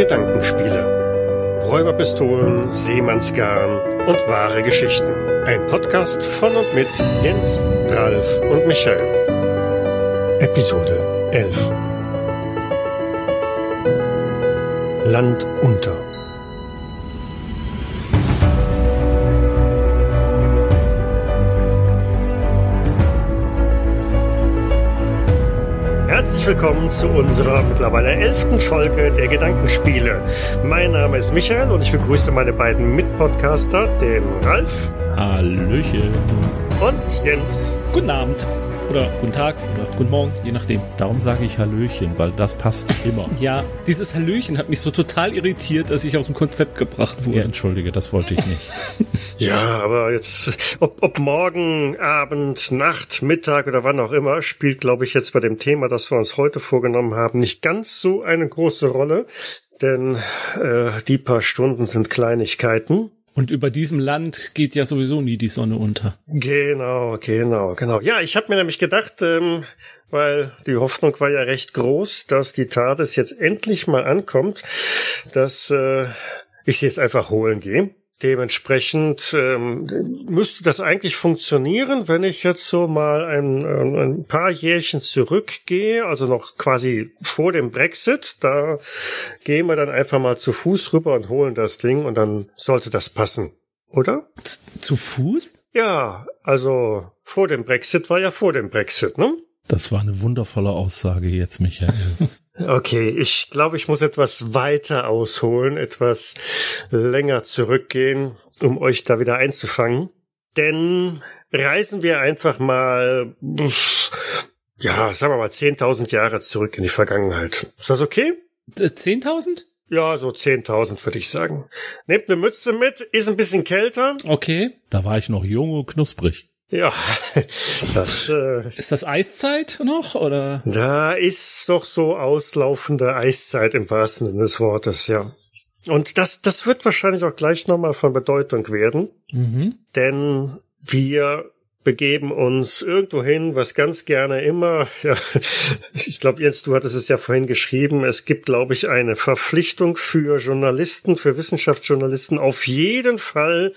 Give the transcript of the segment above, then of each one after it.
Gedankenspiele. Räuberpistolen, Seemannsgarn und wahre Geschichten. Ein Podcast von und mit Jens, Ralf und Michael. Episode 11 Land unter. Willkommen zu unserer mittlerweile elften Folge der Gedankenspiele. Mein Name ist Michael und ich begrüße meine beiden Mitpodcaster, den Ralf. Hallöchen. Und Jens. Guten Abend. Oder guten Tag oder guten Morgen, je nachdem. Darum sage ich Hallöchen, weil das passt immer. ja, dieses Hallöchen hat mich so total irritiert, dass ich aus dem Konzept gebracht wurde. Ja, entschuldige, das wollte ich nicht. ja, aber jetzt, ob, ob morgen, Abend, Nacht, Mittag oder wann auch immer, spielt, glaube ich, jetzt bei dem Thema, das wir uns heute vorgenommen haben, nicht ganz so eine große Rolle. Denn äh, die paar Stunden sind Kleinigkeiten. Und über diesem Land geht ja sowieso nie die Sonne unter. Genau, genau, genau. Ja, ich habe mir nämlich gedacht, ähm, weil die Hoffnung war ja recht groß, dass die TARDIS jetzt endlich mal ankommt, dass äh, ich sie jetzt einfach holen gehe. Dementsprechend ähm, müsste das eigentlich funktionieren, wenn ich jetzt so mal ein, ein paar Jährchen zurückgehe, also noch quasi vor dem Brexit. Da gehen wir dann einfach mal zu Fuß rüber und holen das Ding und dann sollte das passen, oder? Zu Fuß? Ja, also vor dem Brexit war ja vor dem Brexit, ne? Das war eine wundervolle Aussage jetzt, Michael. Okay, ich glaube, ich muss etwas weiter ausholen, etwas länger zurückgehen, um euch da wieder einzufangen. Denn reisen wir einfach mal, ja, sagen wir mal 10.000 Jahre zurück in die Vergangenheit. Ist das okay? 10.000? Ja, so 10.000 würde ich sagen. Nehmt eine Mütze mit, ist ein bisschen kälter. Okay. Da war ich noch jung und knusprig. Ja, das äh, ist das Eiszeit noch oder? Da ist doch so auslaufende Eiszeit im wahrsten Sinne des Wortes, ja. Und das, das wird wahrscheinlich auch gleich nochmal von Bedeutung werden, mhm. denn wir begeben uns irgendwo hin, was ganz gerne immer, ja, ich glaube, Jens, du hattest es ja vorhin geschrieben, es gibt, glaube ich, eine Verpflichtung für Journalisten, für Wissenschaftsjournalisten, auf jeden Fall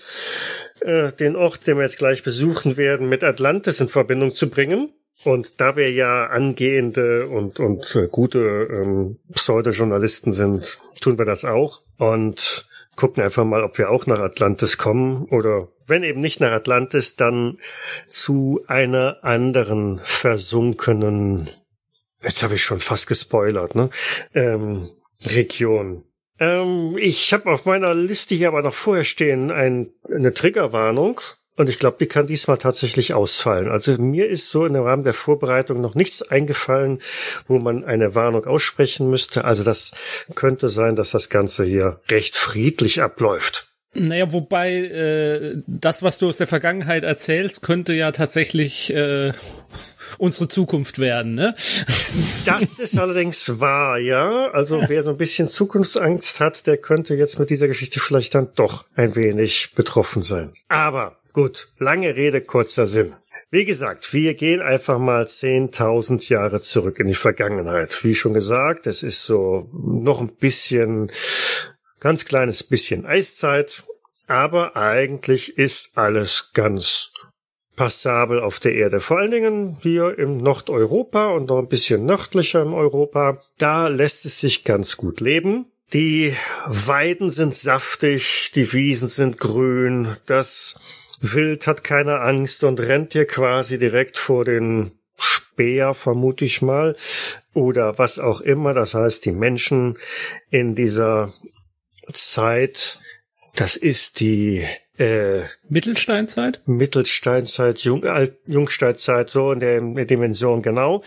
äh, den Ort, den wir jetzt gleich besuchen werden, mit Atlantis in Verbindung zu bringen. Und da wir ja angehende und, und äh, gute ähm, Pseudo-Journalisten sind, tun wir das auch. Und gucken einfach mal, ob wir auch nach Atlantis kommen oder wenn eben nicht nach Atlantis, dann zu einer anderen versunkenen, jetzt habe ich schon fast gespoilert, ne? Ähm, Region. Ähm, ich habe auf meiner Liste hier aber noch vorher stehen ein, eine Triggerwarnung. Und ich glaube, die kann diesmal tatsächlich ausfallen. Also mir ist so im Rahmen der Vorbereitung noch nichts eingefallen, wo man eine Warnung aussprechen müsste. Also das könnte sein, dass das Ganze hier recht friedlich abläuft. Naja, wobei äh, das, was du aus der Vergangenheit erzählst, könnte ja tatsächlich äh, unsere Zukunft werden, ne? Das ist allerdings wahr, ja. Also wer so ein bisschen Zukunftsangst hat, der könnte jetzt mit dieser Geschichte vielleicht dann doch ein wenig betroffen sein. Aber Gut, lange Rede, kurzer Sinn. Wie gesagt, wir gehen einfach mal 10.000 Jahre zurück in die Vergangenheit. Wie schon gesagt, es ist so noch ein bisschen, ganz kleines bisschen Eiszeit, aber eigentlich ist alles ganz passabel auf der Erde. Vor allen Dingen hier im Nordeuropa und noch ein bisschen nördlicher im Europa. Da lässt es sich ganz gut leben. Die Weiden sind saftig, die Wiesen sind grün, das Wild hat keine Angst und rennt dir quasi direkt vor den Speer, vermute ich mal, oder was auch immer. Das heißt, die Menschen in dieser Zeit, das ist die äh, Mittelsteinzeit? Mittelsteinzeit, Jung, Alt, Jungsteinzeit, so in der, in der Dimension, genau.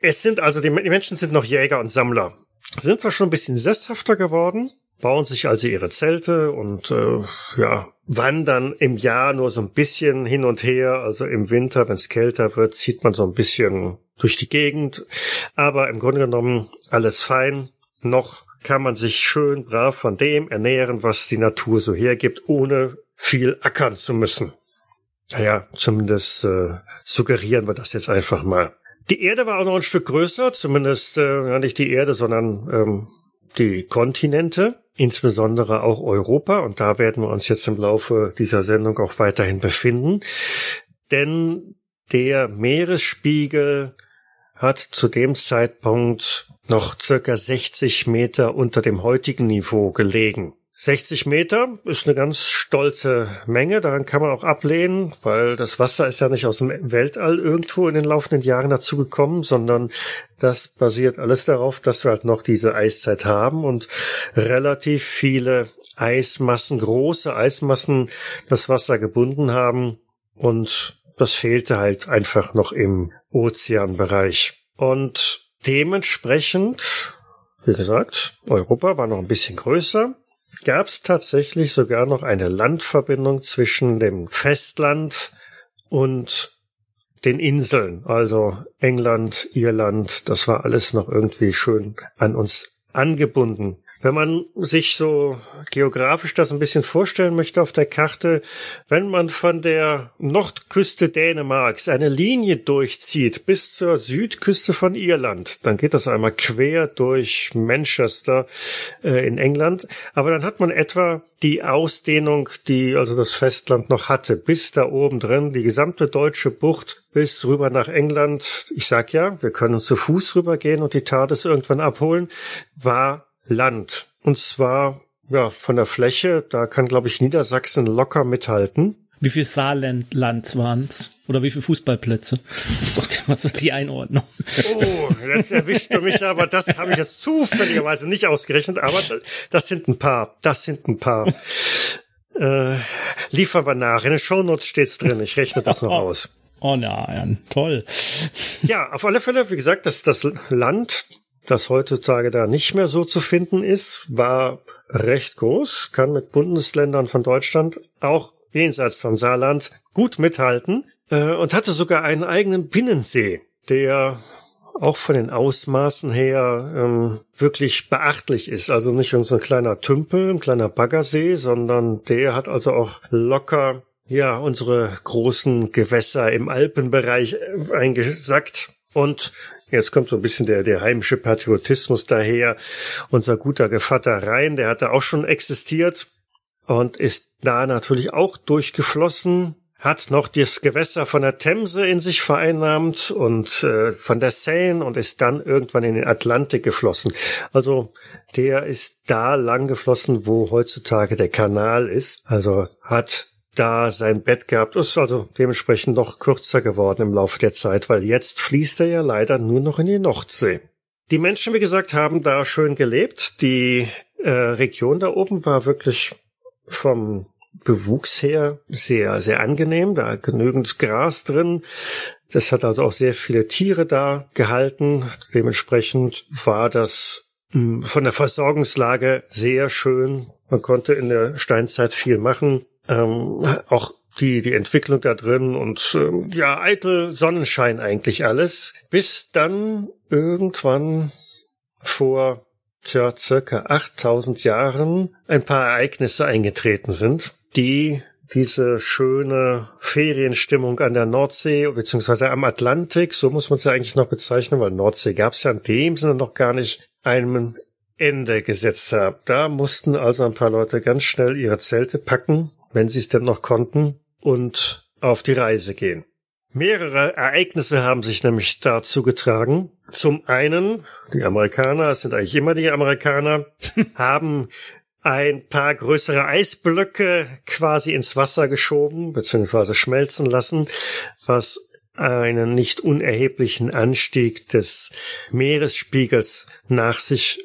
Es sind also, die, die Menschen sind noch Jäger und Sammler. Sind zwar schon ein bisschen sesshafter geworden, bauen sich also ihre Zelte und äh, ja, wandern im Jahr nur so ein bisschen hin und her. Also im Winter, wenn es kälter wird, zieht man so ein bisschen durch die Gegend. Aber im Grunde genommen alles fein. Noch kann man sich schön brav von dem ernähren, was die Natur so hergibt, ohne viel ackern zu müssen. Naja, zumindest äh, suggerieren wir das jetzt einfach mal. Die Erde war auch noch ein Stück größer, zumindest äh, nicht die Erde, sondern ähm, die Kontinente, insbesondere auch Europa. Und da werden wir uns jetzt im Laufe dieser Sendung auch weiterhin befinden. Denn der Meeresspiegel hat zu dem Zeitpunkt noch circa 60 Meter unter dem heutigen Niveau gelegen. 60 Meter ist eine ganz stolze Menge. Daran kann man auch ablehnen, weil das Wasser ist ja nicht aus dem Weltall irgendwo in den laufenden Jahren dazu gekommen, sondern das basiert alles darauf, dass wir halt noch diese Eiszeit haben und relativ viele Eismassen, große Eismassen das Wasser gebunden haben und das fehlte halt einfach noch im Ozeanbereich. Und dementsprechend, wie gesagt, Europa war noch ein bisschen größer gab es tatsächlich sogar noch eine Landverbindung zwischen dem Festland und den Inseln, also England, Irland, das war alles noch irgendwie schön an uns angebunden. Wenn man sich so geografisch das ein bisschen vorstellen möchte auf der Karte, wenn man von der Nordküste Dänemarks eine Linie durchzieht bis zur Südküste von Irland, dann geht das einmal quer durch Manchester äh, in England, aber dann hat man etwa die Ausdehnung, die also das Festland noch hatte, bis da oben drin, die gesamte deutsche Bucht bis rüber nach England. Ich sag ja, wir können zu Fuß rübergehen und die TARDIS irgendwann abholen, war Land. Und zwar ja von der Fläche, da kann glaube ich Niedersachsen locker mithalten. Wie viel Saarland waren's? Oder wie viele Fußballplätze? Das ist doch immer so die Einordnung. Oh, jetzt erwischt du mich, aber das habe ich jetzt zufälligerweise nicht ausgerechnet, aber das sind ein paar. Das sind ein paar. Äh, liefern wir nach. In den Shownotes steht's drin. Ich rechne das noch aus. Oh nein, toll. Ja, auf alle Fälle, wie gesagt, das, das Land das heutzutage da nicht mehr so zu finden ist, war recht groß, kann mit Bundesländern von Deutschland auch jenseits vom Saarland gut mithalten äh, und hatte sogar einen eigenen Binnensee, der auch von den Ausmaßen her ähm, wirklich beachtlich ist. Also nicht so ein kleiner Tümpel, ein kleiner Baggersee, sondern der hat also auch locker ja unsere großen Gewässer im Alpenbereich äh, eingesackt und Jetzt kommt so ein bisschen der, der heimische Patriotismus daher. Unser guter Gevatter Rhein, der hatte auch schon existiert und ist da natürlich auch durchgeflossen, hat noch das Gewässer von der Themse in sich vereinnahmt und äh, von der Seine und ist dann irgendwann in den Atlantik geflossen. Also der ist da lang geflossen, wo heutzutage der Kanal ist. Also hat da sein Bett gehabt. Ist also dementsprechend noch kürzer geworden im Laufe der Zeit, weil jetzt fließt er ja leider nur noch in die Nordsee. Die Menschen, wie gesagt, haben da schön gelebt. Die äh, Region da oben war wirklich vom Bewuchs her sehr, sehr angenehm. Da genügend Gras drin. Das hat also auch sehr viele Tiere da gehalten. Dementsprechend war das hm, von der Versorgungslage sehr schön. Man konnte in der Steinzeit viel machen ähm, auch die, die Entwicklung da drin und ähm, ja, eitel Sonnenschein eigentlich alles, bis dann irgendwann vor tja, circa 8000 Jahren ein paar Ereignisse eingetreten sind, die diese schöne Ferienstimmung an der Nordsee beziehungsweise am Atlantik, so muss man es ja eigentlich noch bezeichnen, weil Nordsee gab es ja in dem Sinne noch gar nicht, einem Ende gesetzt haben. Da mussten also ein paar Leute ganz schnell ihre Zelte packen wenn sie es denn noch konnten, und auf die Reise gehen. Mehrere Ereignisse haben sich nämlich dazu getragen. Zum einen, die Amerikaner, es sind eigentlich immer die Amerikaner, haben ein paar größere Eisblöcke quasi ins Wasser geschoben bzw. schmelzen lassen, was einen nicht unerheblichen Anstieg des Meeresspiegels nach sich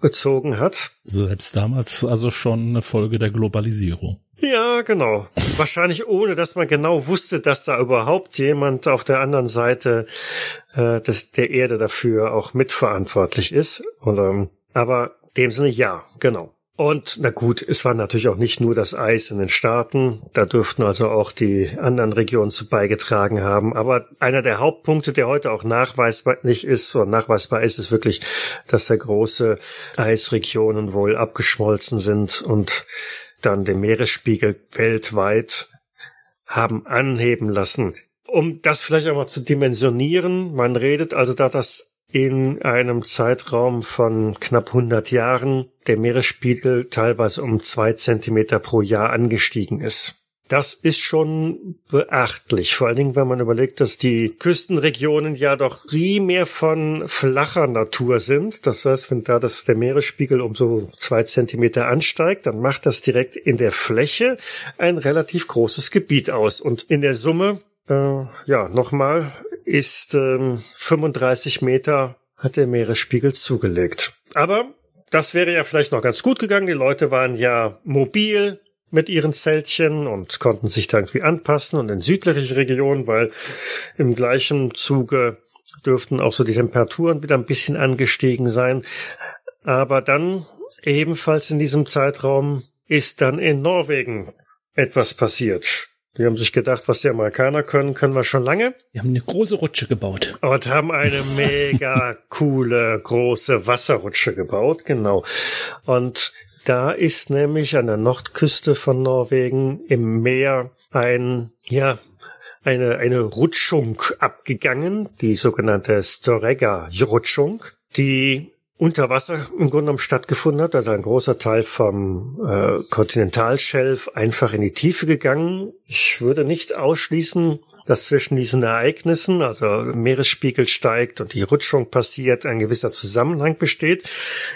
gezogen hat. Selbst damals also schon eine Folge der Globalisierung. Ja, genau. Wahrscheinlich ohne, dass man genau wusste, dass da überhaupt jemand auf der anderen Seite äh, des, der Erde dafür auch mitverantwortlich ist. Und, ähm, aber in dem Sinne ja, genau. Und na gut, es war natürlich auch nicht nur das Eis in den Staaten, da dürften also auch die anderen Regionen zu beigetragen haben. Aber einer der Hauptpunkte, der heute auch nachweisbar nicht ist oder nachweisbar ist, ist wirklich, dass da große Eisregionen wohl abgeschmolzen sind und dann den Meeresspiegel weltweit haben anheben lassen. Um das vielleicht auch mal zu dimensionieren, man redet also da, dass in einem Zeitraum von knapp 100 Jahren der Meeresspiegel teilweise um zwei Zentimeter pro Jahr angestiegen ist. Das ist schon beachtlich, vor allen Dingen, wenn man überlegt, dass die Küstenregionen ja doch primär von flacher Natur sind. Das heißt, wenn da das, der Meeresspiegel um so zwei Zentimeter ansteigt, dann macht das direkt in der Fläche ein relativ großes Gebiet aus. Und in der Summe, äh, ja, nochmal, ist ähm, 35 Meter hat der Meeresspiegel zugelegt. Aber das wäre ja vielleicht noch ganz gut gegangen. Die Leute waren ja mobil, mit ihren Zeltchen und konnten sich da irgendwie anpassen und in südliche Regionen, weil im gleichen Zuge dürften auch so die Temperaturen wieder ein bisschen angestiegen sein. Aber dann ebenfalls in diesem Zeitraum ist dann in Norwegen etwas passiert. Die haben sich gedacht, was die Amerikaner können, können wir schon lange. Die haben eine große Rutsche gebaut. Und haben eine mega coole, große Wasserrutsche gebaut, genau. Und da ist nämlich an der Nordküste von Norwegen im Meer ein, ja, eine, eine Rutschung abgegangen, die sogenannte Storegga-Rutschung, die unter Wasser im Grunde genommen stattgefunden hat. Also ein großer Teil vom äh, Kontinentalschelf einfach in die Tiefe gegangen. Ich würde nicht ausschließen, dass zwischen diesen Ereignissen, also Meeresspiegel steigt und die Rutschung passiert, ein gewisser Zusammenhang besteht.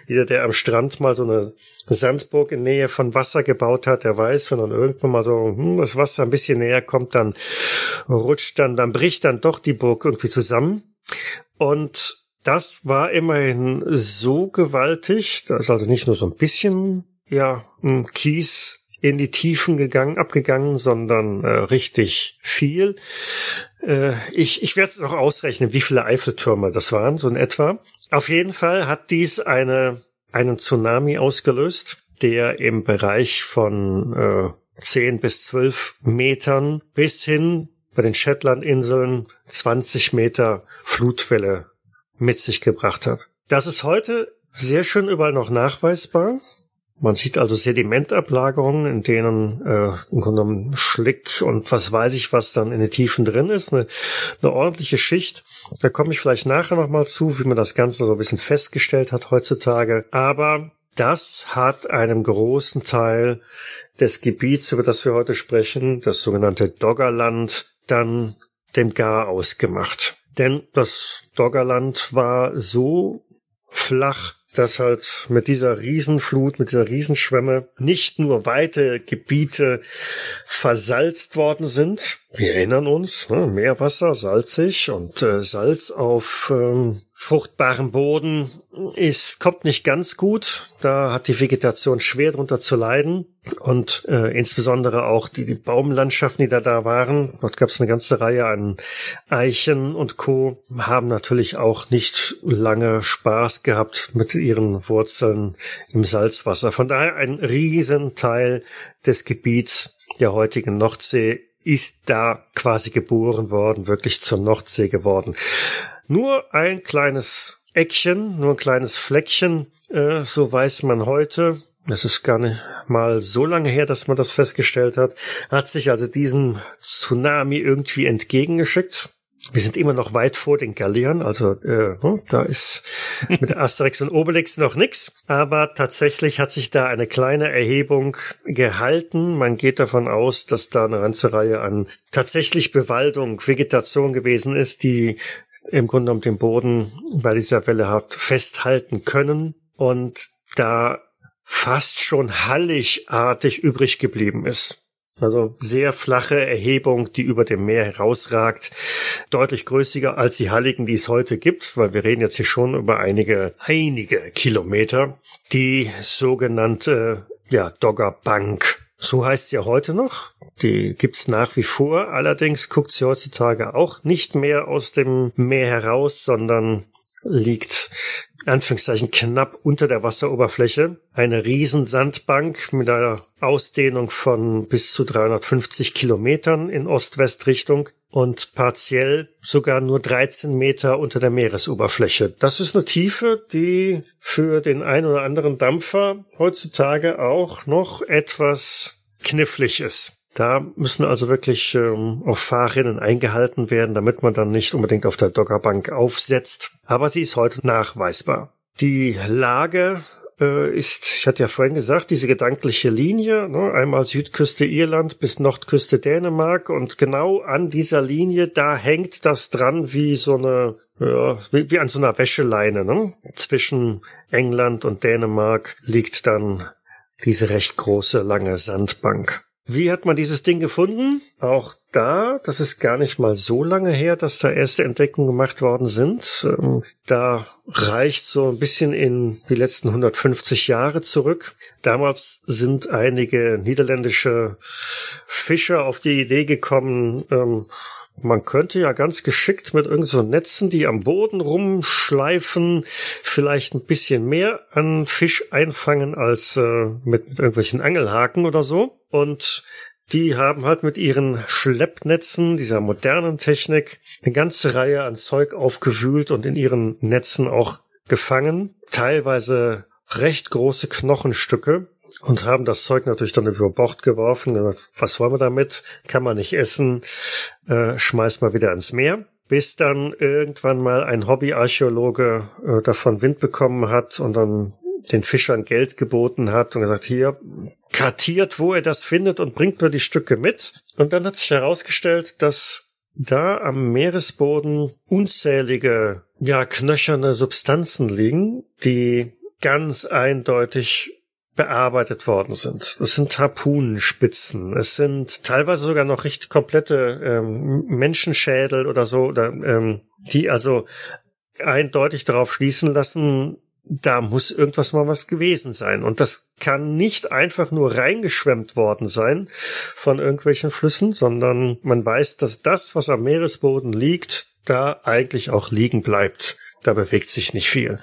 Jeder, der am Strand mal so eine Sandburg in Nähe von Wasser gebaut hat, der weiß, wenn dann irgendwann mal so hm, das Wasser ein bisschen näher kommt, dann rutscht dann, dann bricht dann doch die Burg irgendwie zusammen. Und das war immerhin so gewaltig, dass also nicht nur so ein bisschen, ja, ein Kies in die Tiefen gegangen, abgegangen, sondern äh, richtig viel. Äh, ich ich werde es noch ausrechnen, wie viele Eiffeltürme das waren, so in etwa. Auf jeden Fall hat dies eine einen Tsunami ausgelöst, der im Bereich von äh, 10 bis 12 Metern bis hin bei den Shetlandinseln 20 Meter Flutwelle mit sich gebracht hat. Das ist heute sehr schön überall noch nachweisbar. Man sieht also Sedimentablagerungen, in denen äh, im Grunde genommen Schlick und was weiß ich, was dann in den Tiefen drin ist. Eine, eine ordentliche Schicht. Da komme ich vielleicht nachher nochmal zu, wie man das Ganze so ein bisschen festgestellt hat heutzutage. Aber das hat einem großen Teil des Gebiets, über das wir heute sprechen, das sogenannte Doggerland, dann dem Gar ausgemacht. Denn das Doggerland war so flach, dass halt mit dieser Riesenflut, mit dieser Riesenschwemme nicht nur weite Gebiete versalzt worden sind. Wir erinnern uns, ne, Meerwasser, salzig und äh, Salz auf ähm, fruchtbaren Boden ist, kommt nicht ganz gut. Da hat die Vegetation schwer drunter zu leiden. Und äh, insbesondere auch die, die Baumlandschaften, die da da waren, dort gab es eine ganze Reihe an Eichen und Co., haben natürlich auch nicht lange Spaß gehabt mit ihren Wurzeln im Salzwasser. Von daher ein Riesenteil des Gebiets der heutigen Nordsee ist da quasi geboren worden, wirklich zur Nordsee geworden. Nur ein kleines Eckchen, nur ein kleines Fleckchen, äh, so weiß man heute. Es ist gar nicht mal so lange her, dass man das festgestellt hat. Hat sich also diesem Tsunami irgendwie entgegengeschickt. Wir sind immer noch weit vor den Galliern, also äh, hm, da ist mit Asterix und Obelix noch nix. Aber tatsächlich hat sich da eine kleine Erhebung gehalten. Man geht davon aus, dass da eine ganze Reihe an tatsächlich Bewaldung, Vegetation gewesen ist, die im Grunde genommen den Boden bei dieser Welle hat festhalten können und da fast schon halligartig übrig geblieben ist. Also sehr flache Erhebung, die über dem Meer herausragt, deutlich größer als die Halligen, die es heute gibt, weil wir reden jetzt hier schon über einige, einige Kilometer. Die sogenannte, ja, Doggerbank. So heißt sie ja heute noch. Die gibt's nach wie vor. Allerdings guckt sie heutzutage auch nicht mehr aus dem Meer heraus, sondern liegt Anführungszeichen knapp unter der Wasseroberfläche. Eine Riesensandbank mit einer Ausdehnung von bis zu 350 Kilometern in Ost-West-Richtung und partiell sogar nur 13 Meter unter der Meeresoberfläche. Das ist eine Tiefe, die für den ein oder anderen Dampfer heutzutage auch noch etwas knifflig ist. Da müssen also wirklich ähm, auch Fahrrinnen eingehalten werden, damit man dann nicht unbedingt auf der Doggerbank aufsetzt. Aber sie ist heute nachweisbar. Die Lage äh, ist, ich hatte ja vorhin gesagt, diese gedankliche Linie, ne, einmal Südküste Irland bis Nordküste Dänemark und genau an dieser Linie, da hängt das dran wie so eine, ja, wie, wie an so einer Wäscheleine. Ne? Zwischen England und Dänemark liegt dann diese recht große, lange Sandbank. Wie hat man dieses Ding gefunden? Auch da, das ist gar nicht mal so lange her, dass da erste Entdeckungen gemacht worden sind. Ähm, da reicht so ein bisschen in die letzten 150 Jahre zurück. Damals sind einige niederländische Fischer auf die Idee gekommen, ähm, man könnte ja ganz geschickt mit irgend so Netzen, die am Boden rumschleifen, vielleicht ein bisschen mehr an Fisch einfangen als äh, mit irgendwelchen Angelhaken oder so. Und die haben halt mit ihren Schleppnetzen, dieser modernen Technik, eine ganze Reihe an Zeug aufgewühlt und in ihren Netzen auch gefangen. Teilweise recht große Knochenstücke und haben das Zeug natürlich dann über Bord geworfen. Was wollen wir damit? Kann man nicht essen. Äh, schmeißt mal wieder ins Meer. Bis dann irgendwann mal ein Hobbyarchäologe äh, davon Wind bekommen hat und dann den Fischern Geld geboten hat und gesagt, hier, kartiert, wo er das findet und bringt mir die Stücke mit. Und dann hat sich herausgestellt, dass da am Meeresboden unzählige, ja, knöcherne Substanzen liegen, die ganz eindeutig bearbeitet worden sind. Es sind Harpunenspitzen, es sind teilweise sogar noch richtig komplette ähm, Menschenschädel oder so, oder, ähm, die also eindeutig darauf schließen lassen, da muss irgendwas mal was gewesen sein. Und das kann nicht einfach nur reingeschwemmt worden sein von irgendwelchen Flüssen, sondern man weiß, dass das, was am Meeresboden liegt, da eigentlich auch liegen bleibt da bewegt sich nicht viel.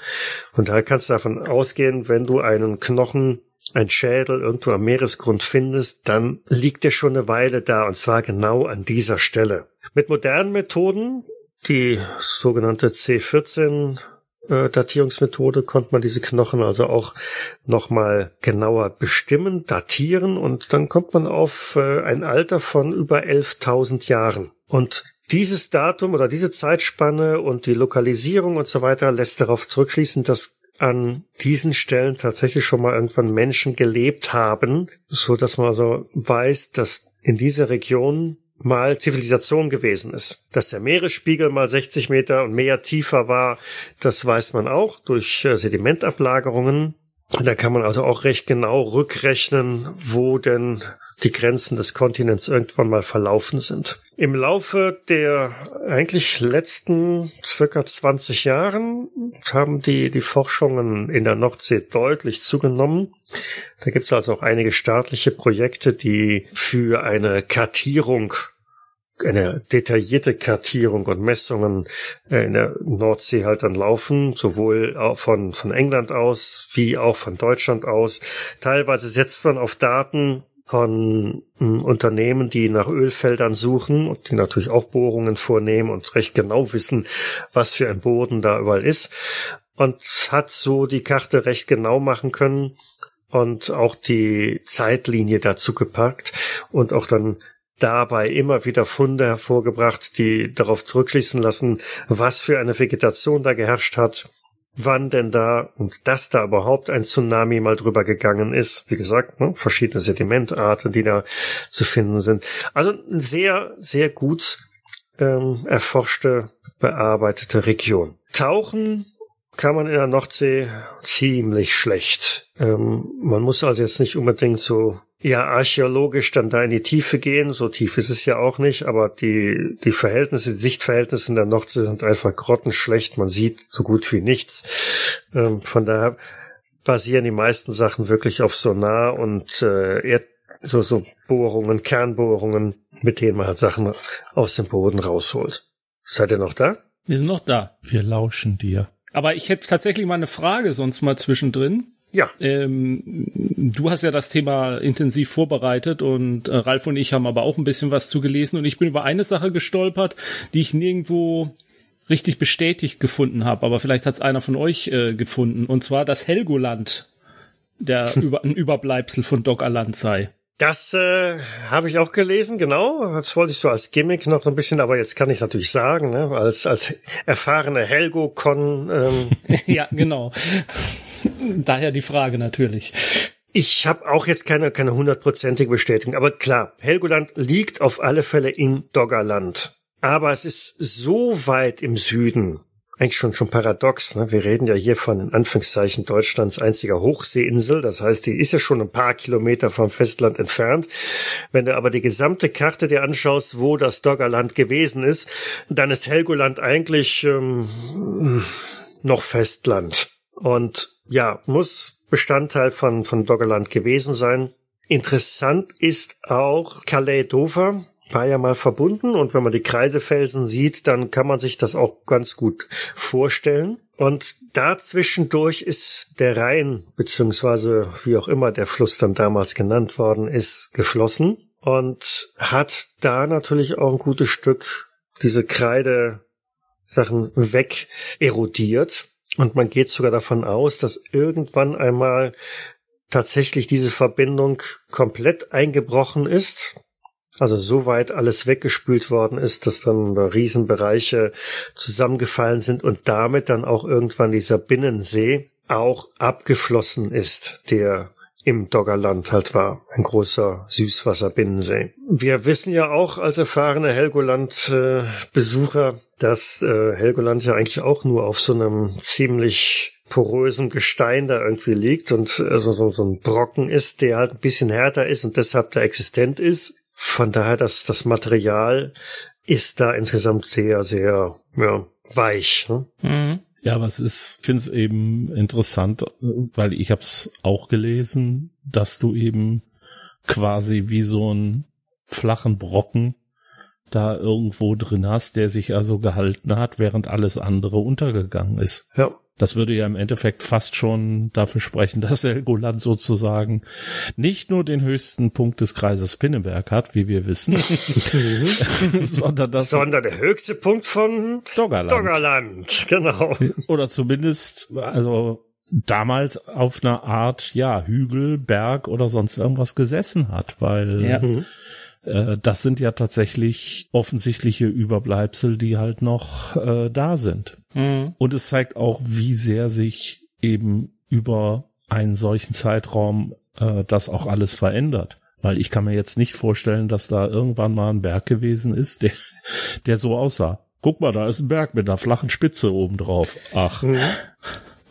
Und da kannst du davon ausgehen, wenn du einen Knochen, ein Schädel irgendwo am Meeresgrund findest, dann liegt der schon eine Weile da und zwar genau an dieser Stelle. Mit modernen Methoden, die sogenannte C14 äh, Datierungsmethode konnte man diese Knochen also auch nochmal genauer bestimmen, datieren und dann kommt man auf äh, ein Alter von über 11.000 Jahren. Und dieses Datum oder diese Zeitspanne und die Lokalisierung und so weiter lässt darauf zurückschließen, dass an diesen Stellen tatsächlich schon mal irgendwann Menschen gelebt haben, so dass man also weiß, dass in dieser Region mal Zivilisation gewesen ist. Dass der Meeresspiegel mal 60 Meter und mehr tiefer war, das weiß man auch durch äh, Sedimentablagerungen. Da kann man also auch recht genau rückrechnen, wo denn die Grenzen des Kontinents irgendwann mal verlaufen sind. Im Laufe der eigentlich letzten circa 20 Jahren haben die, die Forschungen in der Nordsee deutlich zugenommen. Da gibt es also auch einige staatliche Projekte, die für eine Kartierung eine detaillierte Kartierung und Messungen äh, in der Nordsee halt dann laufen, sowohl von, von England aus wie auch von Deutschland aus. Teilweise setzt man auf Daten von hm, Unternehmen, die nach Ölfeldern suchen und die natürlich auch Bohrungen vornehmen und recht genau wissen, was für ein Boden da überall ist. Und hat so die Karte recht genau machen können und auch die Zeitlinie dazu gepackt und auch dann dabei immer wieder Funde hervorgebracht, die darauf zurückschließen lassen, was für eine Vegetation da geherrscht hat, wann denn da und dass da überhaupt ein Tsunami mal drüber gegangen ist. Wie gesagt, ne, verschiedene Sedimentarten, die da zu finden sind. Also sehr, sehr gut ähm, erforschte, bearbeitete Region. Tauchen kann man in der Nordsee ziemlich schlecht. Ähm, man muss also jetzt nicht unbedingt so ja archäologisch dann da in die Tiefe gehen. So tief ist es ja auch nicht, aber die, die Verhältnisse, die Sichtverhältnisse in der Nordsee sind einfach grottenschlecht. Man sieht so gut wie nichts. Ähm, von daher basieren die meisten Sachen wirklich auf Sonar und äh, Erd so, so Bohrungen, Kernbohrungen, mit denen man halt Sachen aus dem Boden rausholt. Seid ihr noch da? Wir sind noch da. Wir lauschen dir. Aber ich hätte tatsächlich mal eine Frage sonst mal zwischendrin. Ja. Ähm, du hast ja das Thema intensiv vorbereitet und äh, Ralf und ich haben aber auch ein bisschen was zugelesen und ich bin über eine Sache gestolpert, die ich nirgendwo richtig bestätigt gefunden habe, aber vielleicht hat es einer von euch äh, gefunden und zwar das Helgoland, der über, ein Überbleibsel von Dog Aland sei. Das äh, habe ich auch gelesen, genau. Das wollte ich so als Gimmick noch ein bisschen, aber jetzt kann ich natürlich sagen, ne, als als erfahrene Helgo-Con. Ähm, ja, genau. Daher die Frage natürlich. Ich habe auch jetzt keine keine hundertprozentige Bestätigung, aber klar, Helgoland liegt auf alle Fälle in Doggerland. Aber es ist so weit im Süden, eigentlich schon schon paradox. Ne? Wir reden ja hier von in Anführungszeichen Deutschlands einziger Hochseeinsel. Das heißt, die ist ja schon ein paar Kilometer vom Festland entfernt. Wenn du aber die gesamte Karte dir anschaust, wo das Doggerland gewesen ist, dann ist Helgoland eigentlich ähm, noch Festland. Und ja, muss Bestandteil von, von Doggerland gewesen sein. Interessant ist auch Calais Dover, war ja mal verbunden und wenn man die Kreisefelsen sieht, dann kann man sich das auch ganz gut vorstellen. Und dazwischendurch ist der Rhein, beziehungsweise wie auch immer der Fluss dann damals genannt worden ist, geflossen und hat da natürlich auch ein gutes Stück diese Kreide Sachen weg erodiert. Und man geht sogar davon aus, dass irgendwann einmal tatsächlich diese Verbindung komplett eingebrochen ist. Also so weit alles weggespült worden ist, dass dann Riesenbereiche zusammengefallen sind und damit dann auch irgendwann dieser Binnensee auch abgeflossen ist, der im Doggerland halt war. Ein großer Süßwasserbinnensee. Wir wissen ja auch als erfahrene Helgoland-Besucher, dass äh, Helgoland ja eigentlich auch nur auf so einem ziemlich porösen Gestein da irgendwie liegt und also so, so ein Brocken ist, der halt ein bisschen härter ist und deshalb da existent ist. Von daher, dass das Material ist da insgesamt sehr, sehr ja, weich. Ne? Mhm. Ja, aber es ist, finde es eben interessant, weil ich habe es auch gelesen, dass du eben quasi wie so einen flachen Brocken da irgendwo drin hast, der sich also gehalten hat, während alles andere untergegangen ist. Ja. Das würde ja im Endeffekt fast schon dafür sprechen, dass Helgoland sozusagen nicht nur den höchsten Punkt des Kreises Pinneberg hat, wie wir wissen, sondern, das sondern der höchste Punkt von Doggerland. Doggerland, genau. Oder zumindest, also damals auf einer Art, ja, Hügel, Berg oder sonst irgendwas gesessen hat, weil ja. Äh, das sind ja tatsächlich offensichtliche Überbleibsel, die halt noch äh, da sind. Mhm. Und es zeigt auch, wie sehr sich eben über einen solchen Zeitraum äh, das auch alles verändert. Weil ich kann mir jetzt nicht vorstellen, dass da irgendwann mal ein Berg gewesen ist, der, der so aussah. Guck mal, da ist ein Berg mit einer flachen Spitze oben drauf. Ach. Mhm.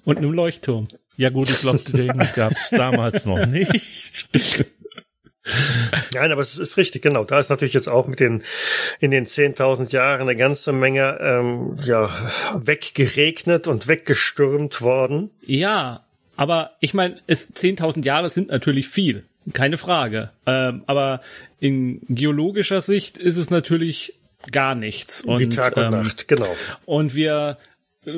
Und einem Leuchtturm. Ja gut, ich glaube, den gab es damals noch nicht. Nein, aber es ist richtig, genau. Da ist natürlich jetzt auch mit den in den 10.000 Jahren eine ganze Menge ähm, ja weggeregnet und weggestürmt worden. Ja, aber ich meine, es 10.000 Jahre sind natürlich viel, keine Frage. Ähm, aber in geologischer Sicht ist es natürlich gar nichts. Und, Wie Tag und ähm, Nacht, genau. Und wir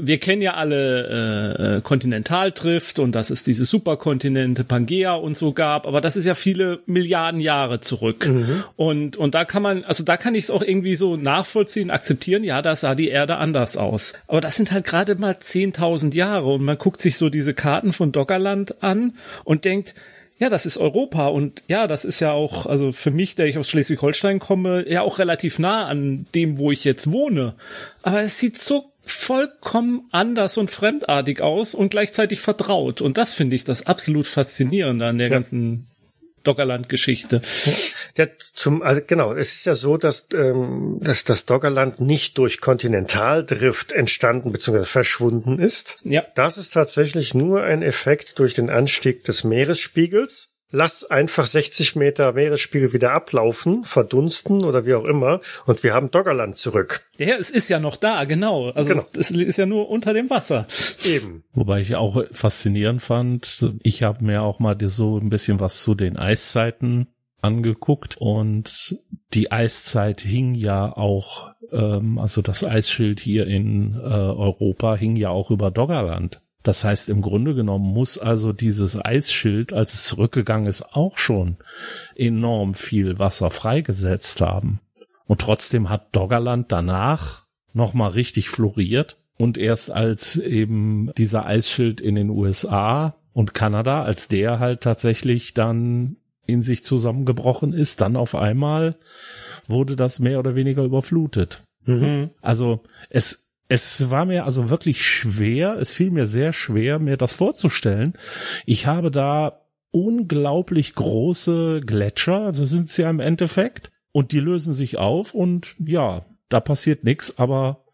wir kennen ja alle äh, äh, Kontinentaldrift und dass es diese Superkontinente Pangea und so gab, aber das ist ja viele Milliarden Jahre zurück. Mhm. Und und da kann man, also da kann ich es auch irgendwie so nachvollziehen, akzeptieren. Ja, da sah die Erde anders aus. Aber das sind halt gerade mal 10.000 Jahre und man guckt sich so diese Karten von Doggerland an und denkt, ja, das ist Europa und ja, das ist ja auch, also für mich, der ich aus Schleswig-Holstein komme, ja auch relativ nah an dem, wo ich jetzt wohne. Aber es sieht so vollkommen anders und fremdartig aus und gleichzeitig vertraut. Und das finde ich das absolut faszinierende an der ja. ganzen Doggerland-Geschichte. Ja, zum, also genau, es ist ja so, dass, ähm, dass das Doggerland nicht durch Kontinentaldrift entstanden bzw. verschwunden ist. Ja. Das ist tatsächlich nur ein Effekt durch den Anstieg des Meeresspiegels lass einfach 60 Meter Meeresspiegel wieder ablaufen, verdunsten oder wie auch immer und wir haben Doggerland zurück. Ja, es ist ja noch da, genau. Also genau. es ist ja nur unter dem Wasser. Eben. Wobei ich auch faszinierend fand, ich habe mir auch mal so ein bisschen was zu den Eiszeiten angeguckt und die Eiszeit hing ja auch, ähm, also das Eisschild hier in äh, Europa hing ja auch über Doggerland. Das heißt, im Grunde genommen muss also dieses Eisschild, als es zurückgegangen ist, auch schon enorm viel Wasser freigesetzt haben. Und trotzdem hat Doggerland danach nochmal richtig floriert. Und erst als eben dieser Eisschild in den USA und Kanada, als der halt tatsächlich dann in sich zusammengebrochen ist, dann auf einmal wurde das mehr oder weniger überflutet. Mhm. Also es, es war mir also wirklich schwer, es fiel mir sehr schwer, mir das vorzustellen. Ich habe da unglaublich große Gletscher, das sind sie ja im Endeffekt, und die lösen sich auf und ja, da passiert nichts, aber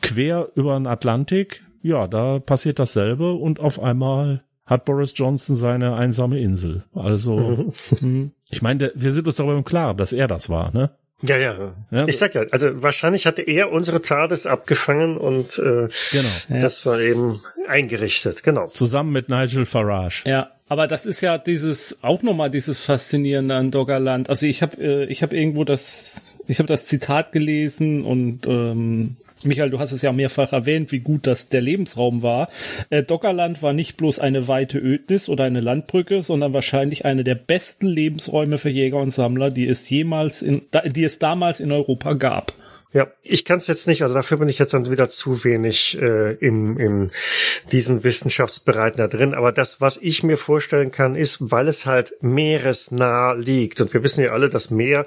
quer über den Atlantik, ja, da passiert dasselbe und auf einmal hat Boris Johnson seine einsame Insel. Also, hm, ich meine, wir sind uns darüber im Klaren, dass er das war, ne? Ja, ja. ja ich sag ja, also wahrscheinlich hatte er unsere TARDIS abgefangen und äh, genau. das war eben eingerichtet, genau. Zusammen mit Nigel Farage. Ja, aber das ist ja dieses auch nochmal dieses Faszinierende an Doggerland. Also ich habe äh, ich habe irgendwo das ich habe das Zitat gelesen und ähm, Michael, du hast es ja mehrfach erwähnt, wie gut das der Lebensraum war. Äh, Doggerland war nicht bloß eine weite Ödnis oder eine Landbrücke, sondern wahrscheinlich eine der besten Lebensräume für Jäger und Sammler, die es jemals in, die es damals in Europa gab. Ja, ich kann es jetzt nicht, also dafür bin ich jetzt dann wieder zu wenig äh, im, im diesen Wissenschaftsbereich da drin. Aber das, was ich mir vorstellen kann, ist, weil es halt meeresnah liegt. Und wir wissen ja alle, das Meer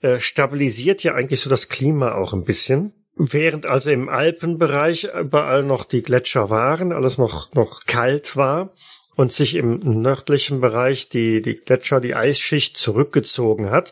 äh, stabilisiert ja eigentlich so das Klima auch ein bisschen. Während also im Alpenbereich überall noch die Gletscher waren, alles noch, noch kalt war, und sich im nördlichen Bereich die, die Gletscher, die Eisschicht zurückgezogen hat,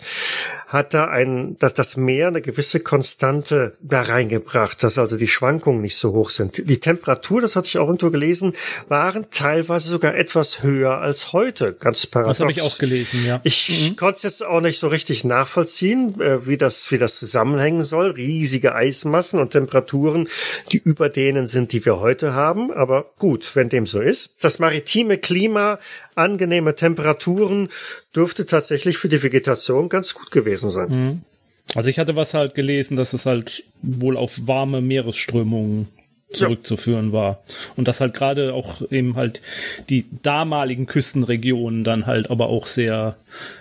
hat da ein, dass das Meer eine gewisse Konstante da reingebracht, dass also die Schwankungen nicht so hoch sind. Die Temperatur, das hatte ich auch irgendwo gelesen, waren teilweise sogar etwas höher als heute. Ganz paradox. Das habe ich auch gelesen, ja. Ich mhm. konnte es jetzt auch nicht so richtig nachvollziehen, äh, wie das, wie das zusammenhängen soll. Riesige Eismassen und Temperaturen, die über denen sind, die wir heute haben. Aber gut, wenn dem so ist. Das maritime Klima, angenehme Temperaturen dürfte tatsächlich für die Vegetation ganz gut gewesen sein. Mhm. Also ich hatte was halt gelesen, dass es halt wohl auf warme Meeresströmungen zurückzuführen ja. war. Und dass halt gerade auch eben halt die damaligen Küstenregionen dann halt aber auch sehr,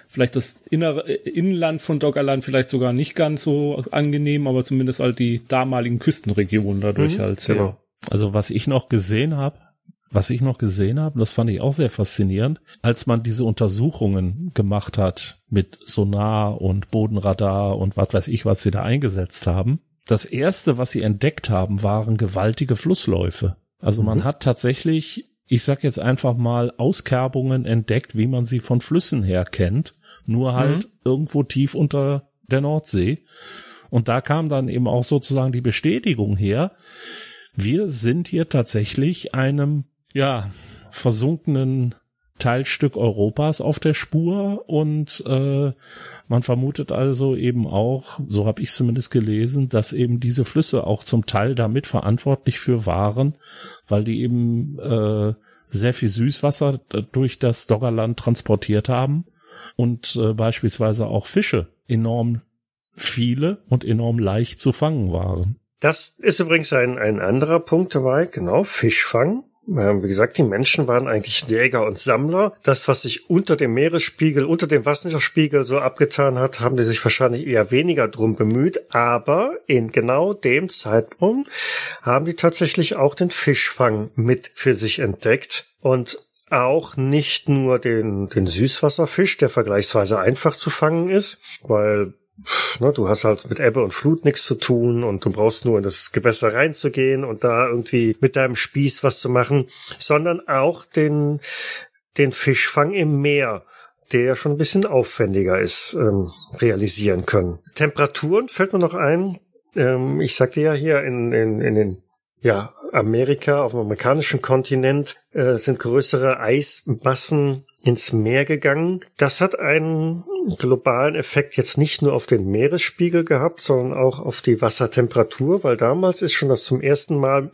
vielleicht das innere Inland von Doggerland vielleicht sogar nicht ganz so angenehm, aber zumindest halt die damaligen Küstenregionen dadurch mhm, halt sehr. Genau. Also was ich noch gesehen habe, was ich noch gesehen habe, das fand ich auch sehr faszinierend, als man diese Untersuchungen gemacht hat mit Sonar und Bodenradar und was weiß ich, was sie da eingesetzt haben. Das erste, was sie entdeckt haben, waren gewaltige Flussläufe. Also man mhm. hat tatsächlich, ich sag jetzt einfach mal, Auskerbungen entdeckt, wie man sie von Flüssen her kennt, nur halt mhm. irgendwo tief unter der Nordsee. Und da kam dann eben auch sozusagen die Bestätigung her, wir sind hier tatsächlich einem ja, versunkenen Teilstück Europas auf der Spur und äh, man vermutet also eben auch, so habe ich zumindest gelesen, dass eben diese Flüsse auch zum Teil damit verantwortlich für waren, weil die eben äh, sehr viel Süßwasser durch das Doggerland transportiert haben und äh, beispielsweise auch Fische enorm viele und enorm leicht zu fangen waren. Das ist übrigens ein, ein anderer Punkt dabei, genau, Fischfang. Ähm, wie gesagt, die Menschen waren eigentlich Jäger und Sammler. Das, was sich unter dem Meeresspiegel, unter dem Wasserspiegel so abgetan hat, haben die sich wahrscheinlich eher weniger drum bemüht. Aber in genau dem Zeitpunkt haben die tatsächlich auch den Fischfang mit für sich entdeckt und auch nicht nur den, den Süßwasserfisch, der vergleichsweise einfach zu fangen ist, weil ne, du hast halt mit Ebbe und Flut nichts zu tun und du brauchst nur in das Gewässer reinzugehen und da irgendwie mit deinem Spieß was zu machen, sondern auch den, den Fischfang im Meer der schon ein bisschen aufwendiger ist, ähm, realisieren können. Temperaturen fällt mir noch ein. Ähm, ich sagte ja hier in, in, in den ja, Amerika, auf dem amerikanischen Kontinent äh, sind größere Eismassen ins Meer gegangen. Das hat einen globalen Effekt jetzt nicht nur auf den Meeresspiegel gehabt, sondern auch auf die Wassertemperatur, weil damals ist schon das zum ersten Mal,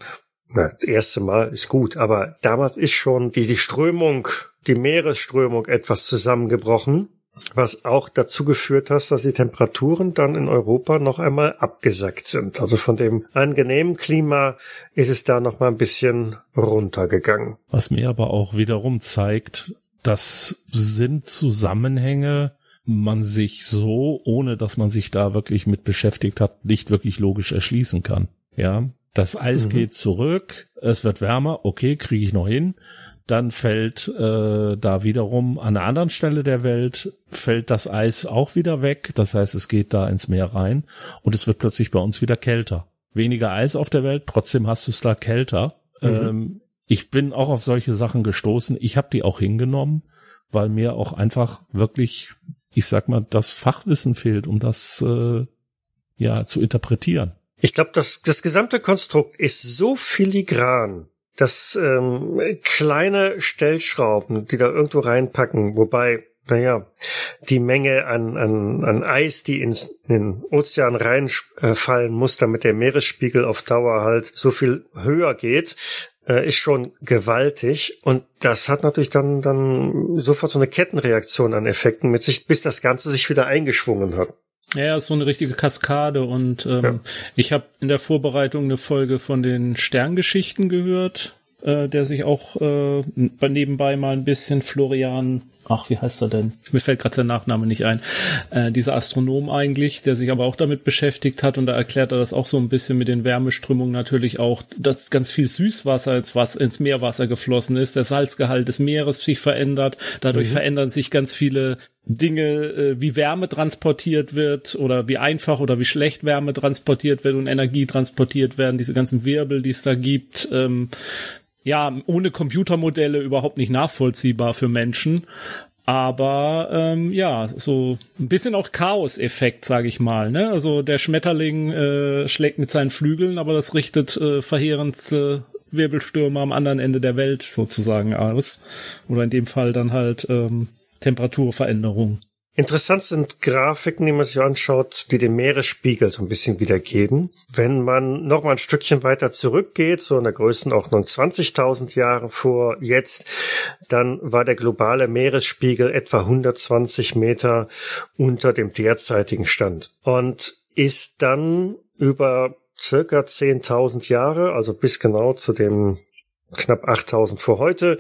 na, das erste Mal ist gut, aber damals ist schon die, die Strömung, die Meeresströmung etwas zusammengebrochen was auch dazu geführt hat, dass die Temperaturen dann in Europa noch einmal abgesackt sind. Also von dem angenehmen Klima ist es da noch mal ein bisschen runtergegangen. Was mir aber auch wiederum zeigt, das sind Zusammenhänge, man sich so, ohne dass man sich da wirklich mit beschäftigt hat, nicht wirklich logisch erschließen kann. Ja, das Eis mhm. geht zurück, es wird wärmer, okay, kriege ich noch hin dann fällt äh, da wiederum an einer anderen Stelle der Welt fällt das Eis auch wieder weg. Das heißt, es geht da ins Meer rein und es wird plötzlich bei uns wieder kälter. Weniger Eis auf der Welt, trotzdem hast du es da kälter. Mhm. Ähm, ich bin auch auf solche Sachen gestoßen. Ich habe die auch hingenommen, weil mir auch einfach wirklich, ich sag mal, das Fachwissen fehlt, um das äh, ja zu interpretieren. Ich glaube, das, das gesamte Konstrukt ist so filigran, dass ähm, kleine Stellschrauben, die da irgendwo reinpacken, wobei naja, die Menge an, an, an Eis, die ins, in den Ozean reinfallen muss, damit der Meeresspiegel auf Dauer halt so viel höher geht, äh, ist schon gewaltig. Und das hat natürlich dann, dann sofort so eine Kettenreaktion an Effekten mit sich, bis das Ganze sich wieder eingeschwungen hat. Ja, ist so eine richtige Kaskade und ähm, ja. ich habe in der Vorbereitung eine Folge von den Sterngeschichten gehört, äh, der sich auch äh, nebenbei mal ein bisschen Florian ach, wie heißt er denn? Mir fällt gerade sein Nachname nicht ein. Äh, dieser Astronom eigentlich, der sich aber auch damit beschäftigt hat und da erklärt er das auch so ein bisschen mit den Wärmeströmungen natürlich auch, dass ganz viel Süßwasser ins, Wasser, ins Meerwasser geflossen ist, der Salzgehalt des Meeres sich verändert, dadurch mhm. verändern sich ganz viele Dinge, äh, wie Wärme transportiert wird oder wie einfach oder wie schlecht Wärme transportiert wird und Energie transportiert werden, diese ganzen Wirbel, die es da gibt, ähm, ja, ohne Computermodelle überhaupt nicht nachvollziehbar für Menschen. Aber ähm, ja, so ein bisschen auch Chaos-Effekt, sage ich mal. Ne? Also der Schmetterling äh, schlägt mit seinen Flügeln, aber das richtet äh, verheerendste Wirbelstürme am anderen Ende der Welt sozusagen aus. Oder in dem Fall dann halt ähm, Temperaturveränderung. Interessant sind Grafiken, die man sich anschaut, die den Meeresspiegel so ein bisschen wiedergeben. Wenn man noch mal ein Stückchen weiter zurückgeht, so in der Größenordnung 20.000 Jahre vor jetzt, dann war der globale Meeresspiegel etwa 120 Meter unter dem derzeitigen Stand und ist dann über circa 10.000 Jahre, also bis genau zu dem knapp 8000 vor heute,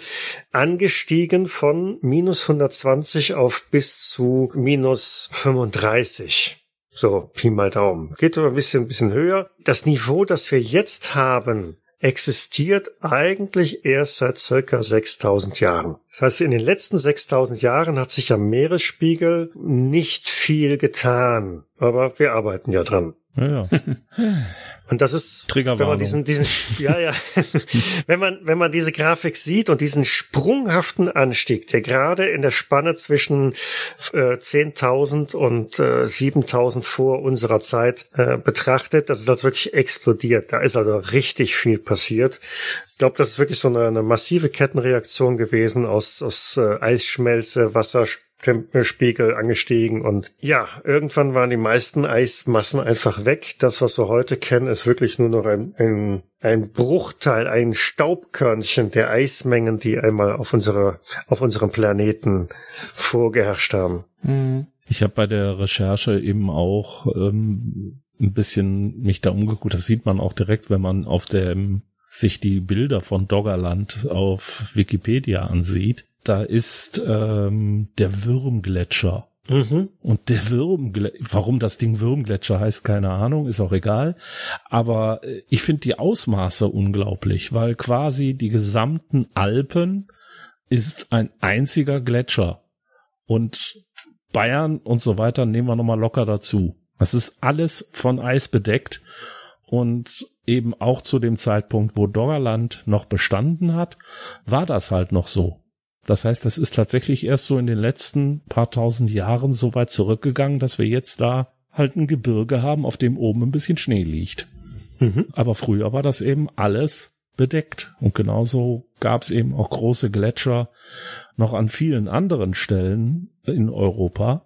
angestiegen von minus 120 auf bis zu minus 35. So, Pi mal Daumen. Geht aber ein bisschen, ein bisschen höher. Das Niveau, das wir jetzt haben, existiert eigentlich erst seit circa 6000 Jahren. Das heißt, in den letzten 6000 Jahren hat sich am Meeresspiegel nicht viel getan. Aber wir arbeiten ja dran. Ja, ja. Und das ist, wenn man diesen, diesen, ja, ja, wenn man, wenn man diese Grafik sieht und diesen sprunghaften Anstieg, der gerade in der Spanne zwischen äh, 10.000 und äh, 7.000 vor unserer Zeit äh, betrachtet, das ist also wirklich explodiert. Da ist also richtig viel passiert. Ich glaube, das ist wirklich so eine, eine massive Kettenreaktion gewesen aus, aus äh, Eisschmelze, Wasser, Spiegel angestiegen und ja, irgendwann waren die meisten Eismassen einfach weg. Das, was wir heute kennen, ist wirklich nur noch ein, ein, ein Bruchteil, ein Staubkörnchen der Eismengen, die einmal auf unsere, auf unserem Planeten vorgeherrscht haben. Mhm. Ich habe bei der Recherche eben auch ähm, ein bisschen mich da umgeguckt. Das sieht man auch direkt, wenn man auf dem sich die Bilder von Doggerland auf Wikipedia ansieht da ist ähm, der Würmgletscher. Mhm. Und der Würmgletscher, warum das Ding Würmgletscher heißt, keine Ahnung, ist auch egal. Aber äh, ich finde die Ausmaße unglaublich, weil quasi die gesamten Alpen ist ein einziger Gletscher. Und Bayern und so weiter nehmen wir nochmal locker dazu. Das ist alles von Eis bedeckt und eben auch zu dem Zeitpunkt, wo Doggerland noch bestanden hat, war das halt noch so. Das heißt, das ist tatsächlich erst so in den letzten paar tausend Jahren so weit zurückgegangen, dass wir jetzt da halt ein Gebirge haben, auf dem oben ein bisschen Schnee liegt. Mhm. Aber früher war das eben alles bedeckt. Und genauso gab es eben auch große Gletscher noch an vielen anderen Stellen in Europa,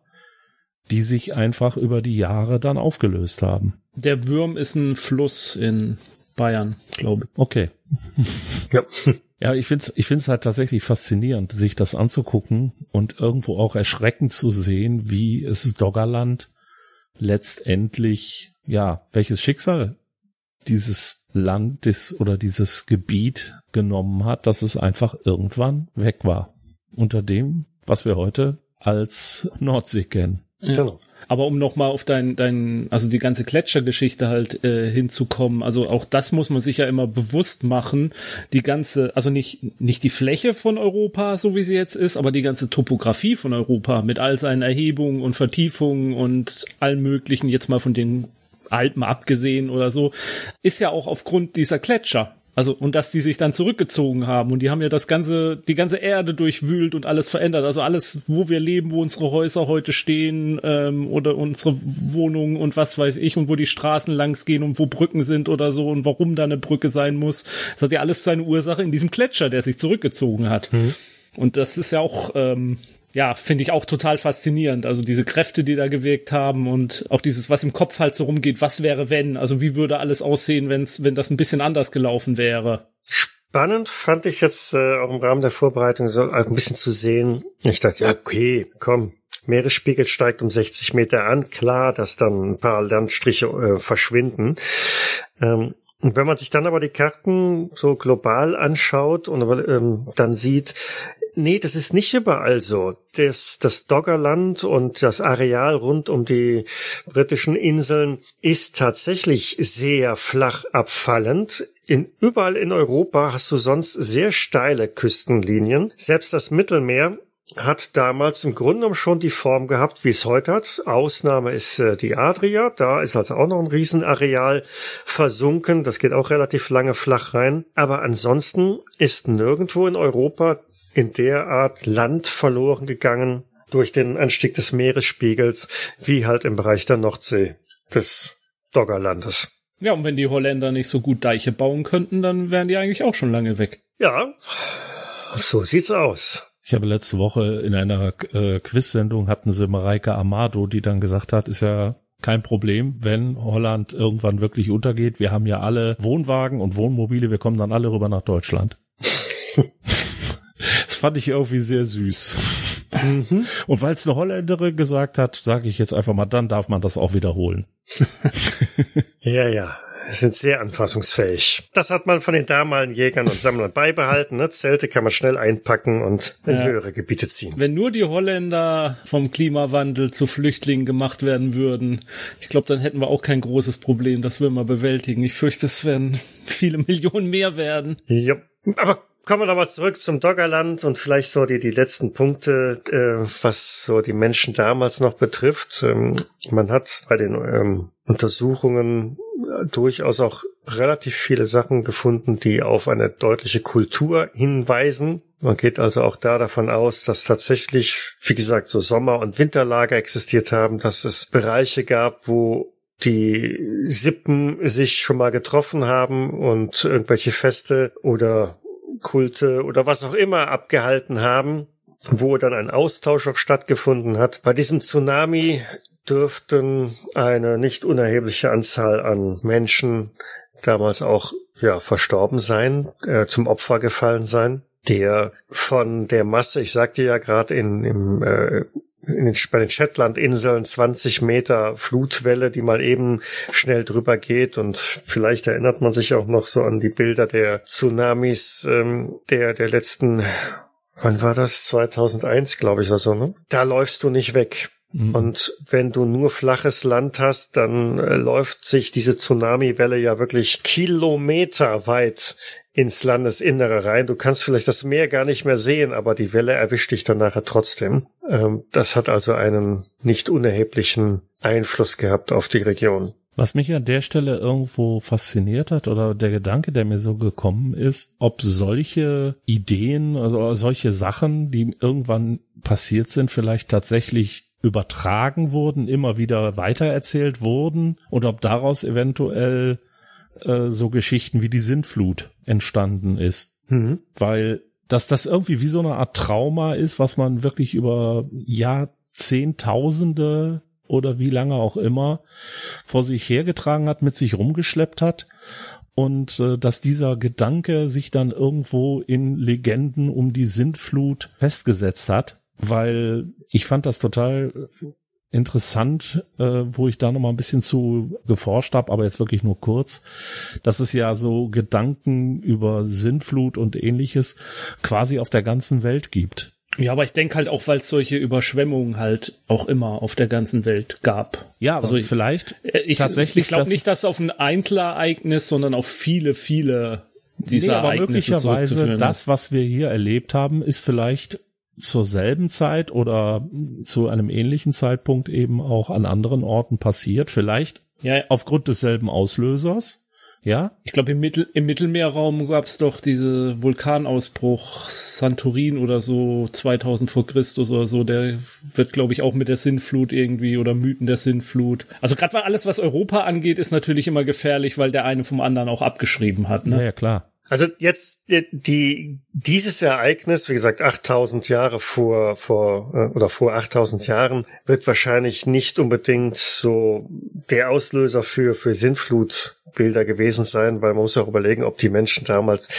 die sich einfach über die Jahre dann aufgelöst haben. Der Würm ist ein Fluss in Bayern, glaube ich. Okay. ja. Ja, ich find's, ich find's halt tatsächlich faszinierend, sich das anzugucken und irgendwo auch erschreckend zu sehen, wie es Doggerland letztendlich, ja, welches Schicksal dieses Land des, oder dieses Gebiet genommen hat, dass es einfach irgendwann weg war. Unter dem, was wir heute als Nordsee kennen. Ja. Genau. Aber um nochmal auf dein, dein, also die ganze Gletschergeschichte halt äh, hinzukommen, also auch das muss man sich ja immer bewusst machen. Die ganze, also nicht, nicht die Fläche von Europa, so wie sie jetzt ist, aber die ganze Topografie von Europa mit all seinen Erhebungen und Vertiefungen und allem möglichen, jetzt mal von den Alpen abgesehen oder so, ist ja auch aufgrund dieser Gletscher. Also, und dass die sich dann zurückgezogen haben und die haben ja das ganze, die ganze Erde durchwühlt und alles verändert. Also alles, wo wir leben, wo unsere Häuser heute stehen, ähm, oder unsere Wohnungen und was weiß ich und wo die Straßen langs gehen und wo Brücken sind oder so und warum da eine Brücke sein muss. Das hat ja alles seine Ursache in diesem Gletscher, der sich zurückgezogen hat. Mhm. Und das ist ja auch, ähm, ja, finde ich auch total faszinierend. Also diese Kräfte, die da gewirkt haben und auch dieses, was im Kopf halt so rumgeht, was wäre wenn? Also wie würde alles aussehen, wenn's, wenn das ein bisschen anders gelaufen wäre? Spannend fand ich jetzt äh, auch im Rahmen der Vorbereitung so ein bisschen zu sehen. Ich dachte, ja, okay, komm, Meeresspiegel steigt um 60 Meter an. Klar, dass dann ein paar Landstriche äh, verschwinden. Ähm, und wenn man sich dann aber die Karten so global anschaut und ähm, dann sieht, Nee, das ist nicht überall so. Das, das Doggerland und das Areal rund um die britischen Inseln ist tatsächlich sehr flach abfallend. In, überall in Europa hast du sonst sehr steile Küstenlinien. Selbst das Mittelmeer hat damals im Grunde genommen schon die Form gehabt, wie es heute hat. Ausnahme ist äh, die Adria. Da ist also auch noch ein Riesenareal versunken. Das geht auch relativ lange flach rein. Aber ansonsten ist nirgendwo in Europa in der Art Land verloren gegangen durch den Anstieg des Meeresspiegels, wie halt im Bereich der Nordsee des Doggerlandes. Ja, und wenn die Holländer nicht so gut Deiche bauen könnten, dann wären die eigentlich auch schon lange weg. Ja, so sieht's aus. Ich habe letzte Woche in einer äh, Quiz-Sendung hatten sie Mareike Amado, die dann gesagt hat, ist ja kein Problem, wenn Holland irgendwann wirklich untergeht. Wir haben ja alle Wohnwagen und Wohnmobile, wir kommen dann alle rüber nach Deutschland. Fand ich irgendwie sehr süß. Mhm. Und weil es eine Holländerin gesagt hat, sage ich jetzt einfach mal, dann darf man das auch wiederholen. ja, ja. Sind sehr anfassungsfähig. Das hat man von den damaligen Jägern und Sammlern beibehalten. Ne? Zelte kann man schnell einpacken und in ja. höhere Gebiete ziehen. Wenn nur die Holländer vom Klimawandel zu Flüchtlingen gemacht werden würden, ich glaube, dann hätten wir auch kein großes Problem. Das würden wir bewältigen. Ich fürchte, es werden viele Millionen mehr werden. Ja, aber Kommen wir nochmal zurück zum Doggerland und vielleicht so die, die letzten Punkte, äh, was so die Menschen damals noch betrifft. Ähm, man hat bei den ähm, Untersuchungen äh, durchaus auch relativ viele Sachen gefunden, die auf eine deutliche Kultur hinweisen. Man geht also auch da davon aus, dass tatsächlich, wie gesagt, so Sommer- und Winterlager existiert haben, dass es Bereiche gab, wo die Sippen sich schon mal getroffen haben und irgendwelche Feste oder Kulte oder was auch immer abgehalten haben, wo dann ein Austausch auch stattgefunden hat. Bei diesem Tsunami dürften eine nicht unerhebliche Anzahl an Menschen damals auch ja verstorben sein, äh, zum Opfer gefallen sein, der von der Masse, ich sagte ja gerade in im äh, in den, bei den Shetlandinseln 20 Meter Flutwelle, die mal eben schnell drüber geht. Und vielleicht erinnert man sich auch noch so an die Bilder der Tsunamis ähm, der, der letzten, wann war das? 2001, glaube ich, oder so, ne? Da läufst du nicht weg. Mhm. Und wenn du nur flaches Land hast, dann äh, läuft sich diese Tsunami-Welle ja wirklich kilometerweit ins Landesinnere rein. Du kannst vielleicht das Meer gar nicht mehr sehen, aber die Welle erwischt dich dann nachher trotzdem. Ähm, das hat also einen nicht unerheblichen Einfluss gehabt auf die Region. Was mich an der Stelle irgendwo fasziniert hat oder der Gedanke, der mir so gekommen ist, ob solche Ideen, also solche Sachen, die irgendwann passiert sind, vielleicht tatsächlich übertragen wurden, immer wieder weitererzählt wurden und ob daraus eventuell äh, so Geschichten wie die Sintflut entstanden ist. Mhm. Weil dass das irgendwie wie so eine Art Trauma ist, was man wirklich über Jahrzehntausende oder wie lange auch immer vor sich hergetragen hat, mit sich rumgeschleppt hat und äh, dass dieser Gedanke sich dann irgendwo in Legenden um die Sintflut festgesetzt hat, weil ich fand das total interessant, äh, wo ich da noch mal ein bisschen zu geforscht habe, aber jetzt wirklich nur kurz, dass es ja so Gedanken über Sinnflut und ähnliches quasi auf der ganzen Welt gibt. Ja, aber ich denke halt auch, weil es solche Überschwemmungen halt auch immer auf der ganzen Welt gab. Ja, also ich, vielleicht äh, ich, tatsächlich. Ich glaube nicht, dass auf ein Einzelereignis, sondern auf viele, viele dieser nee, aber Ereignisse möglicherweise das, was wir hier erlebt haben, ist vielleicht zur selben Zeit oder zu einem ähnlichen Zeitpunkt eben auch an anderen Orten passiert. Vielleicht ja, aufgrund desselben Auslösers. Ja? Ich glaube, im, Mittel, im Mittelmeerraum gab es doch diese Vulkanausbruch Santorin oder so 2000 vor Christus oder so. Der wird, glaube ich, auch mit der Sinnflut irgendwie oder Mythen der Sinnflut. Also gerade weil alles, was Europa angeht, ist natürlich immer gefährlich, weil der eine vom anderen auch abgeschrieben hat. Ne? Ja, ja klar. Also jetzt die dieses Ereignis, wie gesagt, 8000 Jahre vor vor äh, oder vor 8000 Jahren wird wahrscheinlich nicht unbedingt so der Auslöser für für Sintflutbilder gewesen sein, weil man muss auch überlegen, ob die Menschen damals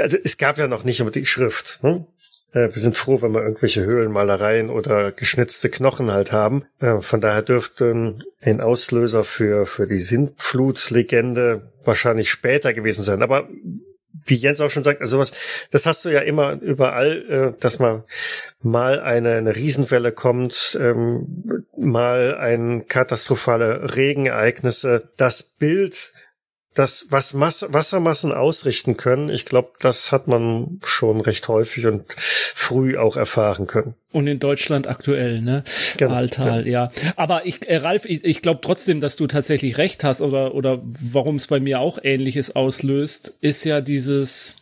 also es gab ja noch nicht immer die Schrift. Ne? Äh, wir sind froh, wenn wir irgendwelche Höhlenmalereien oder geschnitzte Knochen halt haben. Äh, von daher dürfte ein Auslöser für, für die Sintflutlegende wahrscheinlich später gewesen sein. Aber wie Jens auch schon sagt, also was, das hast du ja immer überall, äh, dass man mal eine, eine Riesenwelle kommt, ähm, mal ein katastrophale Regenereignisse. Das Bild das, was Mass Wassermassen ausrichten können, ich glaube, das hat man schon recht häufig und früh auch erfahren können. Und in Deutschland aktuell, ne? Genau, Altal, ja. ja. Aber ich, äh, Ralf, ich, ich glaube trotzdem, dass du tatsächlich recht hast oder, oder warum es bei mir auch Ähnliches auslöst, ist ja dieses,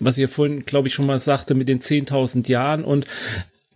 was ihr vorhin, glaube ich, schon mal sagte, mit den 10.000 Jahren und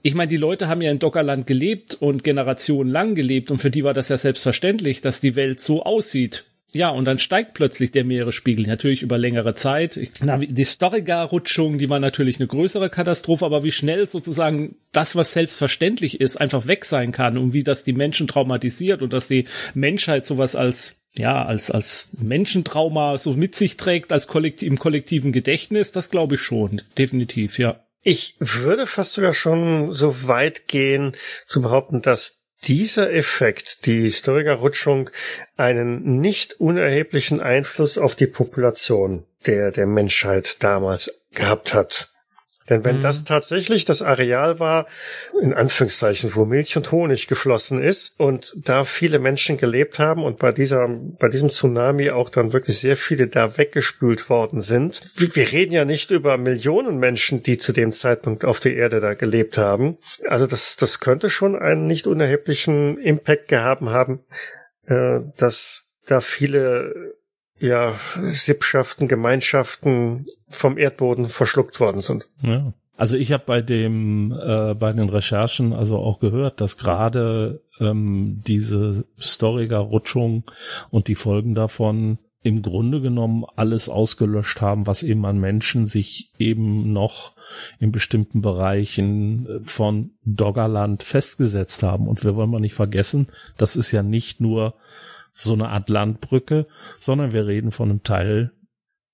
ich meine, die Leute haben ja in Dockerland gelebt und generationenlang gelebt und für die war das ja selbstverständlich, dass die Welt so aussieht, ja, und dann steigt plötzlich der Meeresspiegel, natürlich über längere Zeit. Die Storriga-Rutschung, die war natürlich eine größere Katastrophe, aber wie schnell sozusagen das, was selbstverständlich ist, einfach weg sein kann und wie das die Menschen traumatisiert und dass die Menschheit sowas als ja, als, als Menschentrauma so mit sich trägt, als kollektiv, im kollektiven Gedächtnis, das glaube ich schon, definitiv, ja. Ich würde fast sogar schon so weit gehen zu behaupten, dass dieser Effekt, die Historikerrutschung, einen nicht unerheblichen Einfluss auf die Population der, der Menschheit damals gehabt hat. Denn wenn mhm. das tatsächlich das Areal war, in Anführungszeichen, wo Milch und Honig geflossen ist und da viele Menschen gelebt haben und bei dieser, bei diesem Tsunami auch dann wirklich sehr viele da weggespült worden sind. Wir reden ja nicht über Millionen Menschen, die zu dem Zeitpunkt auf der Erde da gelebt haben. Also das, das könnte schon einen nicht unerheblichen Impact gehabt haben, äh, dass da viele ja, Sippschaften, Gemeinschaften vom Erdboden verschluckt worden sind. Ja. Also ich habe bei dem äh, bei den Recherchen also auch gehört, dass gerade ähm, diese Storiger-Rutschung und die Folgen davon im Grunde genommen alles ausgelöscht haben, was eben an Menschen sich eben noch in bestimmten Bereichen äh, von Doggerland festgesetzt haben. Und wir wollen mal nicht vergessen, das ist ja nicht nur so eine Art Landbrücke, sondern wir reden von einem Teil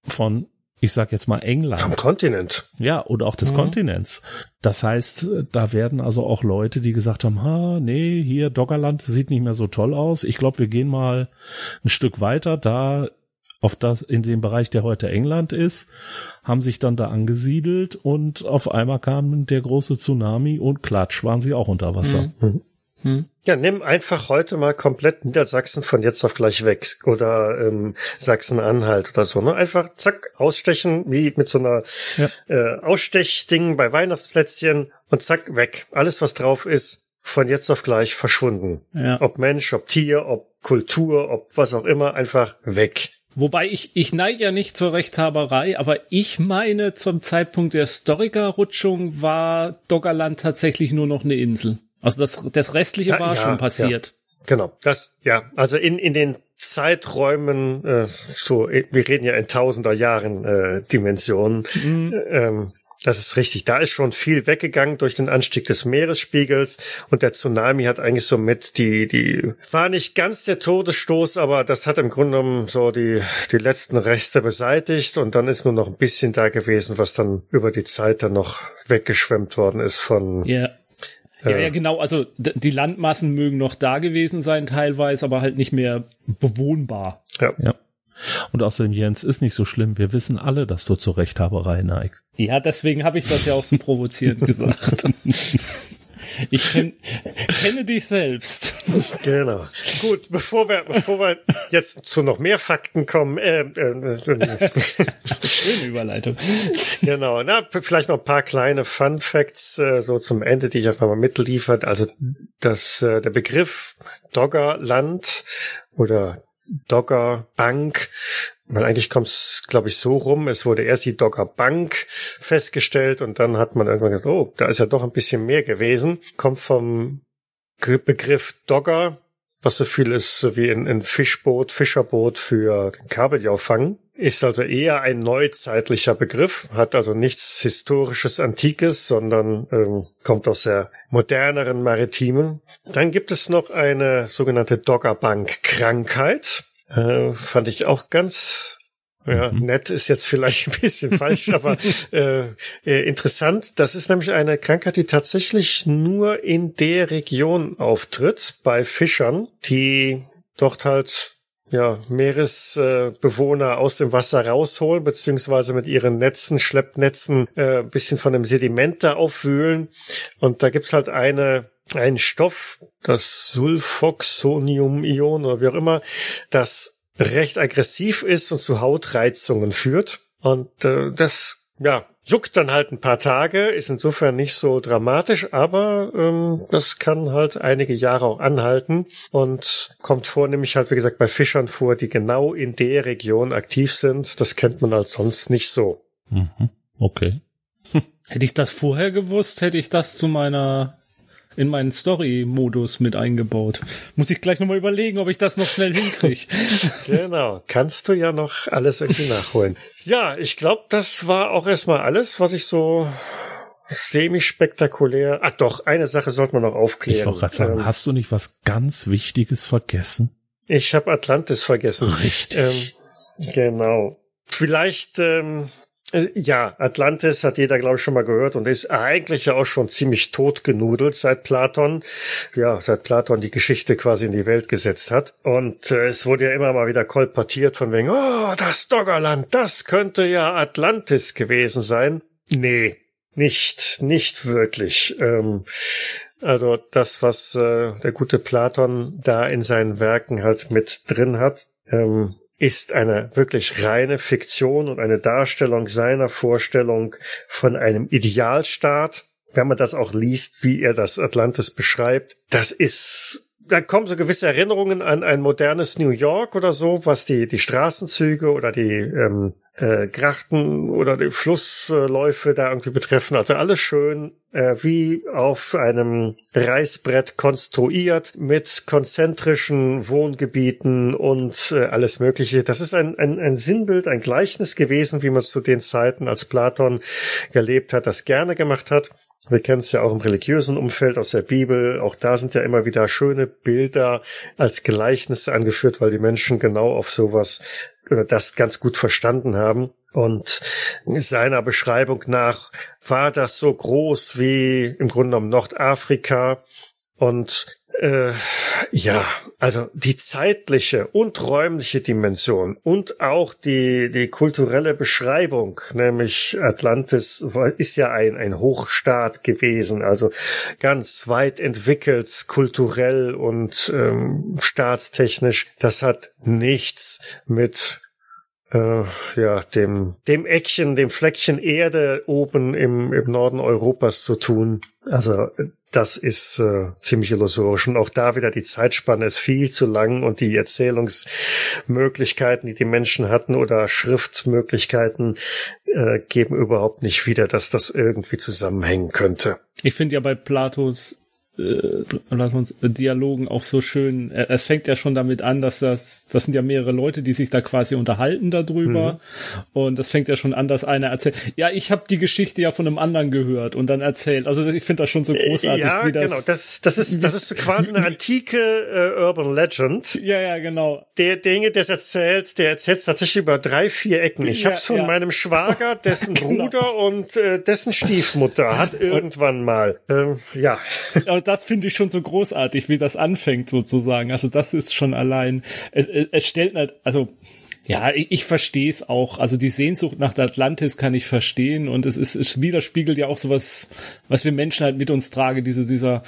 von ich sag jetzt mal England. Vom Kontinent. Ja, oder auch des mhm. Kontinents. Das heißt, da werden also auch Leute, die gesagt haben, ha, nee, hier Doggerland sieht nicht mehr so toll aus. Ich glaube, wir gehen mal ein Stück weiter, da auf das, in dem Bereich, der heute England ist, haben sich dann da angesiedelt und auf einmal kam der große Tsunami und klatsch, waren sie auch unter Wasser. Mhm. Hm. Ja, nimm einfach heute mal komplett Niedersachsen von jetzt auf gleich weg oder ähm, Sachsen-Anhalt oder so. Ne? Einfach zack, ausstechen, wie mit so einer ja. äh, Ausstechding bei Weihnachtsplätzchen und zack, weg. Alles, was drauf ist, von jetzt auf gleich verschwunden. Ja. Ob Mensch, ob Tier, ob Kultur, ob was auch immer, einfach weg. Wobei ich, ich neige ja nicht zur Rechthaberei, aber ich meine, zum Zeitpunkt der Storiker-Rutschung war Doggerland tatsächlich nur noch eine Insel. Also das, das Restliche da, war ja, schon passiert. Ja. Genau, das, ja, also in, in den Zeiträumen, äh, so, wir reden ja in tausender Jahren äh, Dimensionen, mhm. ähm, das ist richtig. Da ist schon viel weggegangen durch den Anstieg des Meeresspiegels und der Tsunami hat eigentlich so mit die, die, war nicht ganz der Todesstoß, aber das hat im Grunde genommen so die, die letzten Reste beseitigt und dann ist nur noch ein bisschen da gewesen, was dann über die Zeit dann noch weggeschwemmt worden ist von, yeah. Ja, ja, genau. Also die Landmassen mögen noch da gewesen sein teilweise, aber halt nicht mehr bewohnbar. Ja. ja. Und außerdem, Jens, ist nicht so schlimm. Wir wissen alle, dass du zur Rechthaberei neigst. Ja, deswegen habe ich das ja auch so provozierend gesagt. Ich kenn, kenne dich selbst. Genau. Gut, bevor wir, bevor wir jetzt zu noch mehr Fakten kommen, äh, äh, äh, schöne Überleitung. Genau, na, vielleicht noch ein paar kleine Fun Facts äh, so zum Ende, die ich einfach mal mitliefert. Also das, äh, der Begriff Doggerland oder Dogger Bank weil eigentlich kommt es, glaube ich, so rum. Es wurde erst die Dogger Bank festgestellt und dann hat man irgendwann gesagt, oh, da ist ja doch ein bisschen mehr gewesen. Kommt vom Begriff Dogger, was so viel ist wie ein, ein Fischboot, Fischerboot für Kabeljaufangen. Ist also eher ein neuzeitlicher Begriff, hat also nichts historisches, antikes, sondern ähm, kommt aus der moderneren Maritimen. Dann gibt es noch eine sogenannte Doggerbank-Krankheit. Äh, fand ich auch ganz ja, mhm. nett ist jetzt vielleicht ein bisschen falsch, aber äh, äh, interessant. Das ist nämlich eine Krankheit, die tatsächlich nur in der Region auftritt, bei Fischern, die dort halt ja, Meeresbewohner äh, aus dem Wasser rausholen, beziehungsweise mit ihren Netzen, Schleppnetzen, äh, bisschen von dem Sediment da aufwühlen. Und da gibt's halt eine ein Stoff, das Sulfoxonium-Ion oder wie auch immer, das recht aggressiv ist und zu Hautreizungen führt. Und äh, das, ja, juckt dann halt ein paar Tage, ist insofern nicht so dramatisch, aber ähm, das kann halt einige Jahre auch anhalten und kommt vornehmlich halt, wie gesagt, bei Fischern vor, die genau in der Region aktiv sind. Das kennt man halt sonst nicht so. Mhm. Okay. Hätte ich das vorher gewusst, hätte ich das zu meiner in meinen Story-Modus mit eingebaut. Muss ich gleich nochmal überlegen, ob ich das noch schnell hinkriege. genau, kannst du ja noch alles irgendwie nachholen. Ja, ich glaube, das war auch erstmal alles, was ich so semi-spektakulär. Ach doch, eine Sache sollte man noch aufklären. Ich wollte gerade sagen, ähm, hast du nicht was ganz Wichtiges vergessen? Ich habe Atlantis vergessen. Richtig. Ähm, genau. Vielleicht ähm, äh, ja, Atlantis hat jeder, glaube ich, schon mal gehört und ist eigentlich ja auch schon ziemlich totgenudelt seit Platon, ja, seit Platon die Geschichte quasi in die Welt gesetzt hat. Und äh, es wurde ja immer mal wieder kolportiert von wegen, oh, das Doggerland, das könnte ja Atlantis gewesen sein. Nee, nicht, nicht wirklich. Ähm, also das, was äh, der gute Platon da in seinen Werken halt mit drin hat, ähm, ist eine wirklich reine Fiktion und eine Darstellung seiner Vorstellung von einem Idealstaat. Wenn man das auch liest, wie er das Atlantis beschreibt, das ist da kommen so gewisse Erinnerungen an ein modernes New York oder so, was die, die Straßenzüge oder die ähm, äh, Grachten oder die Flussläufe da irgendwie betreffen. Also alles schön äh, wie auf einem Reißbrett konstruiert mit konzentrischen Wohngebieten und äh, alles Mögliche. Das ist ein, ein, ein Sinnbild, ein Gleichnis gewesen, wie man es zu den Zeiten, als Platon gelebt hat, das gerne gemacht hat. Wir kennen es ja auch im religiösen Umfeld aus der Bibel. Auch da sind ja immer wieder schöne Bilder als Gleichnisse angeführt, weil die Menschen genau auf sowas oder das ganz gut verstanden haben. Und seiner Beschreibung nach war das so groß wie im Grunde genommen Nordafrika und äh, ja, also die zeitliche und räumliche Dimension und auch die, die kulturelle Beschreibung, nämlich Atlantis ist ja ein, ein Hochstaat gewesen, also ganz weit entwickelt, kulturell und ähm, staatstechnisch. Das hat nichts mit äh, ja, dem, dem Eckchen, dem Fleckchen Erde oben im, im Norden Europas zu tun. Also das ist äh, ziemlich illusorisch. Und auch da wieder die Zeitspanne ist viel zu lang und die Erzählungsmöglichkeiten, die die Menschen hatten oder Schriftmöglichkeiten äh, geben überhaupt nicht wieder, dass das irgendwie zusammenhängen könnte. Ich finde ja bei Platos äh, Dialogen auch so schön. Äh, es fängt ja schon damit an, dass das, das sind ja mehrere Leute, die sich da quasi unterhalten darüber. Mhm. Und das fängt ja schon an, dass einer erzählt, ja, ich habe die Geschichte ja von einem anderen gehört und dann erzählt. Also ich finde das schon so großartig. Ja, wie das, genau. Das, das ist, das ist quasi eine antike äh, Urban Legend. Ja, ja, genau. Der Dinge, der es erzählt, der erzählt es tatsächlich über drei, vier Ecken. Ich ja, habe es von ja. meinem Schwager, dessen genau. Bruder und äh, dessen Stiefmutter hat irgendwann mal. Ähm, ja das finde ich schon so großartig, wie das anfängt sozusagen. Also das ist schon allein, es, es stellt nicht, also Ja, ich, ich verstehe es auch. Also die Sehnsucht nach der Atlantis kann ich verstehen und es ist, es widerspiegelt ja auch sowas, was wir Menschen halt mit uns tragen, diese, dieser,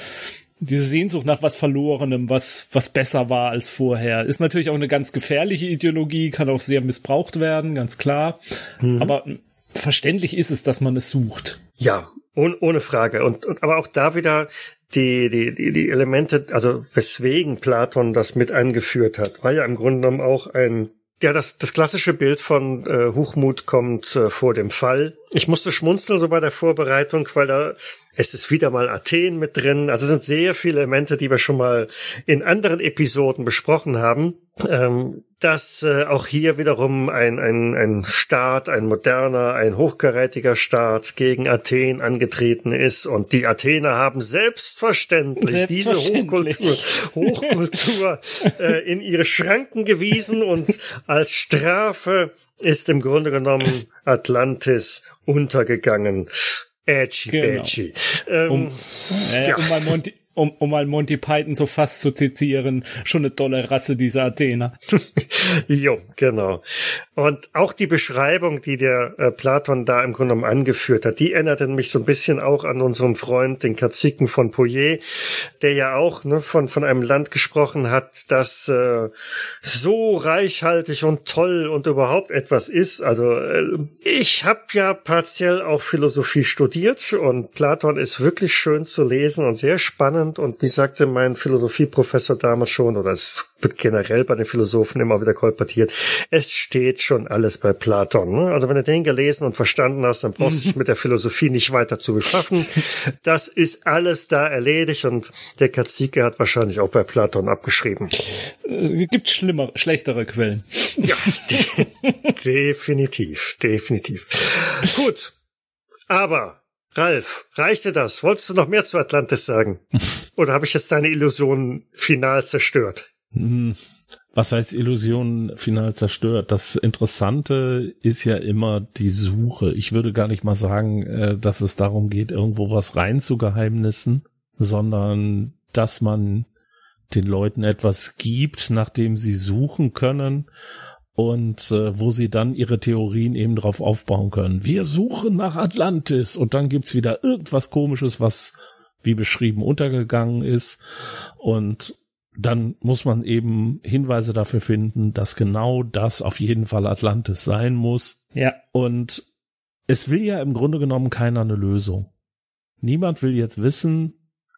diese Sehnsucht nach was Verlorenem, was, was besser war als vorher. Ist natürlich auch eine ganz gefährliche Ideologie, kann auch sehr missbraucht werden, ganz klar. Mhm. Aber verständlich ist es, dass man es sucht. Ja, ohne, ohne Frage. Und, und aber auch da wieder die, die, die, Elemente, also weswegen Platon das mit angeführt hat, war ja im Grunde genommen auch ein ja, das, das klassische Bild von äh, Hochmut kommt äh, vor dem Fall. Ich musste schmunzeln so bei der Vorbereitung, weil da es ist wieder mal Athen mit drin. Also es sind sehr viele Elemente, die wir schon mal in anderen Episoden besprochen haben. Ähm, dass äh, auch hier wiederum ein, ein, ein Staat, ein moderner, ein hochkarätiger Staat gegen Athen angetreten ist. Und die Athener haben selbstverständlich, selbstverständlich. diese Hochkultur, Hochkultur äh, in ihre Schranken gewiesen und als Strafe ist im Grunde genommen Atlantis untergegangen. Edgy, genau. edgy. Ähm, um, äh, ja. um mal Monty, um, um mal Monty Python so fast zu zitieren, schon eine tolle Rasse, diese Athener. jo, genau. Und auch die Beschreibung, die der äh, Platon da im Grunde genommen angeführt hat, die erinnerte mich so ein bisschen auch an unseren Freund, den Kaziken von Pouillet, der ja auch ne, von, von einem Land gesprochen hat, das äh, so reichhaltig und toll und überhaupt etwas ist. Also äh, ich habe ja partiell auch Philosophie studiert und Platon ist wirklich schön zu lesen und sehr spannend. Und wie sagte mein Philosophieprofessor damals schon, oder es wird generell bei den Philosophen immer wieder kolportiert, es steht schon alles bei Platon. Ne? Also wenn du den gelesen und verstanden hast, dann brauchst du dich mit der Philosophie nicht weiter zu beschaffen. Das ist alles da erledigt und der Kazike hat wahrscheinlich auch bei Platon abgeschrieben. Äh, gibt schlimmer, schlechtere Quellen. Ja, de definitiv, definitiv. Gut, aber Ralf, reichte das? Wolltest du noch mehr zu Atlantis sagen? Oder habe ich jetzt deine Illusion final zerstört? Hm, was heißt Illusion final zerstört? Das Interessante ist ja immer die Suche. Ich würde gar nicht mal sagen, äh, dass es darum geht, irgendwo was rein zu Geheimnissen, sondern dass man den Leuten etwas gibt, nach dem sie suchen können und äh, wo sie dann ihre Theorien eben drauf aufbauen können. Wir suchen nach Atlantis und dann gibt's wieder irgendwas komisches, was wie beschrieben untergegangen ist und dann muss man eben Hinweise dafür finden, dass genau das auf jeden Fall Atlantis sein muss. Ja. Und es will ja im Grunde genommen keiner eine Lösung. Niemand will jetzt wissen,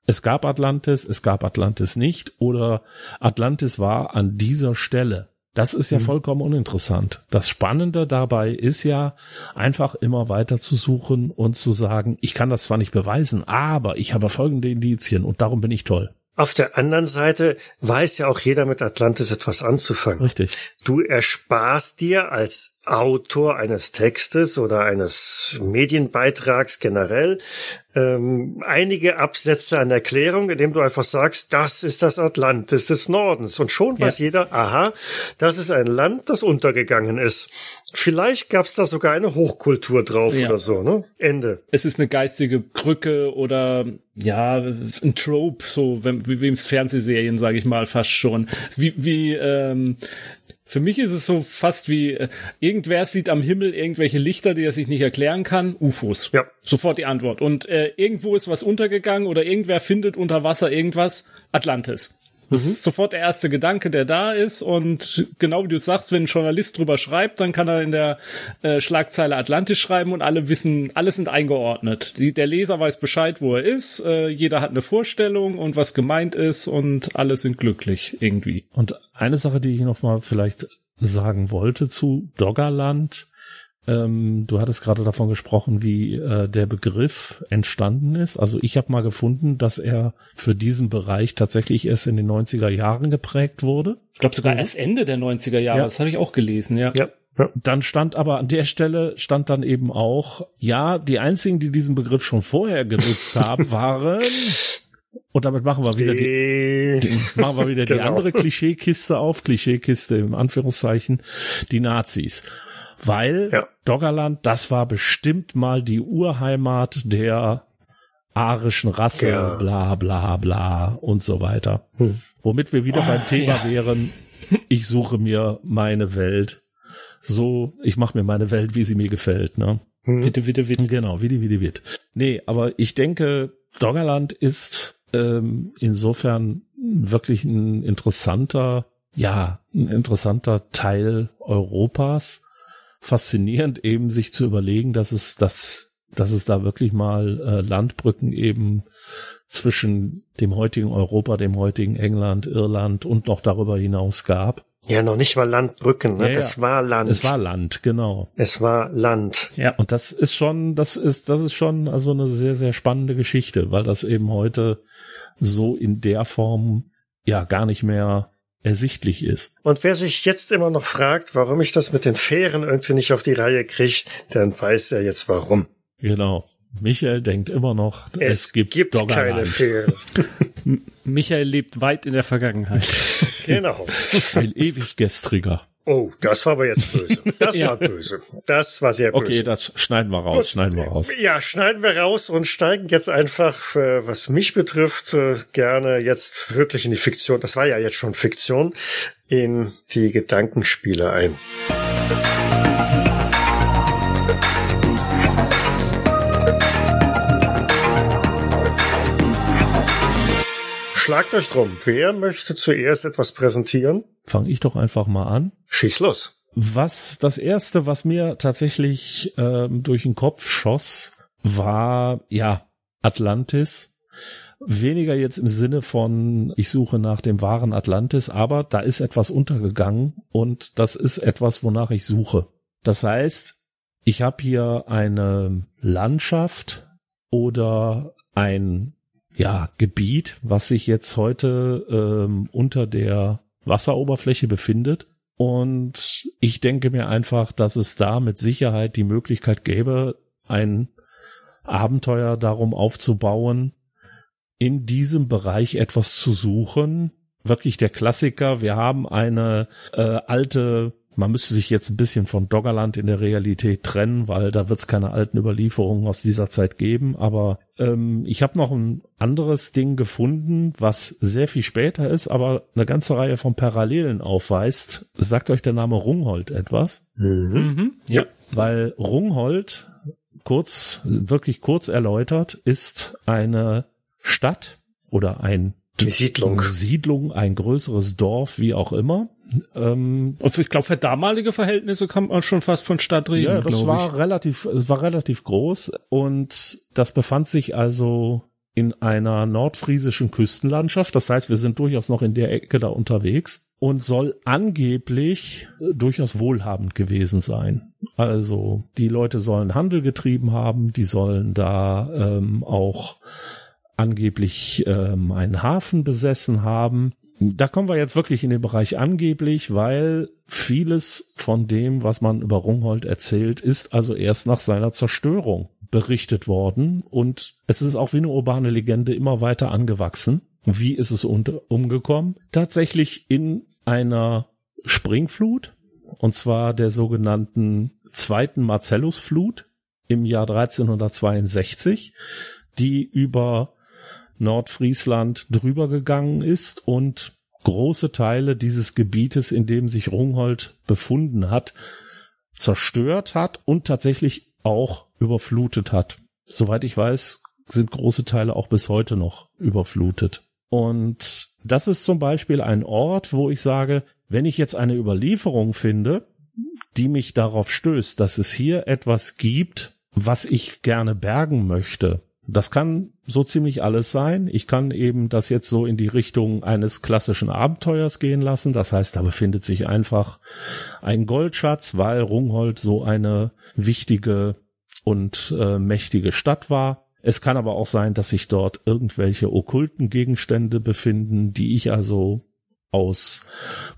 es gab Atlantis, es gab Atlantis nicht oder Atlantis war an dieser Stelle. Das ist ja mhm. vollkommen uninteressant. Das Spannende dabei ist ja einfach immer weiter zu suchen und zu sagen, ich kann das zwar nicht beweisen, aber ich habe folgende Indizien und darum bin ich toll. Auf der anderen Seite weiß ja auch jeder mit Atlantis etwas anzufangen. Richtig. Du ersparst dir als Autor eines Textes oder eines Medienbeitrags generell ähm, einige Absätze an Erklärung, indem du einfach sagst, das ist das Atlantis des Nordens. Und schon weiß jeder, aha, das ist ein Land, das untergegangen ist. Vielleicht gab es da sogar eine Hochkultur drauf ja. oder so, ne? Ende. Es ist eine geistige Krücke oder ja, ein Trope, so wie, wie im Fernsehserien, sage ich mal, fast schon. Wie, wie ähm, für mich ist es so fast wie, äh, irgendwer sieht am Himmel irgendwelche Lichter, die er sich nicht erklären kann. UFOs. Ja. Sofort die Antwort. Und äh, irgendwo ist was untergegangen oder irgendwer findet unter Wasser irgendwas. Atlantis. Das mhm. ist sofort der erste Gedanke, der da ist. Und genau wie du sagst, wenn ein Journalist drüber schreibt, dann kann er in der äh, Schlagzeile Atlantis schreiben und alle wissen, alle sind eingeordnet. Die, der Leser weiß Bescheid, wo er ist. Äh, jeder hat eine Vorstellung und was gemeint ist und alle sind glücklich irgendwie. Und eine Sache, die ich noch mal vielleicht sagen wollte zu Doggerland, ähm, du hattest gerade davon gesprochen, wie äh, der Begriff entstanden ist. Also ich habe mal gefunden, dass er für diesen Bereich tatsächlich erst in den 90er Jahren geprägt wurde. Ich glaube sogar mhm. erst Ende der 90er Jahre, ja. das habe ich auch gelesen, ja. ja. Ja. Dann stand aber an der Stelle stand dann eben auch, ja, die einzigen, die diesen Begriff schon vorher genutzt haben, waren und damit machen wir wieder die, die machen wir wieder genau. die andere Klischeekiste auf, Klischeekiste im Anführungszeichen, die Nazis weil ja. Doggerland, das war bestimmt mal die Urheimat der arischen Rasse, ja. bla bla bla und so weiter. Hm. Womit wir wieder oh, beim Thema ja. wären, ich suche mir meine Welt. so, ich mache mir meine Welt, wie sie mir gefällt, ne? Hm. Witte, witte, witte. Genau, witte, witte, witte. Nee, aber ich denke, Doggerland ist ähm, insofern wirklich ein interessanter, ja, ein interessanter Teil Europas. Faszinierend eben sich zu überlegen, dass es das, dass es da wirklich mal äh, Landbrücken eben zwischen dem heutigen Europa, dem heutigen England, Irland und noch darüber hinaus gab. Ja, noch nicht mal Landbrücken, ne? Ja, es war Land. Es war Land, genau. Es war Land. Ja. Und das ist schon, das ist, das ist schon also eine sehr, sehr spannende Geschichte, weil das eben heute so in der Form ja gar nicht mehr ersichtlich ist. Und wer sich jetzt immer noch fragt, warum ich das mit den Fähren irgendwie nicht auf die Reihe kriege, dann weiß er jetzt warum. Genau. Michael denkt immer noch, es, es gibt, gibt keine Fähren. Michael lebt weit in der Vergangenheit. genau. Ein ewig gestriger. Oh, das war aber jetzt böse. Das ja. war böse. Das war sehr böse. Okay, das schneiden wir raus, Gut. schneiden wir raus. Ja, schneiden wir raus und steigen jetzt einfach, was mich betrifft, äh, gerne jetzt wirklich in die Fiktion, das war ja jetzt schon Fiktion, in die Gedankenspiele ein. Schlagt euch drum. Wer möchte zuerst etwas präsentieren? Fange ich doch einfach mal an. Schieß los. Was das erste, was mir tatsächlich ähm, durch den Kopf schoss, war ja Atlantis. Weniger jetzt im Sinne von, ich suche nach dem wahren Atlantis, aber da ist etwas untergegangen und das ist etwas, wonach ich suche. Das heißt, ich habe hier eine Landschaft oder ein ja, Gebiet, was sich jetzt heute ähm, unter der Wasseroberfläche befindet. Und ich denke mir einfach, dass es da mit Sicherheit die Möglichkeit gäbe, ein Abenteuer darum aufzubauen, in diesem Bereich etwas zu suchen. Wirklich der Klassiker. Wir haben eine äh, alte man müsste sich jetzt ein bisschen von Doggerland in der Realität trennen, weil da wird es keine alten Überlieferungen aus dieser Zeit geben. Aber ähm, ich habe noch ein anderes Ding gefunden, was sehr viel später ist, aber eine ganze Reihe von Parallelen aufweist. Sagt euch der Name Rungholt etwas? Mhm. mhm. Ja, weil Rungholt, kurz, wirklich kurz erläutert, ist eine Stadt oder ein Siedlung. Siedlung, ein größeres Dorf, wie auch immer. Ähm, also ich glaube, für damalige Verhältnisse kann man schon fast von Stadt reden. Ja, das war ich. relativ, es war relativ groß und das befand sich also in einer nordfriesischen Küstenlandschaft. Das heißt, wir sind durchaus noch in der Ecke da unterwegs und soll angeblich durchaus wohlhabend gewesen sein. Also die Leute sollen Handel getrieben haben, die sollen da ähm, auch angeblich ähm, einen Hafen besessen haben. Da kommen wir jetzt wirklich in den Bereich angeblich, weil vieles von dem, was man über Rungholt erzählt, ist also erst nach seiner Zerstörung berichtet worden und es ist auch wie eine urbane Legende immer weiter angewachsen. Wie ist es umgekommen? Tatsächlich in einer Springflut und zwar der sogenannten zweiten Marcellusflut im Jahr 1362, die über Nordfriesland drüber gegangen ist und große Teile dieses Gebietes, in dem sich Rungholt befunden hat, zerstört hat und tatsächlich auch überflutet hat. Soweit ich weiß, sind große Teile auch bis heute noch überflutet. Und das ist zum Beispiel ein Ort, wo ich sage, wenn ich jetzt eine Überlieferung finde, die mich darauf stößt, dass es hier etwas gibt, was ich gerne bergen möchte, das kann so ziemlich alles sein. Ich kann eben das jetzt so in die Richtung eines klassischen Abenteuers gehen lassen. Das heißt, da befindet sich einfach ein Goldschatz, weil Rungholt so eine wichtige und äh, mächtige Stadt war. Es kann aber auch sein, dass sich dort irgendwelche okkulten Gegenstände befinden, die ich also aus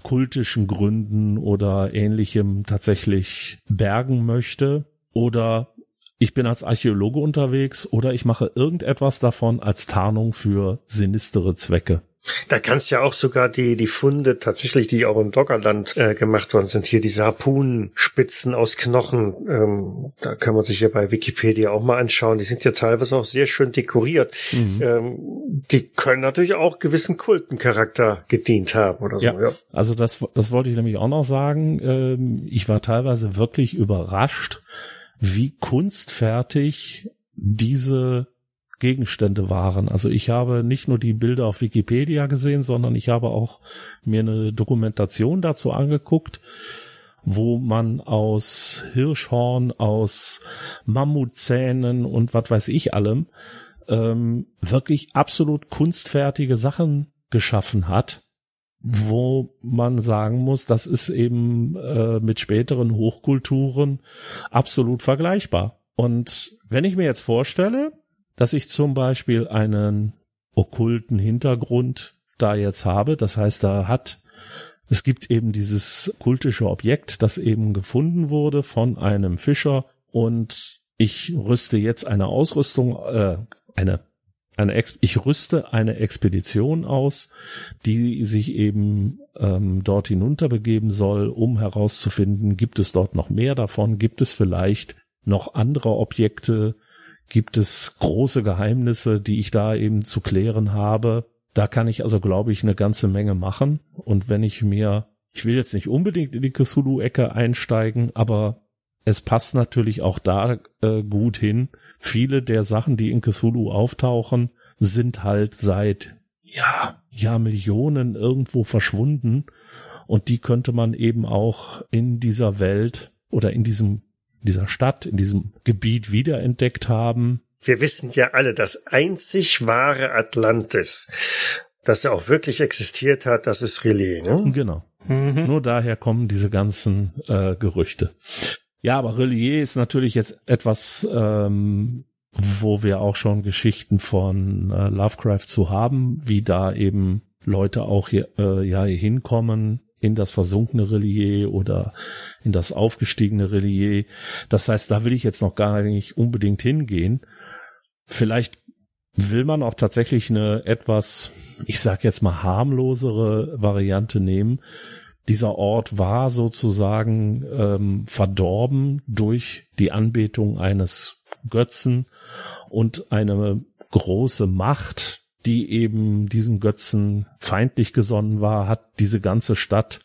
kultischen Gründen oder ähnlichem tatsächlich bergen möchte. Oder ich bin als Archäologe unterwegs oder ich mache irgendetwas davon als Tarnung für sinistere Zwecke. Da kannst ja auch sogar die, die Funde tatsächlich, die auch im Doggerland äh, gemacht worden sind, hier diese Harpunenspitzen aus Knochen, ähm, da kann man sich ja bei Wikipedia auch mal anschauen. Die sind ja teilweise auch sehr schön dekoriert. Mhm. Ähm, die können natürlich auch gewissen Kultencharakter gedient haben oder so. Ja, ja. also das, das wollte ich nämlich auch noch sagen. Ähm, ich war teilweise wirklich überrascht, wie kunstfertig diese Gegenstände waren. Also ich habe nicht nur die Bilder auf Wikipedia gesehen, sondern ich habe auch mir eine Dokumentation dazu angeguckt, wo man aus Hirschhorn, aus Mammutzähnen und was weiß ich allem ähm, wirklich absolut kunstfertige Sachen geschaffen hat, wo man sagen muss, das ist eben äh, mit späteren Hochkulturen absolut vergleichbar. Und wenn ich mir jetzt vorstelle, dass ich zum Beispiel einen okkulten Hintergrund da jetzt habe. Das heißt, da hat, es gibt eben dieses kultische Objekt, das eben gefunden wurde von einem Fischer und ich rüste jetzt eine Ausrüstung, äh, eine, eine Ex ich rüste eine Expedition aus, die sich eben ähm, dort hinunterbegeben soll, um herauszufinden, gibt es dort noch mehr davon, gibt es vielleicht noch andere Objekte, gibt es große Geheimnisse, die ich da eben zu klären habe. Da kann ich also, glaube ich, eine ganze Menge machen. Und wenn ich mir, ich will jetzt nicht unbedingt in die Cthulhu-Ecke einsteigen, aber es passt natürlich auch da äh, gut hin. Viele der Sachen, die in Cthulhu auftauchen, sind halt seit, ja, ja, Millionen irgendwo verschwunden. Und die könnte man eben auch in dieser Welt oder in diesem dieser Stadt, in diesem Gebiet wiederentdeckt haben. Wir wissen ja alle, das einzig wahre Atlantis, das ja auch wirklich existiert hat, das ist Relais, ne? Genau. Mhm. Nur daher kommen diese ganzen äh, Gerüchte. Ja, aber Relier ist natürlich jetzt etwas, ähm, wo wir auch schon Geschichten von äh, Lovecraft zu haben, wie da eben Leute auch hier, äh, ja hier hinkommen, in das versunkene Relier oder in das aufgestiegene Relier. Das heißt, da will ich jetzt noch gar nicht unbedingt hingehen. Vielleicht will man auch tatsächlich eine etwas, ich sag jetzt mal harmlosere Variante nehmen. Dieser Ort war sozusagen ähm, verdorben durch die Anbetung eines Götzen und eine große Macht, die eben diesem Götzen feindlich gesonnen war, hat diese ganze Stadt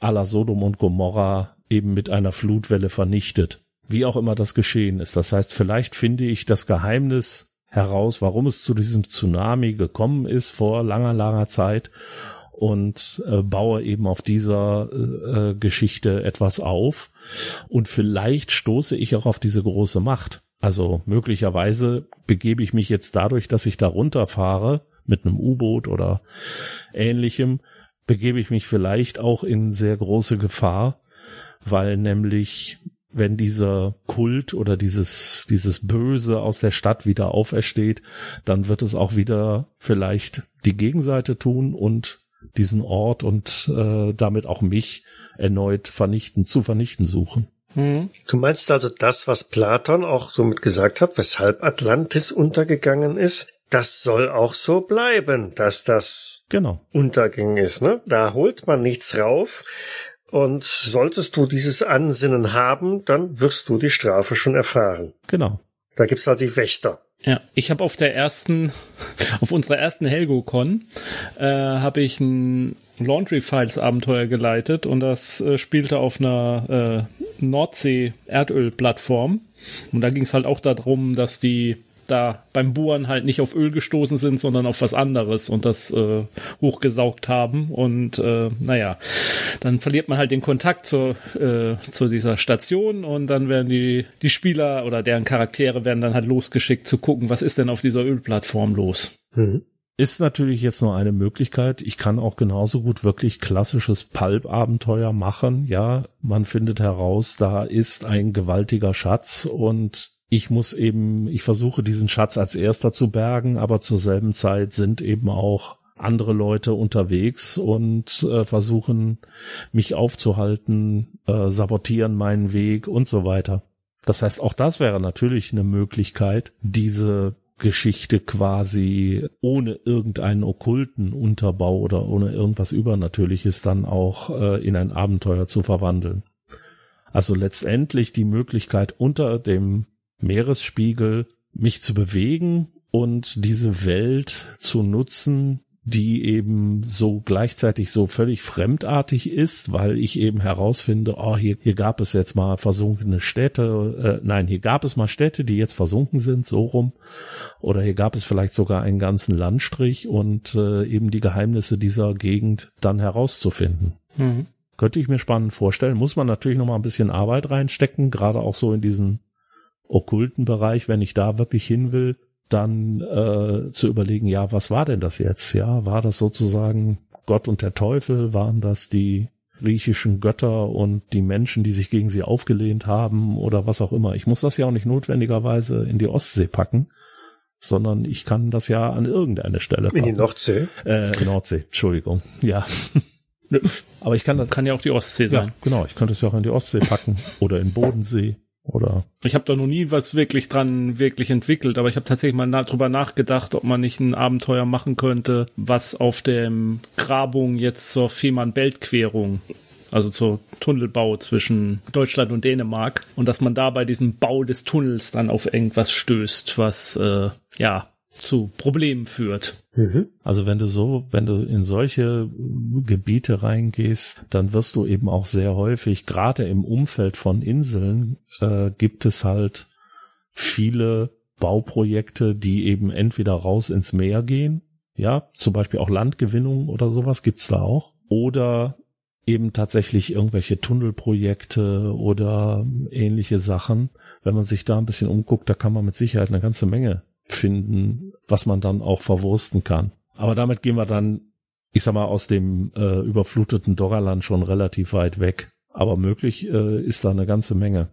la Sodom und Gomorra eben mit einer Flutwelle vernichtet. Wie auch immer das geschehen ist. Das heißt, vielleicht finde ich das Geheimnis heraus, warum es zu diesem Tsunami gekommen ist vor langer, langer Zeit und äh, baue eben auf dieser äh, Geschichte etwas auf. Und vielleicht stoße ich auch auf diese große Macht. Also möglicherweise begebe ich mich jetzt dadurch, dass ich da runterfahre mit einem U-Boot oder ähnlichem, begebe ich mich vielleicht auch in sehr große Gefahr, weil nämlich wenn dieser Kult oder dieses, dieses Böse aus der Stadt wieder aufersteht, dann wird es auch wieder vielleicht die Gegenseite tun und diesen Ort und äh, damit auch mich erneut vernichten, zu vernichten suchen. Hm. Du meinst also das, was Platon auch somit gesagt hat, weshalb Atlantis untergegangen ist? Das soll auch so bleiben, dass das genau. Untergang ist. Ne? Da holt man nichts rauf. Und solltest du dieses Ansinnen haben, dann wirst du die Strafe schon erfahren. Genau. Da gibt's halt die Wächter. Ja, ich habe auf der ersten, auf unserer ersten HelgoCon, äh, habe ich ein Laundry Files Abenteuer geleitet und das äh, spielte auf einer äh, Nordsee-Erdöl-Plattform. Und da ging es halt auch darum, dass die da beim Bohren halt nicht auf Öl gestoßen sind, sondern auf was anderes und das äh, hochgesaugt haben. Und äh, naja, dann verliert man halt den Kontakt zur, äh, zu dieser Station und dann werden die, die Spieler oder deren Charaktere werden dann halt losgeschickt zu gucken, was ist denn auf dieser Ölplattform los. Mhm. Ist natürlich jetzt nur eine Möglichkeit. Ich kann auch genauso gut wirklich klassisches Pulp-Abenteuer machen. Ja, man findet heraus, da ist ein gewaltiger Schatz und ich muss eben, ich versuche diesen Schatz als erster zu bergen, aber zur selben Zeit sind eben auch andere Leute unterwegs und äh, versuchen mich aufzuhalten, äh, sabotieren meinen Weg und so weiter. Das heißt, auch das wäre natürlich eine Möglichkeit, diese Geschichte quasi ohne irgendeinen okkulten Unterbau oder ohne irgendwas Übernatürliches dann auch äh, in ein Abenteuer zu verwandeln. Also letztendlich die Möglichkeit unter dem Meeresspiegel mich zu bewegen und diese Welt zu nutzen, die eben so gleichzeitig so völlig fremdartig ist, weil ich eben herausfinde, oh, hier, hier gab es jetzt mal versunkene Städte, äh, nein, hier gab es mal Städte, die jetzt versunken sind, so rum. Oder hier gab es vielleicht sogar einen ganzen Landstrich und äh, eben die Geheimnisse dieser Gegend dann herauszufinden. Mhm. Könnte ich mir spannend vorstellen. Muss man natürlich noch mal ein bisschen Arbeit reinstecken, gerade auch so in diesen okkulten Bereich, wenn ich da wirklich hin will dann äh, zu überlegen, ja, was war denn das jetzt? Ja, war das sozusagen Gott und der Teufel? Waren das die griechischen Götter und die Menschen, die sich gegen sie aufgelehnt haben oder was auch immer? Ich muss das ja auch nicht notwendigerweise in die Ostsee packen, sondern ich kann das ja an irgendeine Stelle. In die Nordsee? Äh, Nordsee, Entschuldigung. Ja. Aber ich kann das. Kann ja auch die Ostsee sein. Ja, genau, ich könnte es ja auch in die Ostsee packen oder in Bodensee. Oder? Ich habe da noch nie was wirklich dran wirklich entwickelt, aber ich habe tatsächlich mal na drüber nachgedacht, ob man nicht ein Abenteuer machen könnte, was auf dem Grabung jetzt zur Fehmarn-Belt-Querung also zur Tunnelbau zwischen Deutschland und Dänemark und dass man da bei diesem Bau des Tunnels dann auf irgendwas stößt, was äh, ja zu Problemen führt. Mhm. Also wenn du so, wenn du in solche Gebiete reingehst, dann wirst du eben auch sehr häufig, gerade im Umfeld von Inseln, äh, gibt es halt viele Bauprojekte, die eben entweder raus ins Meer gehen, ja, zum Beispiel auch Landgewinnung oder sowas gibt's da auch, oder eben tatsächlich irgendwelche Tunnelprojekte oder ähnliche Sachen. Wenn man sich da ein bisschen umguckt, da kann man mit Sicherheit eine ganze Menge finden, was man dann auch verwursten kann. Aber damit gehen wir dann, ich sag mal, aus dem äh, überfluteten Doggerland schon relativ weit weg. Aber möglich äh, ist da eine ganze Menge.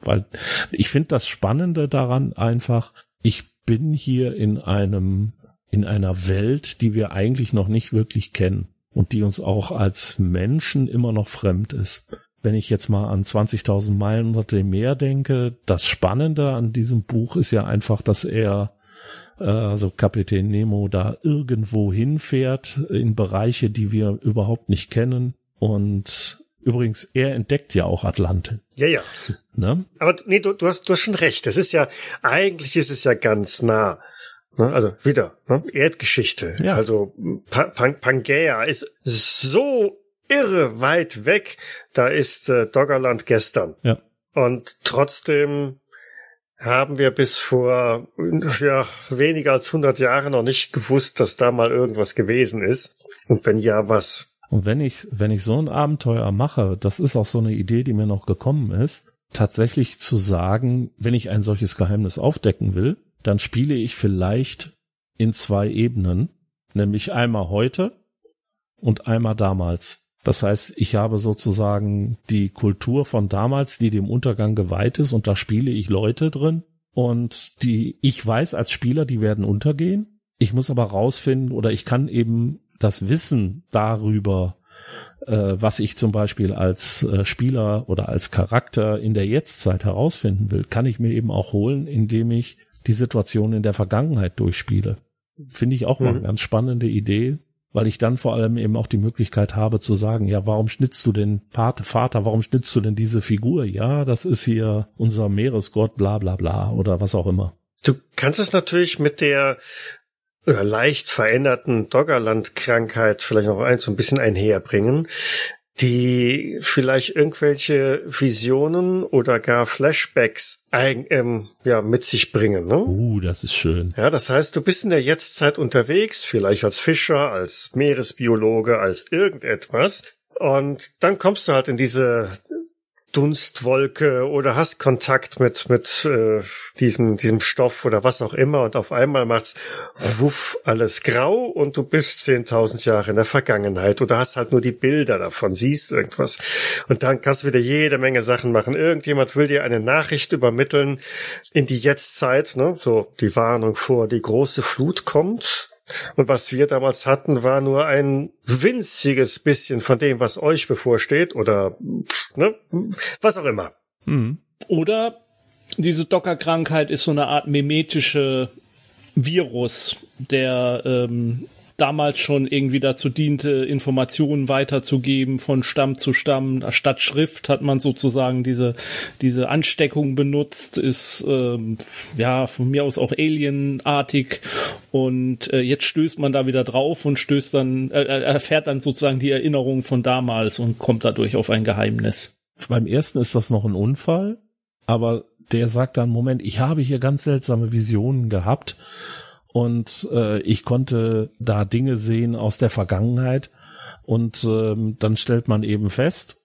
Weil ich finde das Spannende daran einfach, ich bin hier in einem, in einer Welt, die wir eigentlich noch nicht wirklich kennen und die uns auch als Menschen immer noch fremd ist. Wenn ich jetzt mal an 20.000 Meilen unter dem Meer denke, das Spannende an diesem Buch ist ja einfach, dass er also Kapitän Nemo da irgendwo hinfährt in Bereiche, die wir überhaupt nicht kennen. Und übrigens, er entdeckt ja auch Atlantin. Ja, ja. Ne? Aber nee, du, du, hast, du hast schon recht. Das ist ja, eigentlich ist es ja ganz nah. Ne? Also wieder, ne? Erdgeschichte. Ja. Also pa Pan Pangea ist so irre weit weg. Da ist äh, Doggerland gestern. Ja. Und trotzdem haben wir bis vor ja, weniger als 100 Jahren noch nicht gewusst, dass da mal irgendwas gewesen ist. Und wenn ja, was? Und wenn ich, wenn ich so ein Abenteuer mache, das ist auch so eine Idee, die mir noch gekommen ist, tatsächlich zu sagen, wenn ich ein solches Geheimnis aufdecken will, dann spiele ich vielleicht in zwei Ebenen, nämlich einmal heute und einmal damals. Das heißt, ich habe sozusagen die Kultur von damals, die dem Untergang geweiht ist, und da spiele ich Leute drin. Und die, ich weiß als Spieler, die werden untergehen. Ich muss aber rausfinden oder ich kann eben das Wissen darüber, äh, was ich zum Beispiel als äh, Spieler oder als Charakter in der Jetztzeit herausfinden will, kann ich mir eben auch holen, indem ich die Situation in der Vergangenheit durchspiele. Finde ich auch mhm. mal eine ganz spannende Idee, weil ich dann vor allem eben auch die Möglichkeit habe zu sagen, ja, warum schnitzt du denn Vater, Vater, warum schnitzt du denn diese Figur? Ja, das ist hier unser Meeresgott, bla bla bla oder was auch immer. Du kannst es natürlich mit der leicht veränderten Doggerland-Krankheit vielleicht noch ein, so ein bisschen einherbringen die vielleicht irgendwelche Visionen oder gar Flashbacks ein, ähm, ja, mit sich bringen. Ne? Uh, das ist schön. Ja, das heißt, du bist in der Jetztzeit unterwegs, vielleicht als Fischer, als Meeresbiologe, als irgendetwas. Und dann kommst du halt in diese Dunstwolke oder hast Kontakt mit mit äh, diesem diesem Stoff oder was auch immer und auf einmal macht's wuff alles grau und du bist 10.000 Jahre in der Vergangenheit oder hast halt nur die Bilder davon siehst irgendwas. Und dann kannst du wieder jede Menge Sachen machen. Irgendjemand will dir eine Nachricht übermitteln in die Jetztzeit ne? So die Warnung vor die große Flut kommt und was wir damals hatten, war nur ein winziges bisschen von dem, was euch bevorsteht oder ne, was auch immer. Mhm. Oder diese Dockerkrankheit ist so eine Art mimetische Virus, der ähm, damals schon irgendwie dazu diente, Informationen weiterzugeben von Stamm zu Stamm. Statt Schrift hat man sozusagen diese, diese Ansteckung benutzt, ist ähm, ja von mir aus auch alienartig und äh, jetzt stößt man da wieder drauf und stößt dann, äh, erfährt dann sozusagen die Erinnerung von damals und kommt dadurch auf ein Geheimnis. Beim ersten ist das noch ein Unfall, aber der sagt dann, Moment, ich habe hier ganz seltsame Visionen gehabt und äh, ich konnte da Dinge sehen aus der Vergangenheit und ähm, dann stellt man eben fest,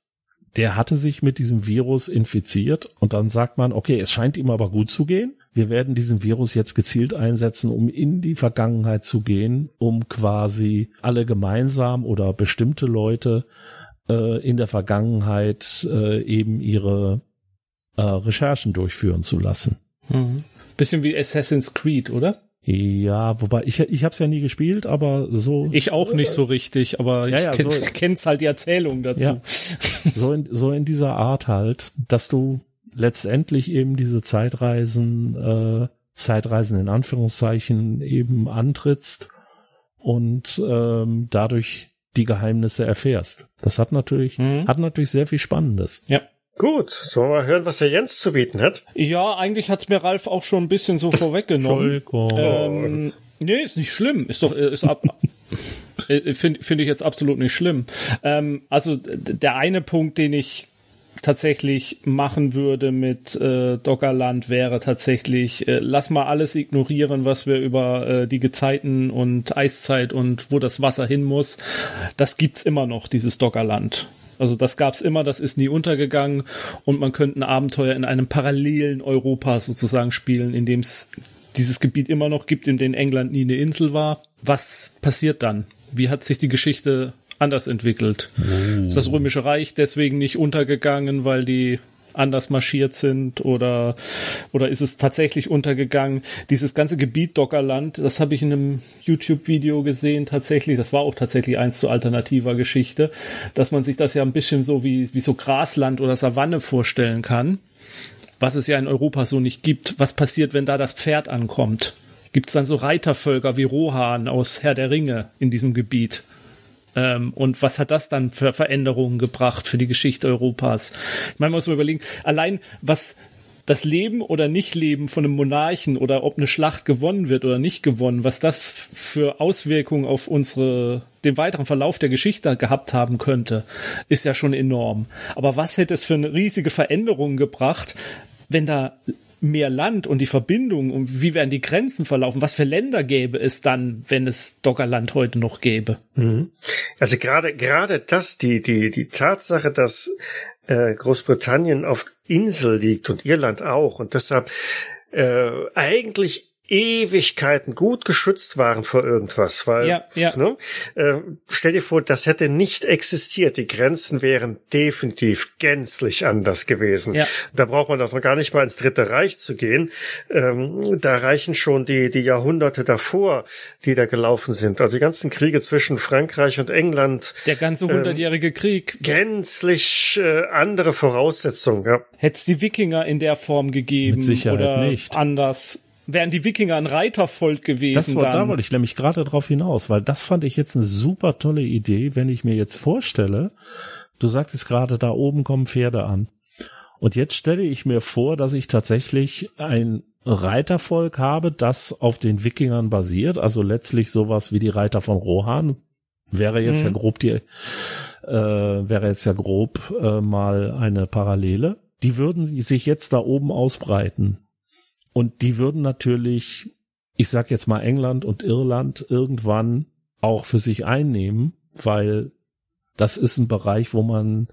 der hatte sich mit diesem Virus infiziert und dann sagt man, okay, es scheint ihm aber gut zu gehen. Wir werden diesen Virus jetzt gezielt einsetzen, um in die Vergangenheit zu gehen, um quasi alle gemeinsam oder bestimmte Leute äh, in der Vergangenheit äh, eben ihre äh, Recherchen durchführen zu lassen. Mhm. Bisschen wie Assassin's Creed, oder? Ja, wobei ich ich habe es ja nie gespielt, aber so ich auch nicht so richtig, aber ja, ja, ich kenn, so, kenn's halt die Erzählung dazu. Ja, so in so in dieser Art halt, dass du letztendlich eben diese Zeitreisen äh, Zeitreisen in Anführungszeichen eben antrittst und ähm, dadurch die Geheimnisse erfährst. Das hat natürlich mhm. hat natürlich sehr viel Spannendes. Ja. Gut, sollen wir mal hören, was der Jens zu bieten hat? Ja, eigentlich hat's mir Ralf auch schon ein bisschen so vorweggenommen. Entschuldigung. Ähm, nee, ist nicht schlimm. Ist doch, ist ab, äh, finde find ich jetzt absolut nicht schlimm. Ähm, also der eine Punkt, den ich tatsächlich machen würde mit äh, Dockerland wäre tatsächlich, äh, lass mal alles ignorieren, was wir über äh, die Gezeiten und Eiszeit und wo das Wasser hin muss. Das gibt's immer noch, dieses Dockerland. Also das gab's immer, das ist nie untergegangen und man könnte ein Abenteuer in einem parallelen Europa sozusagen spielen, in dem es dieses Gebiet immer noch gibt, in dem England nie eine Insel war. Was passiert dann? Wie hat sich die Geschichte anders entwickelt? Oh. Ist das Römische Reich deswegen nicht untergegangen, weil die anders marschiert sind oder, oder ist es tatsächlich untergegangen? Dieses ganze Gebiet Dockerland, das habe ich in einem YouTube-Video gesehen, tatsächlich, das war auch tatsächlich eins zu alternativer Geschichte, dass man sich das ja ein bisschen so wie, wie so Grasland oder Savanne vorstellen kann, was es ja in Europa so nicht gibt. Was passiert, wenn da das Pferd ankommt? Gibt es dann so Reitervölker wie Rohan aus Herr der Ringe in diesem Gebiet? Ähm, und was hat das dann für Veränderungen gebracht für die Geschichte Europas? Ich meine, man muss mal überlegen, allein was das Leben oder Nichtleben von einem Monarchen oder ob eine Schlacht gewonnen wird oder nicht gewonnen, was das für Auswirkungen auf unsere, den weiteren Verlauf der Geschichte gehabt haben könnte, ist ja schon enorm. Aber was hätte es für eine riesige Veränderung gebracht, wenn da mehr Land und die Verbindung und wie werden die Grenzen verlaufen? Was für Länder gäbe es dann, wenn es Doggerland heute noch gäbe? Mhm. Also gerade gerade das, die die die Tatsache, dass äh, Großbritannien auf Insel liegt und Irland auch und deshalb äh, eigentlich Ewigkeiten gut geschützt waren vor irgendwas, weil ja, ja. Ne, äh, stell dir vor, das hätte nicht existiert. Die Grenzen wären definitiv gänzlich anders gewesen. Ja. Da braucht man doch noch gar nicht mal ins Dritte Reich zu gehen. Ähm, da reichen schon die die Jahrhunderte davor, die da gelaufen sind. Also die ganzen Kriege zwischen Frankreich und England. Der ganze ähm, hundertjährige ähm, Krieg. Gänzlich äh, andere Voraussetzungen. Ja. Hätte es die Wikinger in der Form gegeben Mit Sicherheit oder nicht. anders wären die Wikinger ein Reitervolk gewesen. Das war, da wollte ich nämlich gerade drauf hinaus, weil das fand ich jetzt eine super tolle Idee, wenn ich mir jetzt vorstelle, du sagtest gerade, da oben kommen Pferde an. Und jetzt stelle ich mir vor, dass ich tatsächlich ein Reitervolk habe, das auf den Wikingern basiert, also letztlich sowas wie die Reiter von Rohan. Wäre jetzt mhm. ja grob die, äh, wäre jetzt ja grob äh, mal eine Parallele. Die würden sich jetzt da oben ausbreiten. Und die würden natürlich, ich sag jetzt mal England und Irland irgendwann auch für sich einnehmen, weil das ist ein Bereich, wo man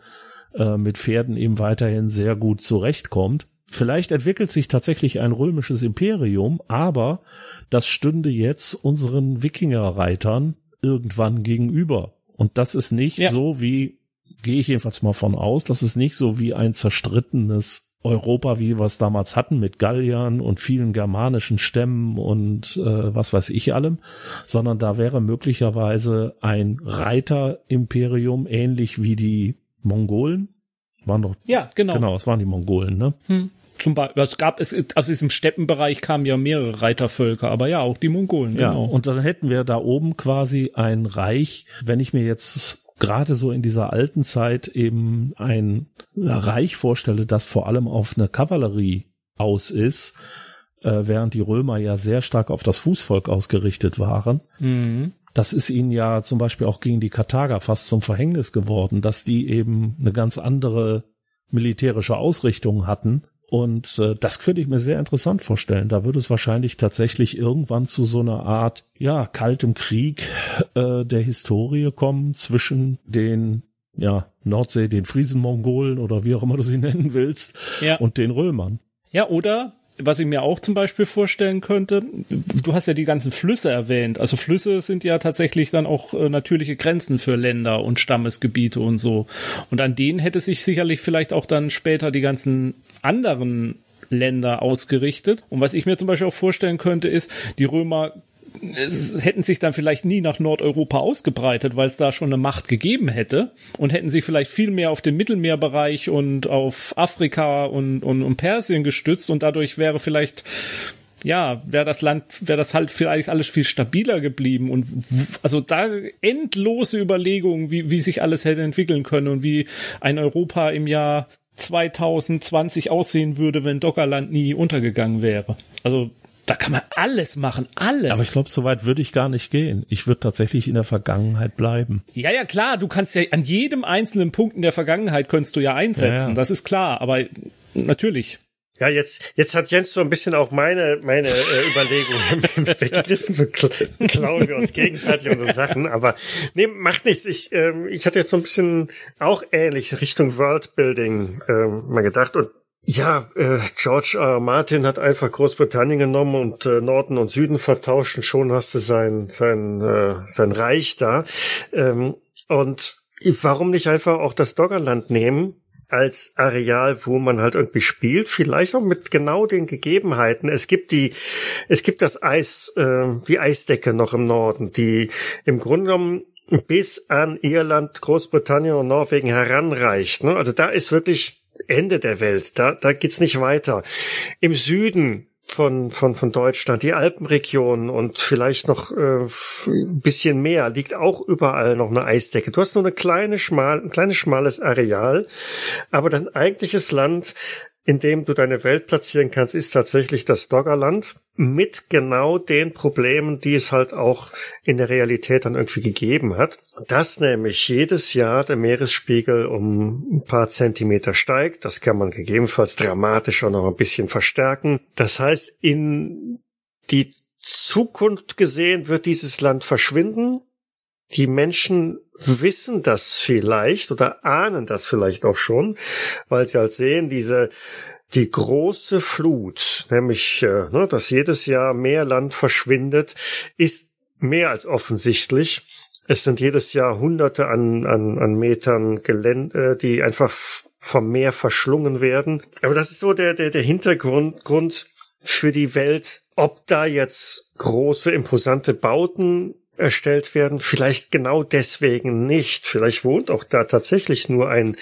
äh, mit Pferden eben weiterhin sehr gut zurechtkommt. Vielleicht entwickelt sich tatsächlich ein römisches Imperium, aber das stünde jetzt unseren Wikingerreitern irgendwann gegenüber. Und das ist nicht ja. so wie, gehe ich jedenfalls mal von aus, das ist nicht so wie ein zerstrittenes Europa, wie wir es damals hatten, mit Galliern und vielen germanischen Stämmen und äh, was weiß ich allem, sondern da wäre möglicherweise ein Reiterimperium, ähnlich wie die Mongolen. Waren doch, ja, genau. Genau, es waren die Mongolen, ne? Hm. Zum Beispiel, es gab es, also im Steppenbereich kamen ja mehrere Reitervölker, aber ja, auch die Mongolen. Ja, genau. und dann hätten wir da oben quasi ein Reich, wenn ich mir jetzt gerade so in dieser alten Zeit eben ein Reich vorstelle, das vor allem auf eine Kavallerie aus ist, äh, während die Römer ja sehr stark auf das Fußvolk ausgerichtet waren. Mhm. Das ist ihnen ja zum Beispiel auch gegen die Karthager fast zum Verhängnis geworden, dass die eben eine ganz andere militärische Ausrichtung hatten. Und äh, das könnte ich mir sehr interessant vorstellen. Da würde es wahrscheinlich tatsächlich irgendwann zu so einer Art, ja, kaltem Krieg äh, der Historie kommen zwischen den ja, Nordsee, den Friesen-Mongolen oder wie auch immer du sie nennen willst, ja. und den Römern. Ja, oder was ich mir auch zum Beispiel vorstellen könnte, du hast ja die ganzen Flüsse erwähnt. Also Flüsse sind ja tatsächlich dann auch äh, natürliche Grenzen für Länder und Stammesgebiete und so. Und an denen hätte sich sicherlich vielleicht auch dann später die ganzen anderen Länder ausgerichtet. Und was ich mir zum Beispiel auch vorstellen könnte, ist, die Römer hätten sich dann vielleicht nie nach Nordeuropa ausgebreitet, weil es da schon eine Macht gegeben hätte und hätten sich vielleicht viel mehr auf den Mittelmeerbereich und auf Afrika und, und, und Persien gestützt und dadurch wäre vielleicht ja, wäre das Land, wäre das halt vielleicht alles viel stabiler geblieben und also da endlose Überlegungen, wie, wie sich alles hätte entwickeln können und wie ein Europa im Jahr 2020 aussehen würde, wenn Dockerland nie untergegangen wäre. Also da kann man alles machen, alles. Aber ich glaube, so weit würde ich gar nicht gehen. Ich würde tatsächlich in der Vergangenheit bleiben. Ja, ja, klar, du kannst ja an jedem einzelnen Punkt in der Vergangenheit könntest du ja einsetzen, ja, ja. das ist klar, aber natürlich. Ja, jetzt, jetzt hat Jens so ein bisschen auch meine, meine äh, Überlegungen weggegriffen, so klauen wir uns gegenseitig unsere Sachen, aber nee, macht nichts. Ich, ähm, ich hatte jetzt so ein bisschen auch ähnlich Richtung Worldbuilding ähm, mal gedacht und ja, äh, George R. Martin hat einfach Großbritannien genommen und äh, Norden und Süden vertauscht und schon hast du sein, sein, äh, sein Reich da. Ähm, und warum nicht einfach auch das Doggerland nehmen? als Areal, wo man halt irgendwie spielt, vielleicht auch mit genau den Gegebenheiten. Es gibt die, es gibt das Eis, äh, die Eisdecke noch im Norden, die im Grunde genommen bis an Irland, Großbritannien und Norwegen heranreicht. Ne? Also da ist wirklich Ende der Welt. Da, da geht's nicht weiter. Im Süden von, von, von Deutschland, die Alpenregion und vielleicht noch äh, ein bisschen mehr, liegt auch überall noch eine Eisdecke. Du hast nur eine kleine, schmal, ein kleines, schmales Areal, aber dein eigentliches Land in dem du deine Welt platzieren kannst, ist tatsächlich das Doggerland mit genau den Problemen, die es halt auch in der Realität dann irgendwie gegeben hat. Dass nämlich jedes Jahr der Meeresspiegel um ein paar Zentimeter steigt. Das kann man gegebenenfalls dramatisch auch noch ein bisschen verstärken. Das heißt, in die Zukunft gesehen wird dieses Land verschwinden. Die Menschen wissen das vielleicht oder ahnen das vielleicht auch schon, weil sie halt sehen, diese die große Flut, nämlich äh, ne, dass jedes Jahr mehr Land verschwindet, ist mehr als offensichtlich. Es sind jedes Jahr Hunderte an, an, an Metern Gelände, die einfach vom Meer verschlungen werden. Aber das ist so der, der, der Hintergrund Grund für die Welt, ob da jetzt große, imposante Bauten erstellt werden. Vielleicht genau deswegen nicht. Vielleicht wohnt auch da tatsächlich nur ein,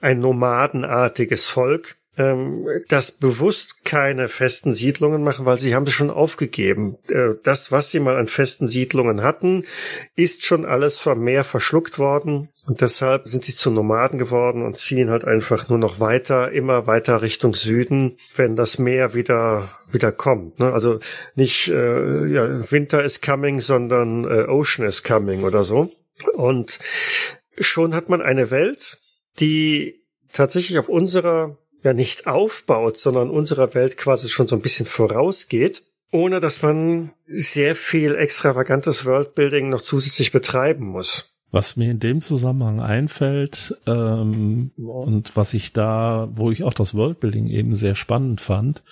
ein nomadenartiges Volk ähm, das bewusst keine festen Siedlungen machen, weil sie haben es schon aufgegeben. Äh, das, was sie mal an festen Siedlungen hatten, ist schon alles vom Meer verschluckt worden und deshalb sind sie zu Nomaden geworden und ziehen halt einfach nur noch weiter, immer weiter Richtung Süden, wenn das Meer wieder wieder kommt. Ne? Also nicht äh, ja, Winter is coming, sondern äh, Ocean is coming oder so. Und schon hat man eine Welt, die tatsächlich auf unserer ja nicht aufbaut, sondern unserer Welt quasi schon so ein bisschen vorausgeht, ohne dass man sehr viel extravagantes Worldbuilding noch zusätzlich betreiben muss. Was mir in dem Zusammenhang einfällt ähm, und was ich da, wo ich auch das Worldbuilding eben sehr spannend fand,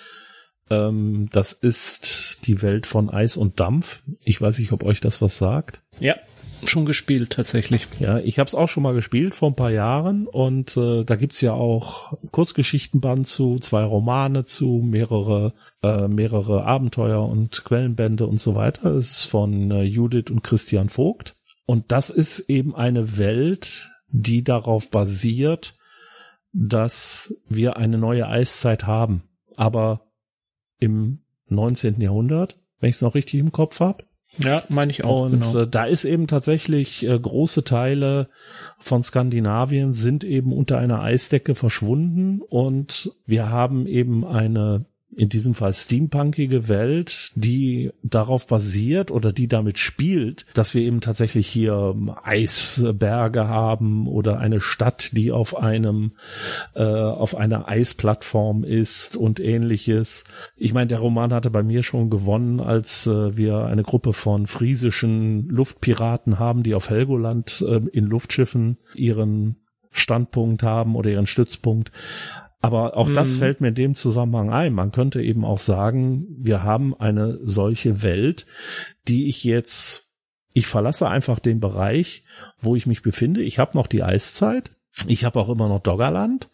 ähm, das ist die Welt von Eis und Dampf. Ich weiß nicht, ob euch das was sagt. Ja schon gespielt tatsächlich. Ja, ich habe es auch schon mal gespielt vor ein paar Jahren und äh, da gibt's ja auch Kurzgeschichtenband zu, zwei Romane zu, mehrere äh, mehrere Abenteuer und Quellenbände und so weiter. Es ist von äh, Judith und Christian Vogt und das ist eben eine Welt, die darauf basiert, dass wir eine neue Eiszeit haben aber im 19. Jahrhundert, wenn ich es noch richtig im Kopf habe. Ja, meine ich auch. Und genau. äh, da ist eben tatsächlich äh, große Teile von Skandinavien sind eben unter einer Eisdecke verschwunden und wir haben eben eine in diesem Fall steampunkige Welt, die darauf basiert oder die damit spielt, dass wir eben tatsächlich hier Eisberge haben oder eine Stadt, die auf einem äh, auf einer Eisplattform ist und ähnliches. Ich meine, der Roman hatte bei mir schon gewonnen, als äh, wir eine Gruppe von friesischen Luftpiraten haben, die auf Helgoland äh, in Luftschiffen ihren Standpunkt haben oder ihren Stützpunkt. Aber auch mhm. das fällt mir in dem Zusammenhang ein. Man könnte eben auch sagen, wir haben eine solche Welt, die ich jetzt, ich verlasse einfach den Bereich, wo ich mich befinde. Ich habe noch die Eiszeit. Ich habe auch immer noch Doggerland.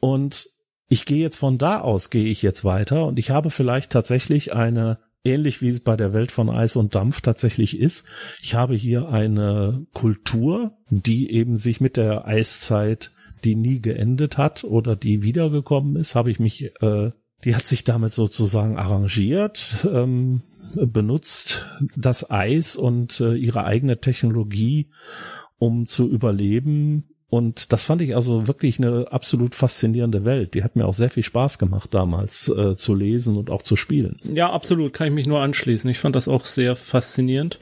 Und ich gehe jetzt von da aus, gehe ich jetzt weiter. Und ich habe vielleicht tatsächlich eine ähnlich wie es bei der Welt von Eis und Dampf tatsächlich ist. Ich habe hier eine Kultur, die eben sich mit der Eiszeit die nie geendet hat oder die wiedergekommen ist, habe ich mich, äh, die hat sich damit sozusagen arrangiert, ähm, benutzt das Eis und äh, ihre eigene Technologie, um zu überleben. Und das fand ich also wirklich eine absolut faszinierende Welt. Die hat mir auch sehr viel Spaß gemacht damals äh, zu lesen und auch zu spielen. Ja, absolut, kann ich mich nur anschließen. Ich fand das auch sehr faszinierend.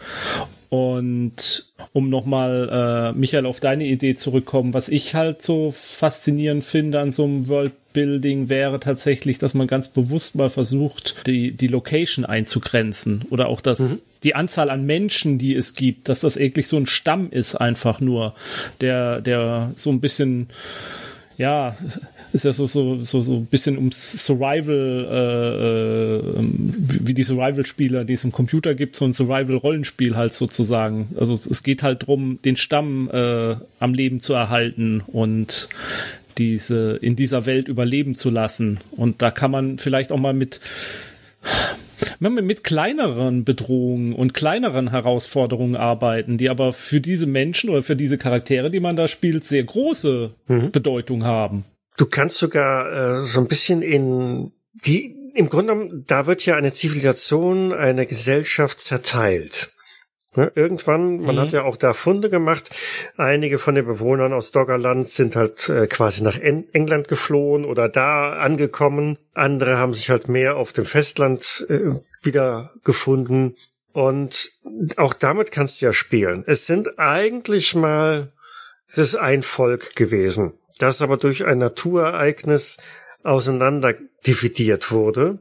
Und um nochmal, äh, Michael, auf deine Idee zurückkommen, was ich halt so faszinierend finde an so einem Worldbuilding wäre tatsächlich, dass man ganz bewusst mal versucht, die, die Location einzugrenzen oder auch das, mhm. die Anzahl an Menschen, die es gibt, dass das eigentlich so ein Stamm ist einfach nur, der, der so ein bisschen, ja, ist ja so so so so ein bisschen ums Survival äh, äh, wie die Survival-Spieler, die es im Computer gibt, so ein Survival-Rollenspiel halt sozusagen. Also es, es geht halt drum, den Stamm äh, am Leben zu erhalten und diese in dieser Welt überleben zu lassen. Und da kann man vielleicht auch mal mit mit kleineren Bedrohungen und kleineren Herausforderungen arbeiten, die aber für diese Menschen oder für diese Charaktere, die man da spielt, sehr große mhm. Bedeutung haben. Du kannst sogar äh, so ein bisschen in die im Grunde genommen, da wird ja eine Zivilisation, eine Gesellschaft zerteilt. Ja, irgendwann, man mhm. hat ja auch da Funde gemacht. Einige von den Bewohnern aus Doggerland sind halt äh, quasi nach en England geflohen oder da angekommen. Andere haben sich halt mehr auf dem Festland äh, wieder gefunden. Und auch damit kannst du ja spielen. Es sind eigentlich mal, es ist ein Volk gewesen das aber durch ein Naturereignis auseinander dividiert wurde.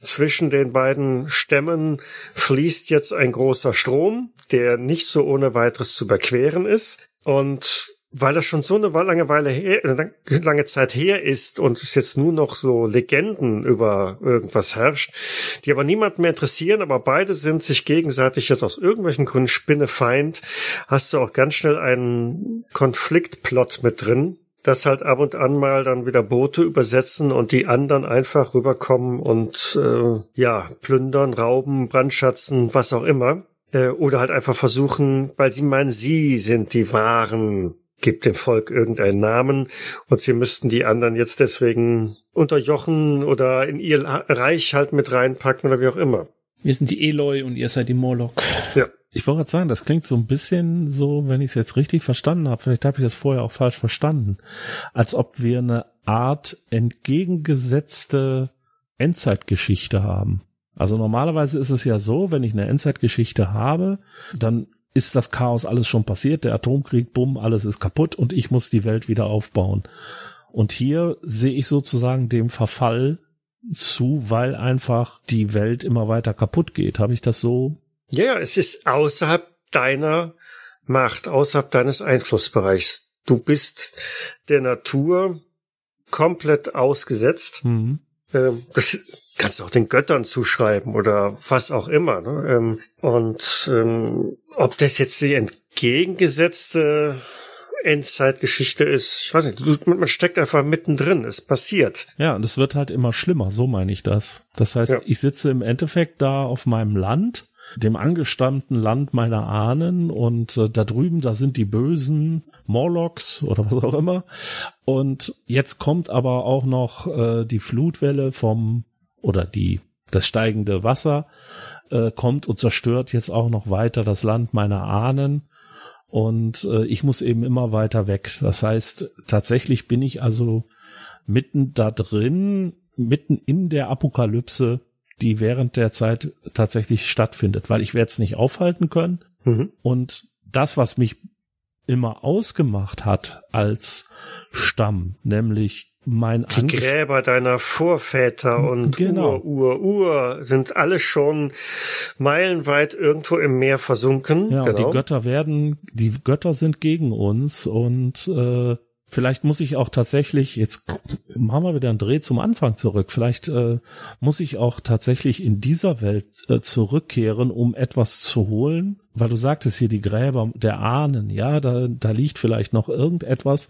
Zwischen den beiden Stämmen fließt jetzt ein großer Strom, der nicht so ohne weiteres zu überqueren ist. Und weil das schon so eine lange Weile her, lange Zeit her ist und es jetzt nur noch so Legenden über irgendwas herrscht, die aber niemanden mehr interessieren, aber beide sind sich gegenseitig jetzt aus irgendwelchen Gründen Spinnefeind, hast du auch ganz schnell einen Konfliktplot mit drin, dass halt ab und an mal dann wieder Boote übersetzen und die anderen einfach rüberkommen und äh, ja, plündern, rauben, brandschatzen, was auch immer. Äh, oder halt einfach versuchen, weil sie meinen, sie sind die wahren, gibt dem Volk irgendeinen Namen und sie müssten die anderen jetzt deswegen unterjochen oder in ihr Reich halt mit reinpacken oder wie auch immer. Wir sind die Eloi und ihr seid die Morlock. Ja. Ich wollte gerade sagen, das klingt so ein bisschen so, wenn ich es jetzt richtig verstanden habe, vielleicht habe ich das vorher auch falsch verstanden, als ob wir eine Art entgegengesetzte Endzeitgeschichte haben. Also normalerweise ist es ja so, wenn ich eine Endzeitgeschichte habe, dann ist das Chaos alles schon passiert, der Atomkrieg, bumm, alles ist kaputt und ich muss die Welt wieder aufbauen. Und hier sehe ich sozusagen dem Verfall zu, weil einfach die Welt immer weiter kaputt geht. Habe ich das so ja, es ist außerhalb deiner Macht, außerhalb deines Einflussbereichs. Du bist der Natur komplett ausgesetzt. Mhm. Ähm, das kannst du auch den Göttern zuschreiben oder was auch immer. Ne? Ähm, und ähm, ob das jetzt die entgegengesetzte Endzeitgeschichte ist, ich weiß nicht, man steckt einfach mittendrin, es passiert. Ja, und es wird halt immer schlimmer, so meine ich das. Das heißt, ja. ich sitze im Endeffekt da auf meinem Land dem angestammten Land meiner Ahnen und äh, da drüben, da sind die bösen Morlocks oder was auch immer. Und jetzt kommt aber auch noch äh, die Flutwelle vom oder die das steigende Wasser äh, kommt und zerstört jetzt auch noch weiter das Land meiner Ahnen. Und äh, ich muss eben immer weiter weg. Das heißt, tatsächlich bin ich also mitten da drin, mitten in der Apokalypse, die während der Zeit tatsächlich stattfindet, weil ich werde es nicht aufhalten können. Mhm. Und das, was mich immer ausgemacht hat als Stamm, nämlich mein Die Ange Gräber deiner Vorväter und genau. Ur, Ur, Ur sind alle schon meilenweit irgendwo im Meer versunken. Ja, genau. und die genau. Götter werden, die Götter sind gegen uns und äh, vielleicht muss ich auch tatsächlich, jetzt machen wir wieder einen Dreh zum Anfang zurück, vielleicht äh, muss ich auch tatsächlich in dieser Welt äh, zurückkehren, um etwas zu holen, weil du sagtest hier die Gräber der Ahnen, ja, da, da liegt vielleicht noch irgendetwas,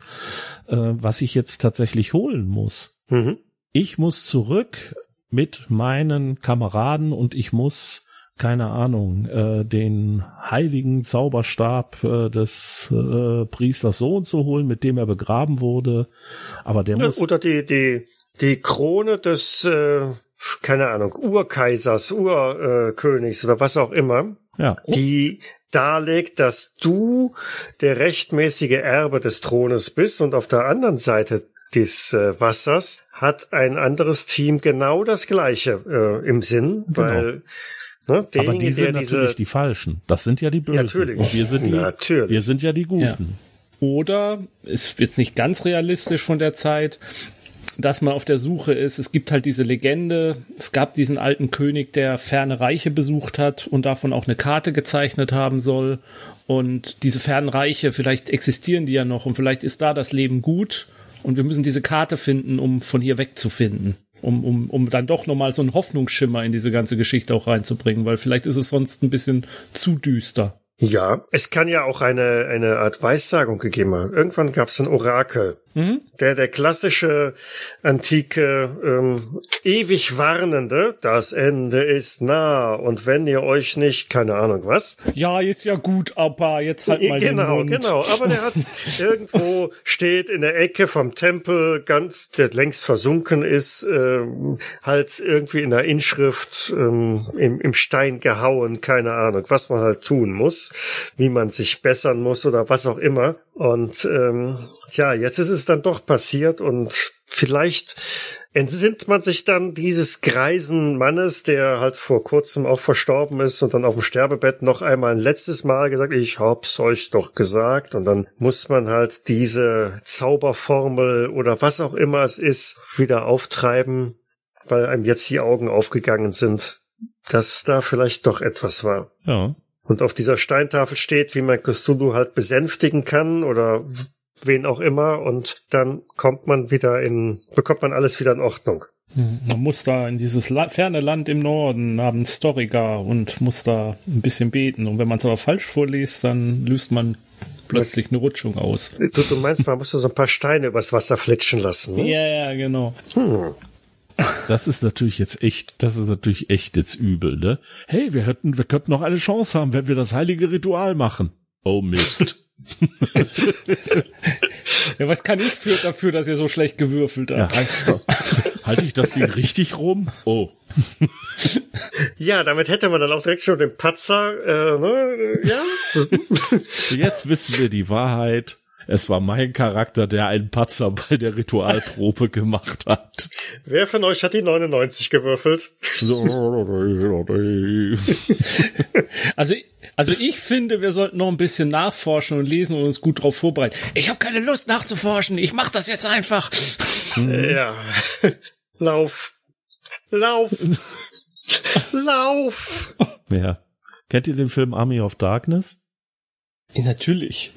äh, was ich jetzt tatsächlich holen muss. Mhm. Ich muss zurück mit meinen Kameraden und ich muss keine Ahnung, äh, den heiligen Zauberstab äh, des äh, Priesters Sohn zu holen, mit dem er begraben wurde. Aber der muss. Oder die, die, die Krone des, äh, keine Ahnung, Urkaisers, Urkönigs oder was auch immer. Ja. Die darlegt, dass du der rechtmäßige Erbe des Thrones bist und auf der anderen Seite des äh, Wassers hat ein anderes Team genau das gleiche äh, im Sinn, genau. weil Ne? Aber die sind natürlich diese... die Falschen. Das sind ja die Bösen. Natürlich. Und wir sind die, natürlich. wir sind ja die Guten. Ja. Oder ist jetzt nicht ganz realistisch von der Zeit, dass man auf der Suche ist. Es gibt halt diese Legende. Es gab diesen alten König, der ferne Reiche besucht hat und davon auch eine Karte gezeichnet haben soll. Und diese fernen Reiche, vielleicht existieren die ja noch und vielleicht ist da das Leben gut. Und wir müssen diese Karte finden, um von hier wegzufinden um, um, um dann doch nochmal so einen Hoffnungsschimmer in diese ganze Geschichte auch reinzubringen, weil vielleicht ist es sonst ein bisschen zu düster. Ja, es kann ja auch eine, eine Art Weissagung gegeben haben. Irgendwann gab es ein Orakel. Mhm. Der, der klassische antike, ähm, ewig warnende, das Ende ist nah und wenn ihr euch nicht, keine Ahnung was. Ja, ist ja gut, aber jetzt halt mal Genau, den Mund. genau. Aber der hat irgendwo steht in der Ecke vom Tempel, ganz, der längst versunken ist, ähm, halt irgendwie in der Inschrift ähm, im, im Stein gehauen, keine Ahnung, was man halt tun muss, wie man sich bessern muss oder was auch immer. Und ähm, ja, jetzt ist es dann doch passiert und vielleicht entsinnt man sich dann dieses greisen Mannes, der halt vor kurzem auch verstorben ist und dann auf dem Sterbebett noch einmal ein letztes Mal gesagt, ich hab's euch doch gesagt. Und dann muss man halt diese Zauberformel oder was auch immer es ist, wieder auftreiben, weil einem jetzt die Augen aufgegangen sind, dass da vielleicht doch etwas war. Ja. Und auf dieser Steintafel steht, wie man Cthulhu halt besänftigen kann oder wen auch immer und dann kommt man wieder in, bekommt man alles wieder in Ordnung. Hm, man muss da in dieses La ferne Land im Norden namens Storiga und muss da ein bisschen beten. Und wenn man es aber falsch vorliest, dann löst man plötzlich eine Rutschung aus. Du, du meinst, man muss so ein paar Steine übers Wasser flitschen lassen. Ne? Ja, ja, genau. Hm. Das ist natürlich jetzt echt, das ist natürlich echt jetzt übel, ne? Hey, wir hätten, wir könnten noch eine Chance haben, wenn wir das heilige Ritual machen. Oh Mist. ja, was kann ich für, dafür, dass ihr so schlecht gewürfelt habt? Ja, so. Halte ich das Ding richtig rum? Oh. Ja, damit hätte man dann auch direkt schon den Patzer, äh, ne? Ja. Jetzt wissen wir die Wahrheit. Es war mein Charakter, der einen Patzer bei der Ritualprobe gemacht hat. Wer von euch hat die 99 gewürfelt? also, also ich finde, wir sollten noch ein bisschen nachforschen und lesen und uns gut darauf vorbereiten. Ich habe keine Lust nachzuforschen. Ich mache das jetzt einfach. Ja. Lauf. Lauf. Lauf. Ja. Kennt ihr den Film Army of Darkness? Natürlich.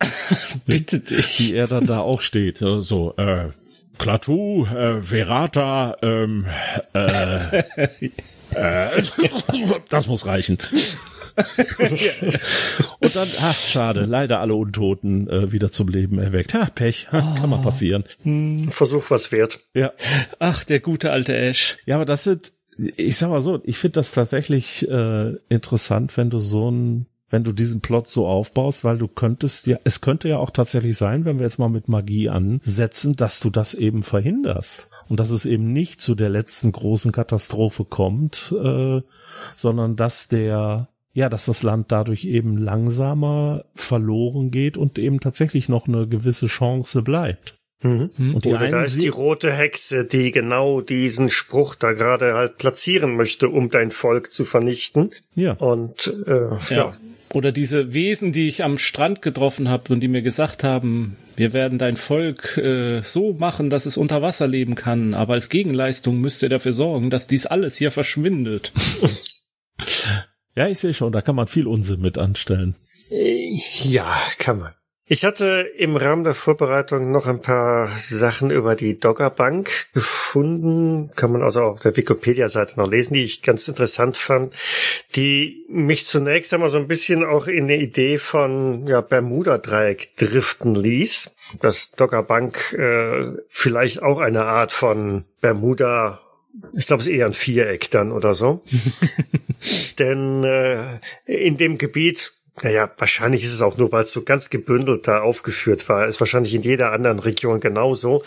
Bitte dich. Wie er dann da auch steht. So, äh, Klaatu, äh, Verata, ähm, äh, äh, das muss reichen. Und dann, ach, schade, leider alle Untoten äh, wieder zum Leben erweckt. Ha, Pech, ha, kann mal passieren. Versuch was wert. Ja. Ach, der gute alte Ash. Ja, aber das sind, ich sag mal so, ich finde das tatsächlich äh, interessant, wenn du so ein wenn du diesen Plot so aufbaust, weil du könntest ja, es könnte ja auch tatsächlich sein, wenn wir jetzt mal mit Magie ansetzen, dass du das eben verhinderst und dass es eben nicht zu der letzten großen Katastrophe kommt, äh, sondern dass der ja, dass das Land dadurch eben langsamer verloren geht und eben tatsächlich noch eine gewisse Chance bleibt. Mhm. Und die Oder da ist die rote Hexe, die genau diesen Spruch da gerade halt platzieren möchte, um dein Volk zu vernichten. Ja. Und äh, ja. ja. Oder diese Wesen, die ich am Strand getroffen habe und die mir gesagt haben, wir werden dein Volk äh, so machen, dass es unter Wasser leben kann, aber als Gegenleistung müsst ihr dafür sorgen, dass dies alles hier verschwindet. ja, ich sehe schon, da kann man viel Unsinn mit anstellen. Ja, kann man. Ich hatte im Rahmen der Vorbereitung noch ein paar Sachen über die Doggerbank gefunden, kann man also auf der Wikipedia-Seite noch lesen, die ich ganz interessant fand, die mich zunächst einmal so ein bisschen auch in eine Idee von ja, Bermuda-Dreieck driften ließ, dass Doggerbank äh, vielleicht auch eine Art von Bermuda ich glaube, es ist eher ein Viereck dann oder so. Denn äh, in dem Gebiet naja, wahrscheinlich ist es auch nur, weil es so ganz gebündelt da aufgeführt war. Ist wahrscheinlich in jeder anderen Region genauso.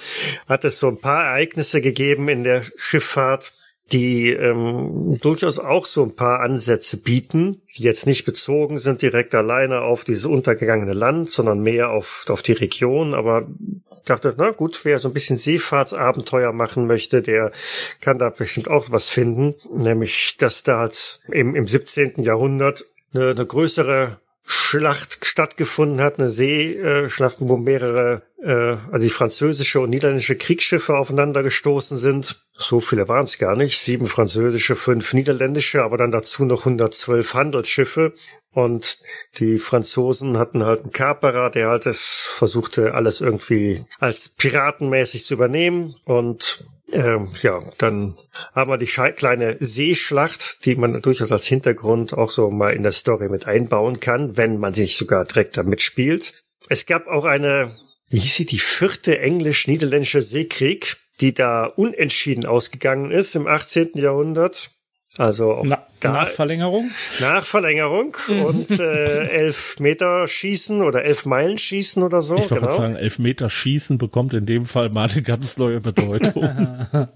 Hat es so ein paar Ereignisse gegeben in der Schifffahrt, die ähm, durchaus auch so ein paar Ansätze bieten, die jetzt nicht bezogen sind direkt alleine auf dieses untergegangene Land, sondern mehr auf, auf die Region. Aber ich dachte, na gut, wer so ein bisschen Seefahrtsabenteuer machen möchte, der kann da bestimmt auch was finden. Nämlich, dass da halt im, im 17. Jahrhundert eine, eine größere Schlacht stattgefunden hat, eine Seeschlacht, wo mehrere, äh, also die französische und niederländische Kriegsschiffe aufeinander gestoßen sind. So viele waren es gar nicht. Sieben französische, fünf niederländische, aber dann dazu noch 112 Handelsschiffe. Und die Franzosen hatten halt einen Kaperer, der halt es versuchte, alles irgendwie als piratenmäßig zu übernehmen. Und ähm, ja, dann haben wir die kleine Seeschlacht, die man durchaus als Hintergrund auch so mal in der Story mit einbauen kann, wenn man sich sogar direkt damit spielt. Es gab auch eine, wie hieß sie, die vierte englisch-niederländische Seekrieg, die da unentschieden ausgegangen ist im 18. Jahrhundert. Also auch Na, da, nach Verlängerung? Nach Verlängerung mhm. und äh, elf Meter schießen oder elf Meilen schießen oder so. Ich wollte genau. sagen, elf Meter schießen bekommt in dem Fall mal eine ganz neue Bedeutung.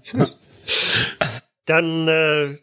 Dann äh,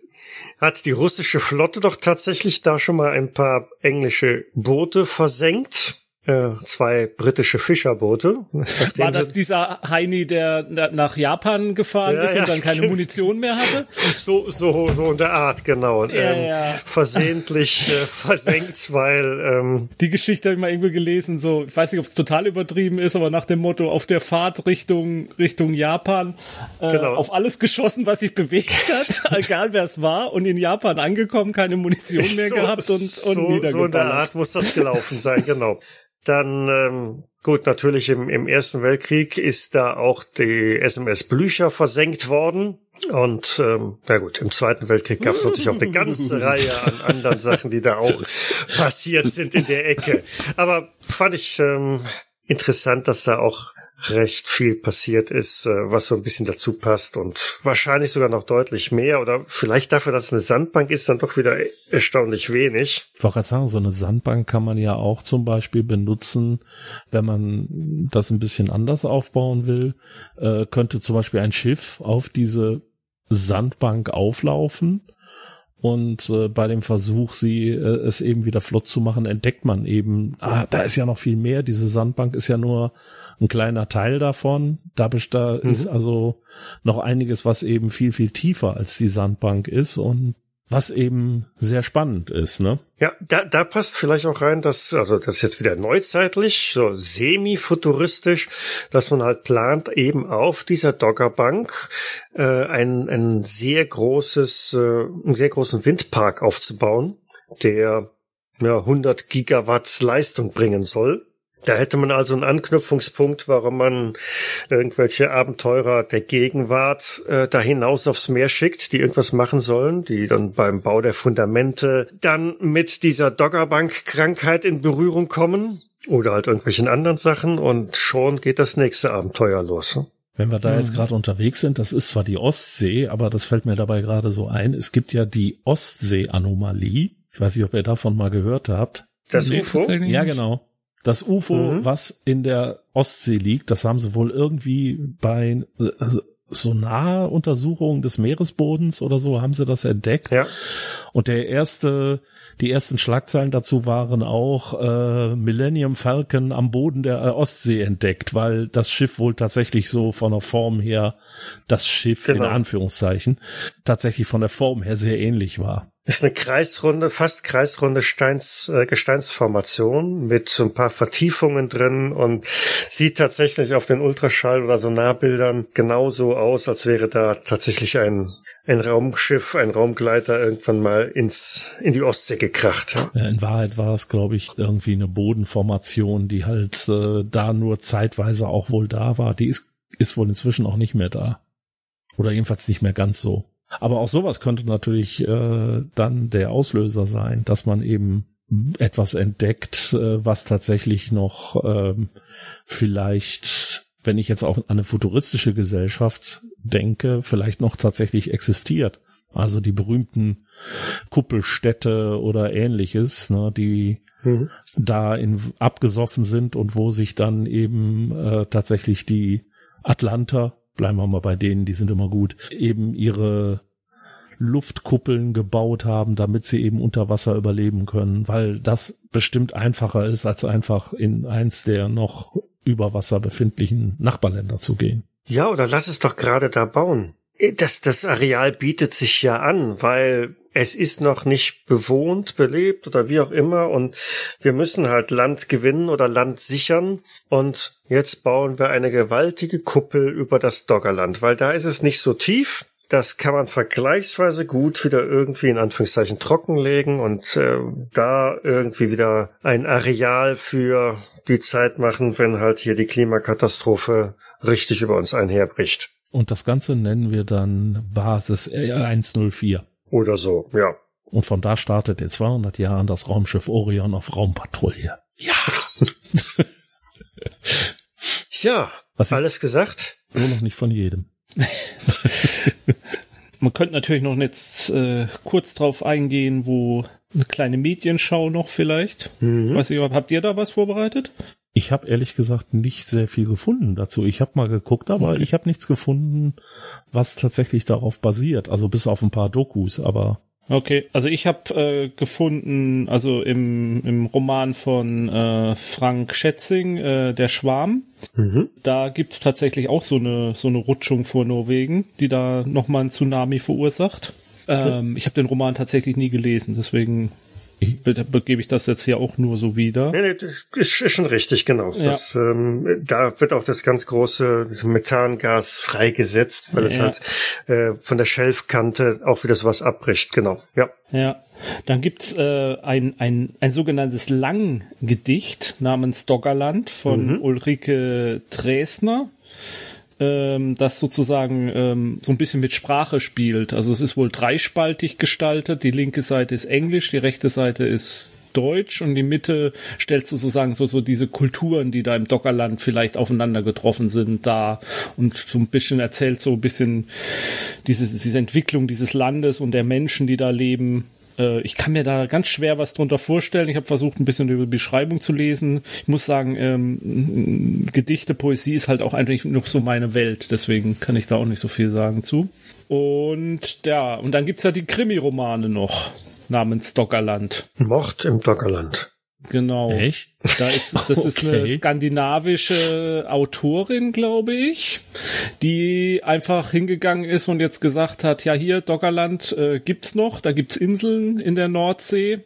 hat die russische Flotte doch tatsächlich da schon mal ein paar englische Boote versenkt äh, zwei britische Fischerboote. War das dieser Heini, der nach Japan gefahren ja, ist und ja, dann keine Munition mehr hatte? So, so, so in der Art, genau. Ja, ähm. Versehentlich äh, versenkt, weil ähm, die Geschichte habe ich mal irgendwo gelesen. So, ich weiß nicht, ob es total übertrieben ist, aber nach dem Motto auf der Fahrt Richtung Richtung Japan äh, genau. auf alles geschossen, was sich bewegt hat, egal wer es war, und in Japan angekommen, keine Munition mehr so, gehabt und, und so, so in der Art muss das gelaufen sein, genau. Dann ähm, gut, natürlich im, im Ersten Weltkrieg ist da auch die SMS Blücher versenkt worden. Und ähm, na gut, im Zweiten Weltkrieg gab es natürlich auch eine ganze Reihe an anderen Sachen, die da auch passiert sind in der Ecke. Aber fand ich ähm, interessant, dass da auch recht viel passiert ist, äh, was so ein bisschen dazu passt und wahrscheinlich sogar noch deutlich mehr oder vielleicht dafür, dass es eine Sandbank ist, dann doch wieder erstaunlich wenig. Ich wollte gerade sagen, so eine Sandbank kann man ja auch zum Beispiel benutzen, wenn man das ein bisschen anders aufbauen will, äh, könnte zum Beispiel ein Schiff auf diese Sandbank auflaufen und äh, bei dem Versuch, sie äh, es eben wieder flott zu machen, entdeckt man eben, ah, da ist ja noch viel mehr. Diese Sandbank ist ja nur ein kleiner Teil davon. Da, da mhm. ist also noch einiges, was eben viel, viel tiefer als die Sandbank ist und was eben sehr spannend ist, ne? Ja, da, da passt vielleicht auch rein, dass, also das ist jetzt wieder neuzeitlich, so semi-futuristisch, dass man halt plant, eben auf dieser Doggerbank äh, ein, ein sehr großes, äh, einen sehr großen Windpark aufzubauen, der ja, 100 Gigawatt Leistung bringen soll. Da hätte man also einen Anknüpfungspunkt, warum man irgendwelche Abenteurer der Gegenwart äh, da hinaus aufs Meer schickt, die irgendwas machen sollen, die dann beim Bau der Fundamente dann mit dieser Doggerbank-Krankheit in Berührung kommen oder halt irgendwelchen anderen Sachen und schon geht das nächste Abenteuer los. Wenn wir da mhm. jetzt gerade unterwegs sind, das ist zwar die Ostsee, aber das fällt mir dabei gerade so ein. Es gibt ja die Ostsee-Anomalie. Ich weiß nicht, ob ihr davon mal gehört habt. Das nee, UFO? Ja, genau. Das UFO, mhm. was in der Ostsee liegt, das haben sie wohl irgendwie bei also Sonaruntersuchungen des Meeresbodens oder so haben sie das entdeckt. Ja. Und der erste die ersten Schlagzeilen dazu waren auch äh, Millennium Falcon am Boden der äh, Ostsee entdeckt, weil das Schiff wohl tatsächlich so von der Form her, das Schiff genau. in Anführungszeichen, tatsächlich von der Form her sehr ähnlich war. Ist eine kreisrunde, fast kreisrunde Steins, äh, Gesteinsformation mit so ein paar Vertiefungen drin und sieht tatsächlich auf den Ultraschall- oder Sonarbildern genauso aus, als wäre da tatsächlich ein, ein Raumschiff, ein Raumgleiter irgendwann mal ins, in die Ostsee gekracht. Ja, in Wahrheit war es, glaube ich, irgendwie eine Bodenformation, die halt äh, da nur zeitweise auch wohl da war. Die ist, ist wohl inzwischen auch nicht mehr da. Oder jedenfalls nicht mehr ganz so. Aber auch sowas könnte natürlich äh, dann der Auslöser sein, dass man eben etwas entdeckt, äh, was tatsächlich noch ähm, vielleicht, wenn ich jetzt auch an eine futuristische Gesellschaft denke, vielleicht noch tatsächlich existiert. Also die berühmten Kuppelstädte oder ähnliches, ne, die mhm. da in, abgesoffen sind und wo sich dann eben äh, tatsächlich die Atlanter bleiben wir mal bei denen, die sind immer gut, eben ihre Luftkuppeln gebaut haben, damit sie eben unter Wasser überleben können, weil das bestimmt einfacher ist, als einfach in eins der noch über Wasser befindlichen Nachbarländer zu gehen. Ja, oder lass es doch gerade da bauen. Das, das Areal bietet sich ja an, weil es ist noch nicht bewohnt, belebt oder wie auch immer und wir müssen halt Land gewinnen oder Land sichern und jetzt bauen wir eine gewaltige Kuppel über das Doggerland, weil da ist es nicht so tief. Das kann man vergleichsweise gut wieder irgendwie in Anführungszeichen trockenlegen und äh, da irgendwie wieder ein Areal für die Zeit machen, wenn halt hier die Klimakatastrophe richtig über uns einherbricht. Und das Ganze nennen wir dann Basis 104. Oder so, ja. Und von da startet in 200 Jahren das Raumschiff Orion auf Raumpatrouille. Ja. ja, Was alles gesagt? Nur noch nicht von jedem. Man könnte natürlich noch jetzt äh, kurz drauf eingehen, wo eine kleine Medienschau noch vielleicht. Mhm. Weiß ich, habt ihr da was vorbereitet? Ich habe ehrlich gesagt nicht sehr viel gefunden dazu. Ich habe mal geguckt, aber okay. ich habe nichts gefunden, was tatsächlich darauf basiert. Also bis auf ein paar Dokus, aber. Okay, also ich habe äh, gefunden, also im, im Roman von äh, Frank Schätzing, äh, Der Schwarm, mhm. da gibt's tatsächlich auch so eine, so eine Rutschung vor Norwegen, die da nochmal einen Tsunami verursacht. Ähm, ich habe den Roman tatsächlich nie gelesen, deswegen begebe ich das jetzt hier auch nur so wieder. Nee, nee, ist, ist schon richtig, genau. Ja. Das, ähm, da wird auch das ganz große das Methangas freigesetzt, weil ja. es halt äh, von der Schelfkante auch wieder sowas abbricht, genau. Ja. Ja. Dann gibt's äh, ein, ein, ein sogenanntes Langgedicht namens Doggerland von mhm. Ulrike Dresner ähm, das sozusagen ähm, so ein bisschen mit Sprache spielt. Also es ist wohl dreispaltig gestaltet. Die linke Seite ist Englisch, die rechte Seite ist Deutsch und die Mitte stellt sozusagen so, so diese Kulturen, die da im Dockerland vielleicht aufeinander getroffen sind, da und so ein bisschen erzählt so ein bisschen dieses, diese Entwicklung dieses Landes und der Menschen, die da leben äh, ich kann mir da ganz schwer was drunter vorstellen. Ich habe versucht, ein bisschen über die Beschreibung zu lesen. Ich muss sagen, ähm, Gedichte, Poesie ist halt auch eigentlich noch so meine Welt. Deswegen kann ich da auch nicht so viel sagen zu. Und ja, und dann gibt's ja die Krimi-Romane noch namens Dockerland. Mord im Dockerland. Genau. Echt? Da ist, das okay. ist eine skandinavische Autorin, glaube ich, die einfach hingegangen ist und jetzt gesagt hat, ja hier, Doggerland äh, gibt's noch, da gibt's Inseln in der Nordsee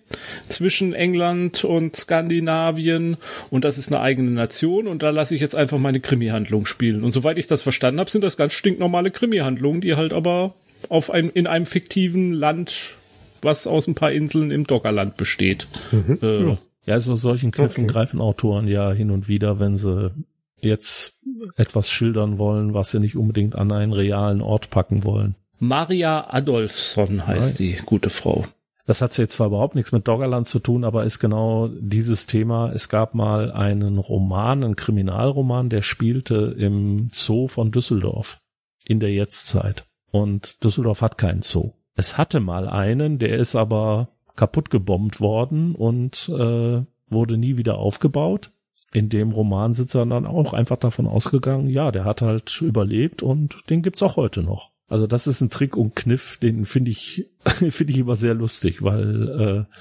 zwischen England und Skandinavien und das ist eine eigene Nation und da lasse ich jetzt einfach meine Krimi-Handlung spielen. Und soweit ich das verstanden habe, sind das ganz stinknormale Krimi-Handlungen, die halt aber auf einem, in einem fiktiven Land was aus ein paar Inseln im Doggerland besteht. Mhm. Äh, ja. Ja, also solchen Kniffen okay. greifen Autoren ja hin und wieder, wenn sie jetzt etwas schildern wollen, was sie nicht unbedingt an einen realen Ort packen wollen. Maria Adolfsson heißt Nein. die gute Frau. Das hat jetzt zwar überhaupt nichts mit Doggerland zu tun, aber ist genau dieses Thema. Es gab mal einen Roman, einen Kriminalroman, der spielte im Zoo von Düsseldorf in der Jetztzeit. Und Düsseldorf hat keinen Zoo. Es hatte mal einen, der ist aber kaputt gebombt worden und äh, wurde nie wieder aufgebaut. In dem Roman sitzt er dann auch einfach davon ausgegangen, ja, der hat halt überlebt und den gibt's auch heute noch. Also das ist ein Trick und Kniff, den finde ich finde ich immer sehr lustig, weil äh,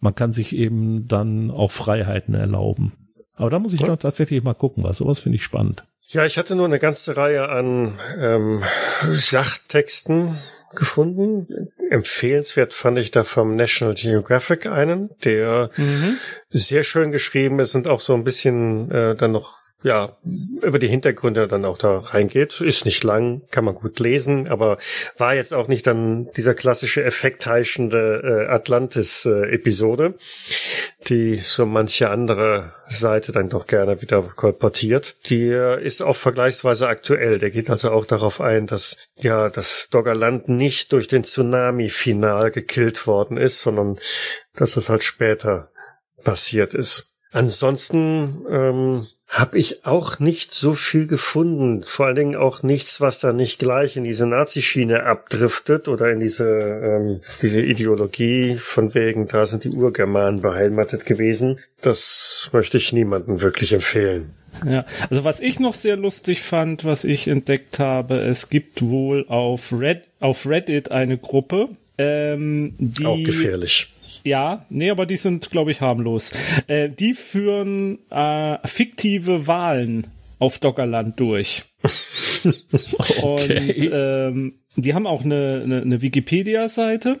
man kann sich eben dann auch Freiheiten erlauben. Aber da muss ich ja. doch tatsächlich mal gucken, was sowas finde ich spannend. Ja, ich hatte nur eine ganze Reihe an ähm, Sachtexten gefunden. Empfehlenswert fand ich da vom National Geographic einen, der mhm. sehr schön geschrieben ist und auch so ein bisschen äh, dann noch ja, über die Hintergründe dann auch da reingeht. Ist nicht lang, kann man gut lesen, aber war jetzt auch nicht dann dieser klassische effektheischende äh, Atlantis-Episode, äh, die so manche andere Seite dann doch gerne wieder kolportiert. Die ist auch vergleichsweise aktuell. Der geht also auch darauf ein, dass ja das Doggerland nicht durch den Tsunami final gekillt worden ist, sondern dass das halt später passiert ist. Ansonsten ähm, habe ich auch nicht so viel gefunden. Vor allen Dingen auch nichts, was da nicht gleich in diese Nazi-Schiene abdriftet oder in diese, ähm, diese Ideologie von wegen, da sind die Urgermanen beheimatet gewesen. Das möchte ich niemandem wirklich empfehlen. Ja, also was ich noch sehr lustig fand, was ich entdeckt habe, es gibt wohl auf, Red, auf Reddit eine Gruppe, ähm, die auch gefährlich ja, nee, aber die sind, glaube ich, harmlos. Äh, die führen äh, fiktive Wahlen auf Doggerland durch. okay. Und ähm, die haben auch eine, eine, eine Wikipedia-Seite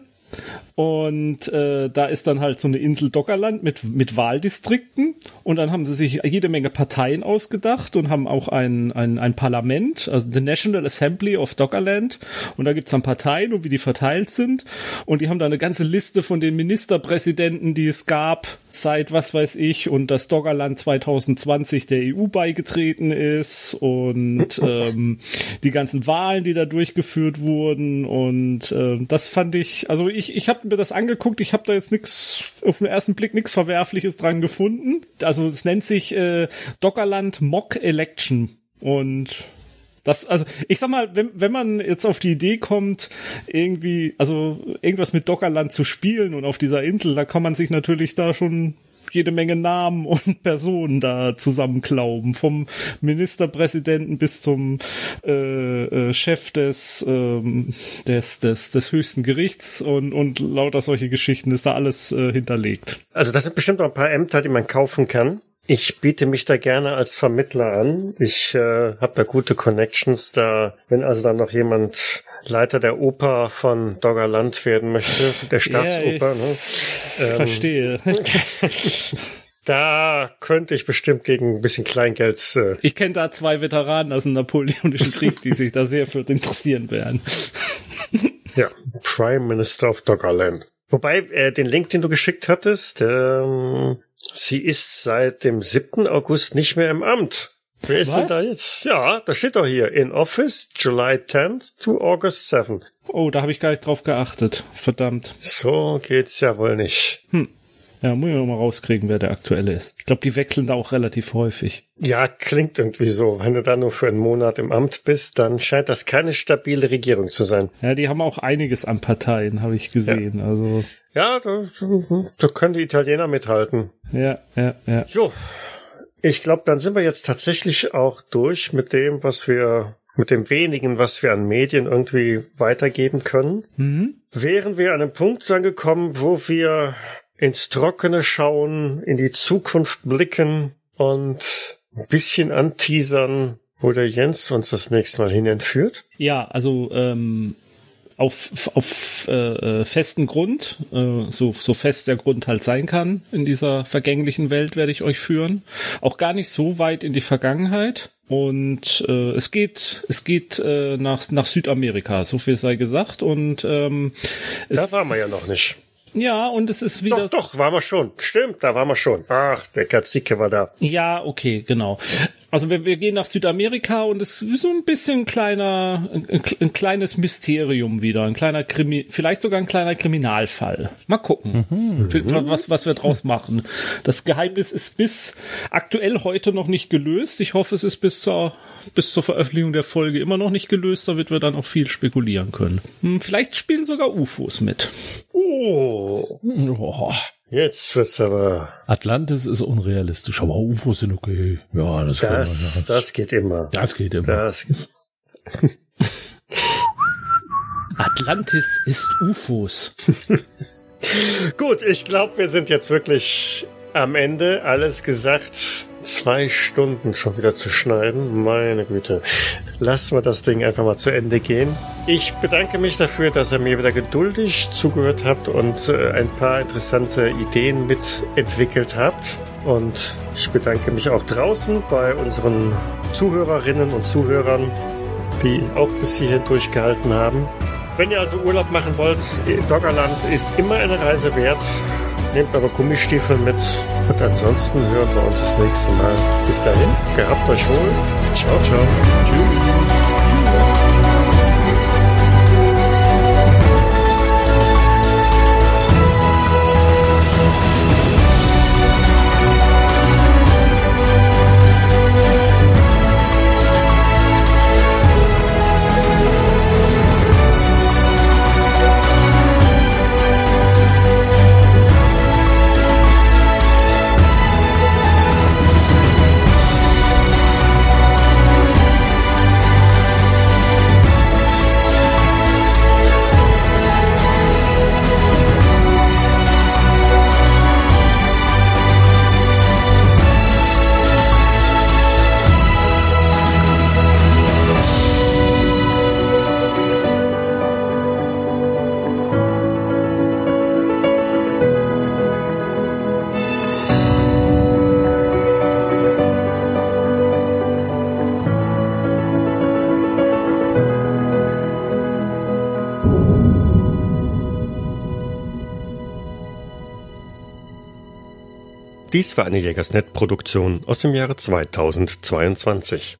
und äh, da ist dann halt so eine Insel Dockerland mit, mit Wahldistrikten. Und dann haben sie sich jede Menge Parteien ausgedacht und haben auch ein, ein, ein Parlament, also the National Assembly of Dockerland. Und da gibt's dann Parteien und wie die verteilt sind. Und die haben da eine ganze Liste von den Ministerpräsidenten, die es gab, seit was weiß ich. Und das Doggerland 2020 der EU beigetreten ist. Und ähm, die ganzen Wahlen, die da durchgeführt wurden. Und äh, das fand ich, also ich, ich habe mir das angeguckt. Ich habe da jetzt nichts auf den ersten Blick nichts Verwerfliches dran gefunden. Also es nennt sich äh, Dockerland Mock Election und das, also ich sag mal, wenn, wenn man jetzt auf die Idee kommt, irgendwie, also irgendwas mit Dockerland zu spielen und auf dieser Insel, da kann man sich natürlich da schon jede Menge Namen und Personen da zusammenklauben. Vom Ministerpräsidenten bis zum äh, äh, Chef des, ähm, des, des, des höchsten Gerichts und, und lauter solche Geschichten ist da alles äh, hinterlegt. Also das sind bestimmt auch ein paar Ämter, die man kaufen kann. Ich biete mich da gerne als Vermittler an. Ich äh, habe da gute Connections. Da, wenn also dann noch jemand Leiter der Oper von Doggerland werden möchte, der Staatsoper, ja, ne? Ähm, verstehe. Da könnte ich bestimmt gegen ein bisschen Kleingeld. Äh ich kenne da zwei Veteranen aus dem Napoleonischen Krieg, die sich da sehr für interessieren werden. ja, Prime Minister of Doggerland. Wobei, äh, den Link, den du geschickt hattest, ähm, sie ist seit dem 7. August nicht mehr im Amt. Wer ist Was? denn da jetzt? Ja, da steht doch hier. In Office, July 10th to August 7. Oh, da habe ich gar nicht drauf geachtet. Verdammt. So geht's ja wohl nicht. Hm. Ja, muss ich noch mal rauskriegen, wer der aktuelle ist. Ich glaube, die wechseln da auch relativ häufig. Ja, klingt irgendwie so. Wenn du da nur für einen Monat im Amt bist, dann scheint das keine stabile Regierung zu sein. Ja, die haben auch einiges an Parteien, habe ich gesehen. Ja. Also ja, da, da können die Italiener mithalten. Ja, ja, ja. Jo, ich glaube, dann sind wir jetzt tatsächlich auch durch mit dem, was wir, mit dem wenigen, was wir an Medien irgendwie weitergeben können. Mhm. Wären wir an einem Punkt angekommen, wo wir ins Trockene schauen, in die Zukunft blicken und ein bisschen anteasern, wo der Jens uns das nächste Mal hin entführt? Ja, also ähm, auf, auf äh, festen Grund, äh, so, so fest der Grund halt sein kann in dieser vergänglichen Welt, werde ich euch führen. Auch gar nicht so weit in die Vergangenheit. Und äh, es geht, es geht äh, nach, nach Südamerika, so viel sei gesagt. Und ähm, da waren wir ja noch nicht. Ja, und es ist wieder. Doch, doch, waren wir schon. Stimmt, da waren wir schon. Ach, der Kazike war da. Ja, okay, genau. Also wir, wir gehen nach Südamerika und es ist so ein bisschen kleiner, ein, ein, kleines Mysterium wieder, ein kleiner Krimi, vielleicht sogar ein kleiner Kriminalfall. Mal gucken, mhm. was, was wir draus machen. Das Geheimnis ist bis aktuell heute noch nicht gelöst. Ich hoffe, es ist bis zur, bis zur Veröffentlichung der Folge immer noch nicht gelöst, damit wir dann auch viel spekulieren können. Hm, vielleicht spielen sogar UFOs mit. Oh. oh. Jetzt wird's aber. Atlantis ist unrealistisch, aber UFOs sind okay. Ja, das, das, kann, das geht immer. Das geht immer. Das geht. Atlantis ist UFOs. Gut, ich glaube, wir sind jetzt wirklich am Ende. Alles gesagt zwei Stunden schon wieder zu schneiden. Meine Güte. Lassen wir das Ding einfach mal zu Ende gehen. Ich bedanke mich dafür, dass ihr mir wieder geduldig zugehört habt und äh, ein paar interessante Ideen mitentwickelt habt. Und ich bedanke mich auch draußen bei unseren Zuhörerinnen und Zuhörern, die auch bis hierhin durchgehalten haben. Wenn ihr also Urlaub machen wollt, Doggerland ist immer eine Reise wert. Nehmt aber Gummistiefel mit. Und ansonsten hören wir uns das nächste Mal. Bis dahin, gehabt euch wohl. Ciao, ciao. Tschüss. Dies war eine Jägersnet-Produktion aus dem Jahre 2022.